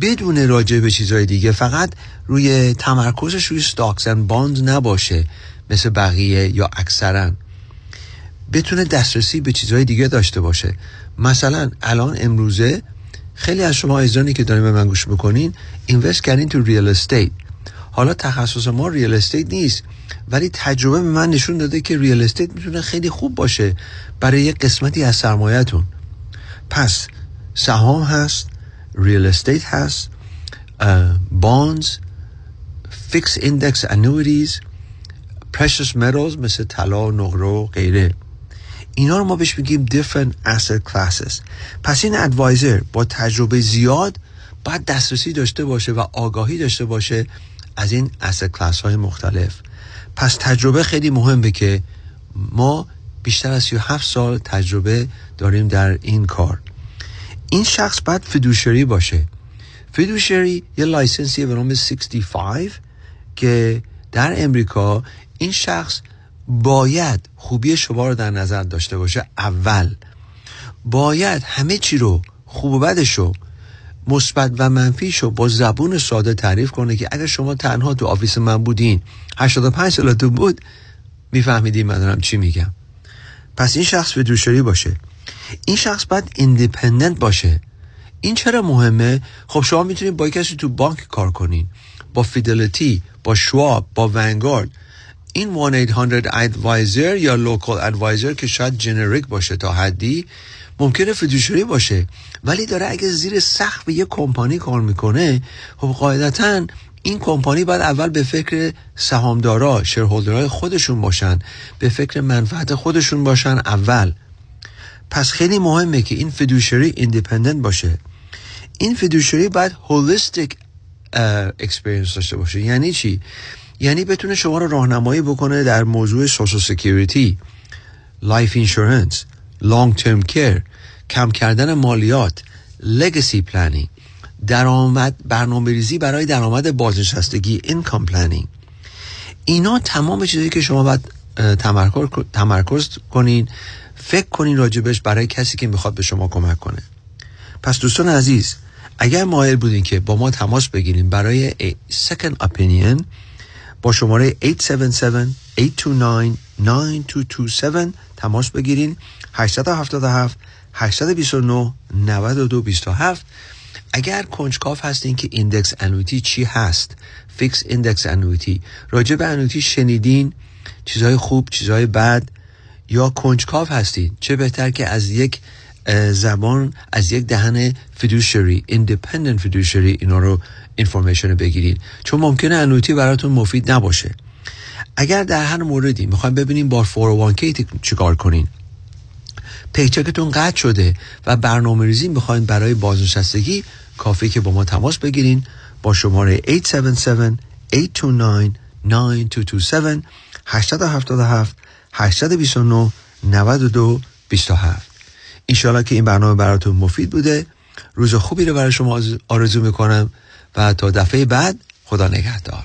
S43: بدون راجع به چیزهای دیگه فقط روی تمرکزش روی and bonds نباشه مثل بقیه یا اکثرا. بتونه دسترسی به چیزهای دیگه داشته باشه. مثلا الان امروزه خیلی از شما عزیزانی که دارین به من گوش می‌کنین invest کردین تو real estate حالا تخصص ما real estate نیست. ولی تجربه به من نشون داده که real estate می‌تونه خیلی خوب باشه برای یک قسمتی از سرمایهتون. پس سهام هست real estate هست bonds fixed index annuities precious metals مثل طلا نقره و غیره. اینا رو ما بهش میگیم different asset classes. پس این ادوایزر با تجربه زیاد باید دسترسی داشته باشه و آگاهی داشته باشه از این asset class های مختلف. پس تجربه خیلی مهمه که ما بیشتر از 37 سال تجربه داریم در این کار. این شخص باید فدوشری باشه. فدوشری یه لایسنسیه به نام 65 که در امریکا این شخص باید خوبی شما رو در نظر داشته باشه اول. باید همه چی رو خوب و بدش رو مثبت و منفیش رو با زبون ساده تعریف کنه که اگر شما تنها تو office من بودین 85 سالتون بود میفهمیدین من دارم چی میگم. پس این شخص fiduciary باشه. این شخص باید independent باشه. این چرا مهمه؟ خب شما می‌تونید با کسی تو بانک کار کنین. با فیدلیتی با شواب با ونگارد. این 1-800 advisor یا local advisor که شاید generic باشه تا حدی ممکنه fiduciary باشه ولی داره اگه زیر سقف یه کمپانی کار می‌کنه خب قاعدتا این کمپانی باید اول به فکر سهامدارا shareholder های خودشون باشن به فکر منفعت خودشون باشن اول. پس خیلی مهمه که این fiduciary independent باشه. این fiduciary باید holistic experience داشته باشه. یعنی چی؟ یعنی بتونه شما رو راهنمایی بکنه در موضوع Social Security life insurance long term care کم کردن مالیات legacy planning درآمد برنامه ریزی برای درآمد بازنشستگی income planning اینا تمام چیزایی که شما باید تمرکز کنین فکر کنین راجبش برای کسی که می‌خواد به شما کمک کنه. پس دوستان عزیز اگر مایل بودین که با ما تماس بگیرین برای second opinion با شماره 877-829-9227 تماس بگیرین. 877 829 92 27 اگر کنجکاو هستین که index annuity چی هست؟ fixed index annuity. راجع به annuity شنیدین چیزهای خوب چیزهای بد یا کنجکاو هستین. چه بهتر که از یک زبان از یک دهن fiduciary independent fiduciary اینا رو information رو بگیرید چون ممکنه annuity براتون مفید نباشه. اگر در هر موردی می‌خوایم ببینیم با 401k چیکار کنین paycheck تون قطع شده و برنامه ریزی می‌خواین برای بازنشستگی کافیه که با ما تماس بگیرین با شماره 877-829-9227 877 829 92 27 انشالله که این برنامه براتون مفید بوده روز خوبی رو برای شما آرزو می‌کنم و تا دفعه بعد خدا نگهدار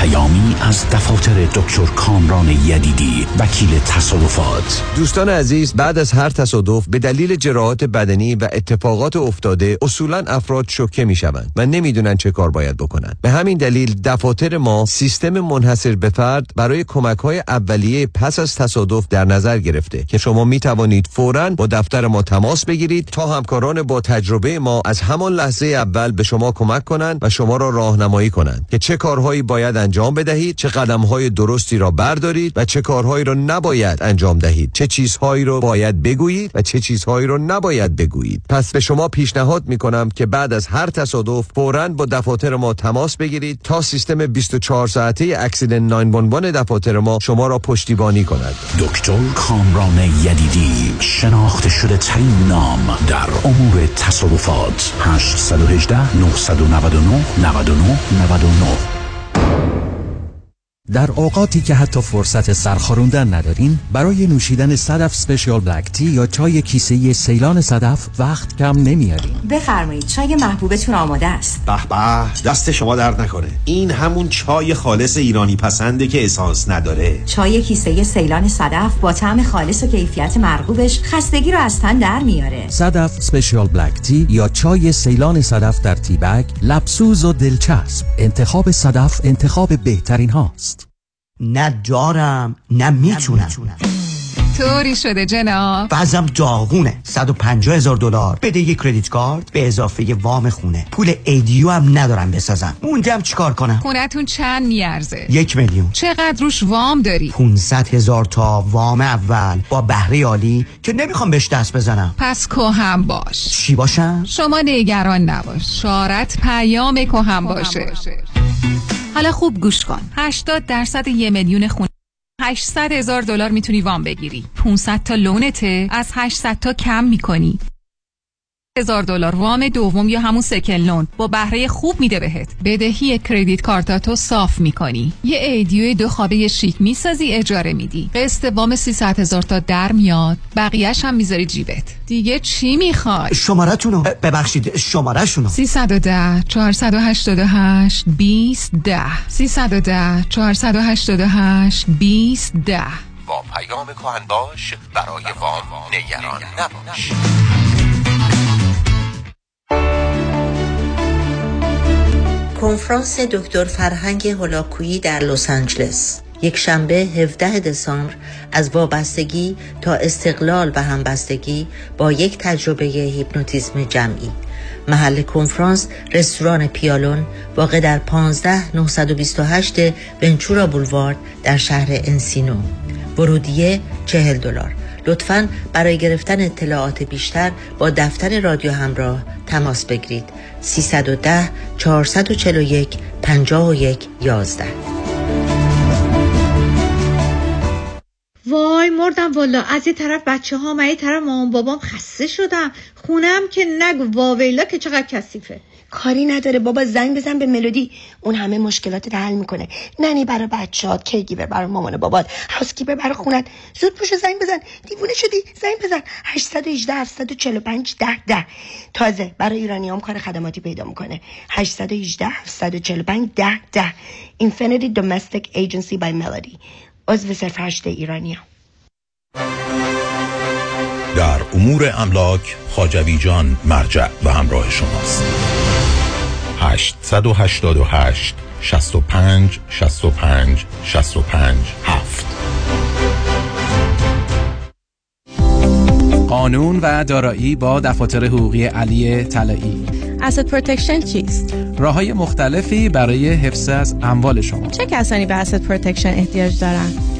S36: پیامی از دفاتر دکتر کامران یدیدی وکیل تصادفات.
S6: دوستان عزیز بعد از هر تصادف به دلیل جراحات بدنی و اتفاقات افتاده اصولا افراد شوکه می شوند و نمی‌دونن چه کار باید بکنن به همین دلیل دفاتر ما سیستم منحصر به فرد برای کمک های اولیه پس از تصادف در نظر گرفته که شما می توانید فورا با دفتر ما تماس بگیرید تا همکاران با تجربه ما از همان لحظه اول به شما کمک کنند و شما را راهنمایی کنند که چه کارهایی باید انجام بدهید چه قدم های درستی را بردارید و چه کارهایی را نباید انجام دهید. چه چیزهایی را باید بگویید و چه چیزهایی را نباید بگویید. پس به شما پیشنهاد می کنم که بعد از هر تصادف فورا با دفاتر ما تماس بگیرید تا سیستم 24 ساعته اکسیدنت 911 دفاتر ما شما را پشتیبانی کند.
S36: دکتر کامران یدیدی شناخته شده ترین نام در امور تصادفات. 818 999 99 99
S44: در اوقاتی که حتی فرصت سرخاروندن ندارین برای نوشیدن صدف سپیشال بلک تی یا چای کیسه سیلان صدف وقت کم نمیارین.
S45: بفرمایید چای محبوبتون آماده است.
S46: به به دست شما درد نکنه. این همون چای خالص ایرانی پسنده که اسانس نداره.
S45: چای کیسه سیلان صدف با طعم خالص و کیفیت مرغوبش خستگی رو از تن در میاره.
S44: صدف سپیشال بلک تی یا چای سیلان صدف در تی بگ لبسوز و دلچسب. انتخاب صدف انتخاب بهترین هاست.
S38: نه دارم نه می‌تونم.
S10: طوری شده جناب.
S38: وزم داغونه 150 هزار دلار. بده یه کردیت کارت به اضافه وام خونه. پول ایدیو هم ندارم بسازم. موندم چیکار کنم؟
S10: خونتون چند میارزه؟
S38: یک میلیون.
S10: چقدر روش وام داری؟
S38: 500 هزار تا وام اول با بهره عالی که نمی‌خوام بهش دست بزنم.
S10: پس کوهم باش.
S38: چی باشم؟
S10: شما نگران نباش. شارت پیام کوهم باشه. حالا خوب گوش کن. 80 درصد یه میلیون خونه 800 هزار دلار می‌تونی وام بگیری. 500 تا لونته از 800 تا کم می‌کنی. هزار دلار وام دوم یا همون سکن لون. با بهره خوب میده بهت. بدهی کردیت کارتاتو صاف می‌کنی. یه ایدیو دو خوابه شیک می‌سازی اجاره میدی. قسط وام 300 هزار تا در میاد. بقیهش هم می‌ذاری جیبت. دیگه چی می‌خوای؟
S38: شمارتونو. ببخشید شمارهشونو
S10: 310 488 20 10 310 488 20 10
S47: با پیام کهن باش برای وام نگران نباش.
S48: کنفرانس دکتر فرهنگ هولاکویی در لس آنجلس. یک شنبه 17 دسامبر از وابستگی تا استقلال و همبستگی با یک تجربه هیپنوتیزم جمعی. محل کنفرانس رستوران پیالون واقع در 15 928 ونچورا بولوارد در شهر انسینو. ورودیه 40 دلار. لطفا برای گرفتن اطلاعات بیشتر با دفتر رادیو همراه تماس بگیرید. 310 441 51 11
S49: وای مردم والا از یه طرف بچه ها من یه طرف مامان بابام خسته شدم. خونم که نگو واویلا که چقدر کثیفه.
S50: کاری نداره. بابا زنگ بزن به ملودی. اون همه مشکلات حل می‌کنه. ننی برای بچهات کیگیور برای مامان بابات هاوسکیپر برای خونت. زود پوشو زنگ بزن. دیوونه شدی. زنگ بزن. 818 745 10 10 تازه برای ایرانی هم کار خدماتی پیدا می‌کنه. 818 745 10 10 Infinity Domestic Agency by Melody. عضو صرف هشت ایرانی هم.
S14: در امور املاک خاجوی جان مرجع و همراه شماست. 888 65 65 65 7
S51: قانون و دارایی با دفاتر حقوقی علی طلایی
S45: asset protection چیست؟
S51: راه های مختلفی برای حفظ از اموال شما
S45: چه کسانی به asset protection احتیاج دارند؟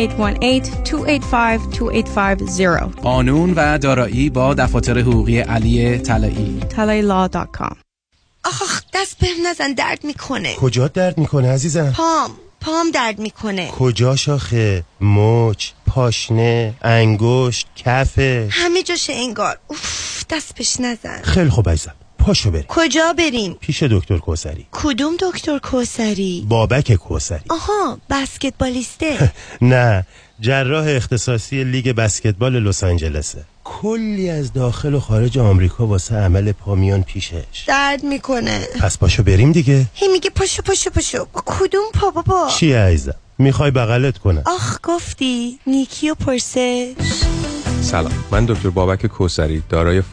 S45: 818-285-2850
S51: قانون و دارایی با دفاتر حقوقی علی طلایی.
S45: talailaw.com
S50: آخ دست بهم نزن درد می‌کنه.
S44: کجا درد می‌کنه عزیزم؟
S50: پام پام درد می‌کنه.
S44: کجا شاخه؟ مچ پاشنه انگشت کفه؟
S50: همه جاشه انگار. اوف دست بهش نزن.
S44: خیلی خوب عزیزم. پاشو بریم.
S50: کجا بریم؟
S44: پیش دکتر کوسری.
S50: کدوم دکتر کوسری؟
S44: بابک کوسری.
S50: آها بسکتبالیسته.
S44: نه جراح اختصاصی لیگ بسکتبال لس آنجلسه. کلی از داخل و خارج آمریکا واسه عمل پامیان پیشش.
S50: درد می‌کنه.
S44: پس پاشو بریم دیگه.
S50: هی میگه پاشو پاشو پاشو. با کدوم پا بابا؟
S44: چیه عزیزم؟ می‌خوای بغلت کنم.
S50: آخ گفتی. نیکی و پرسش.
S52: سلام. من دکتر بابک کوسری دارای فوق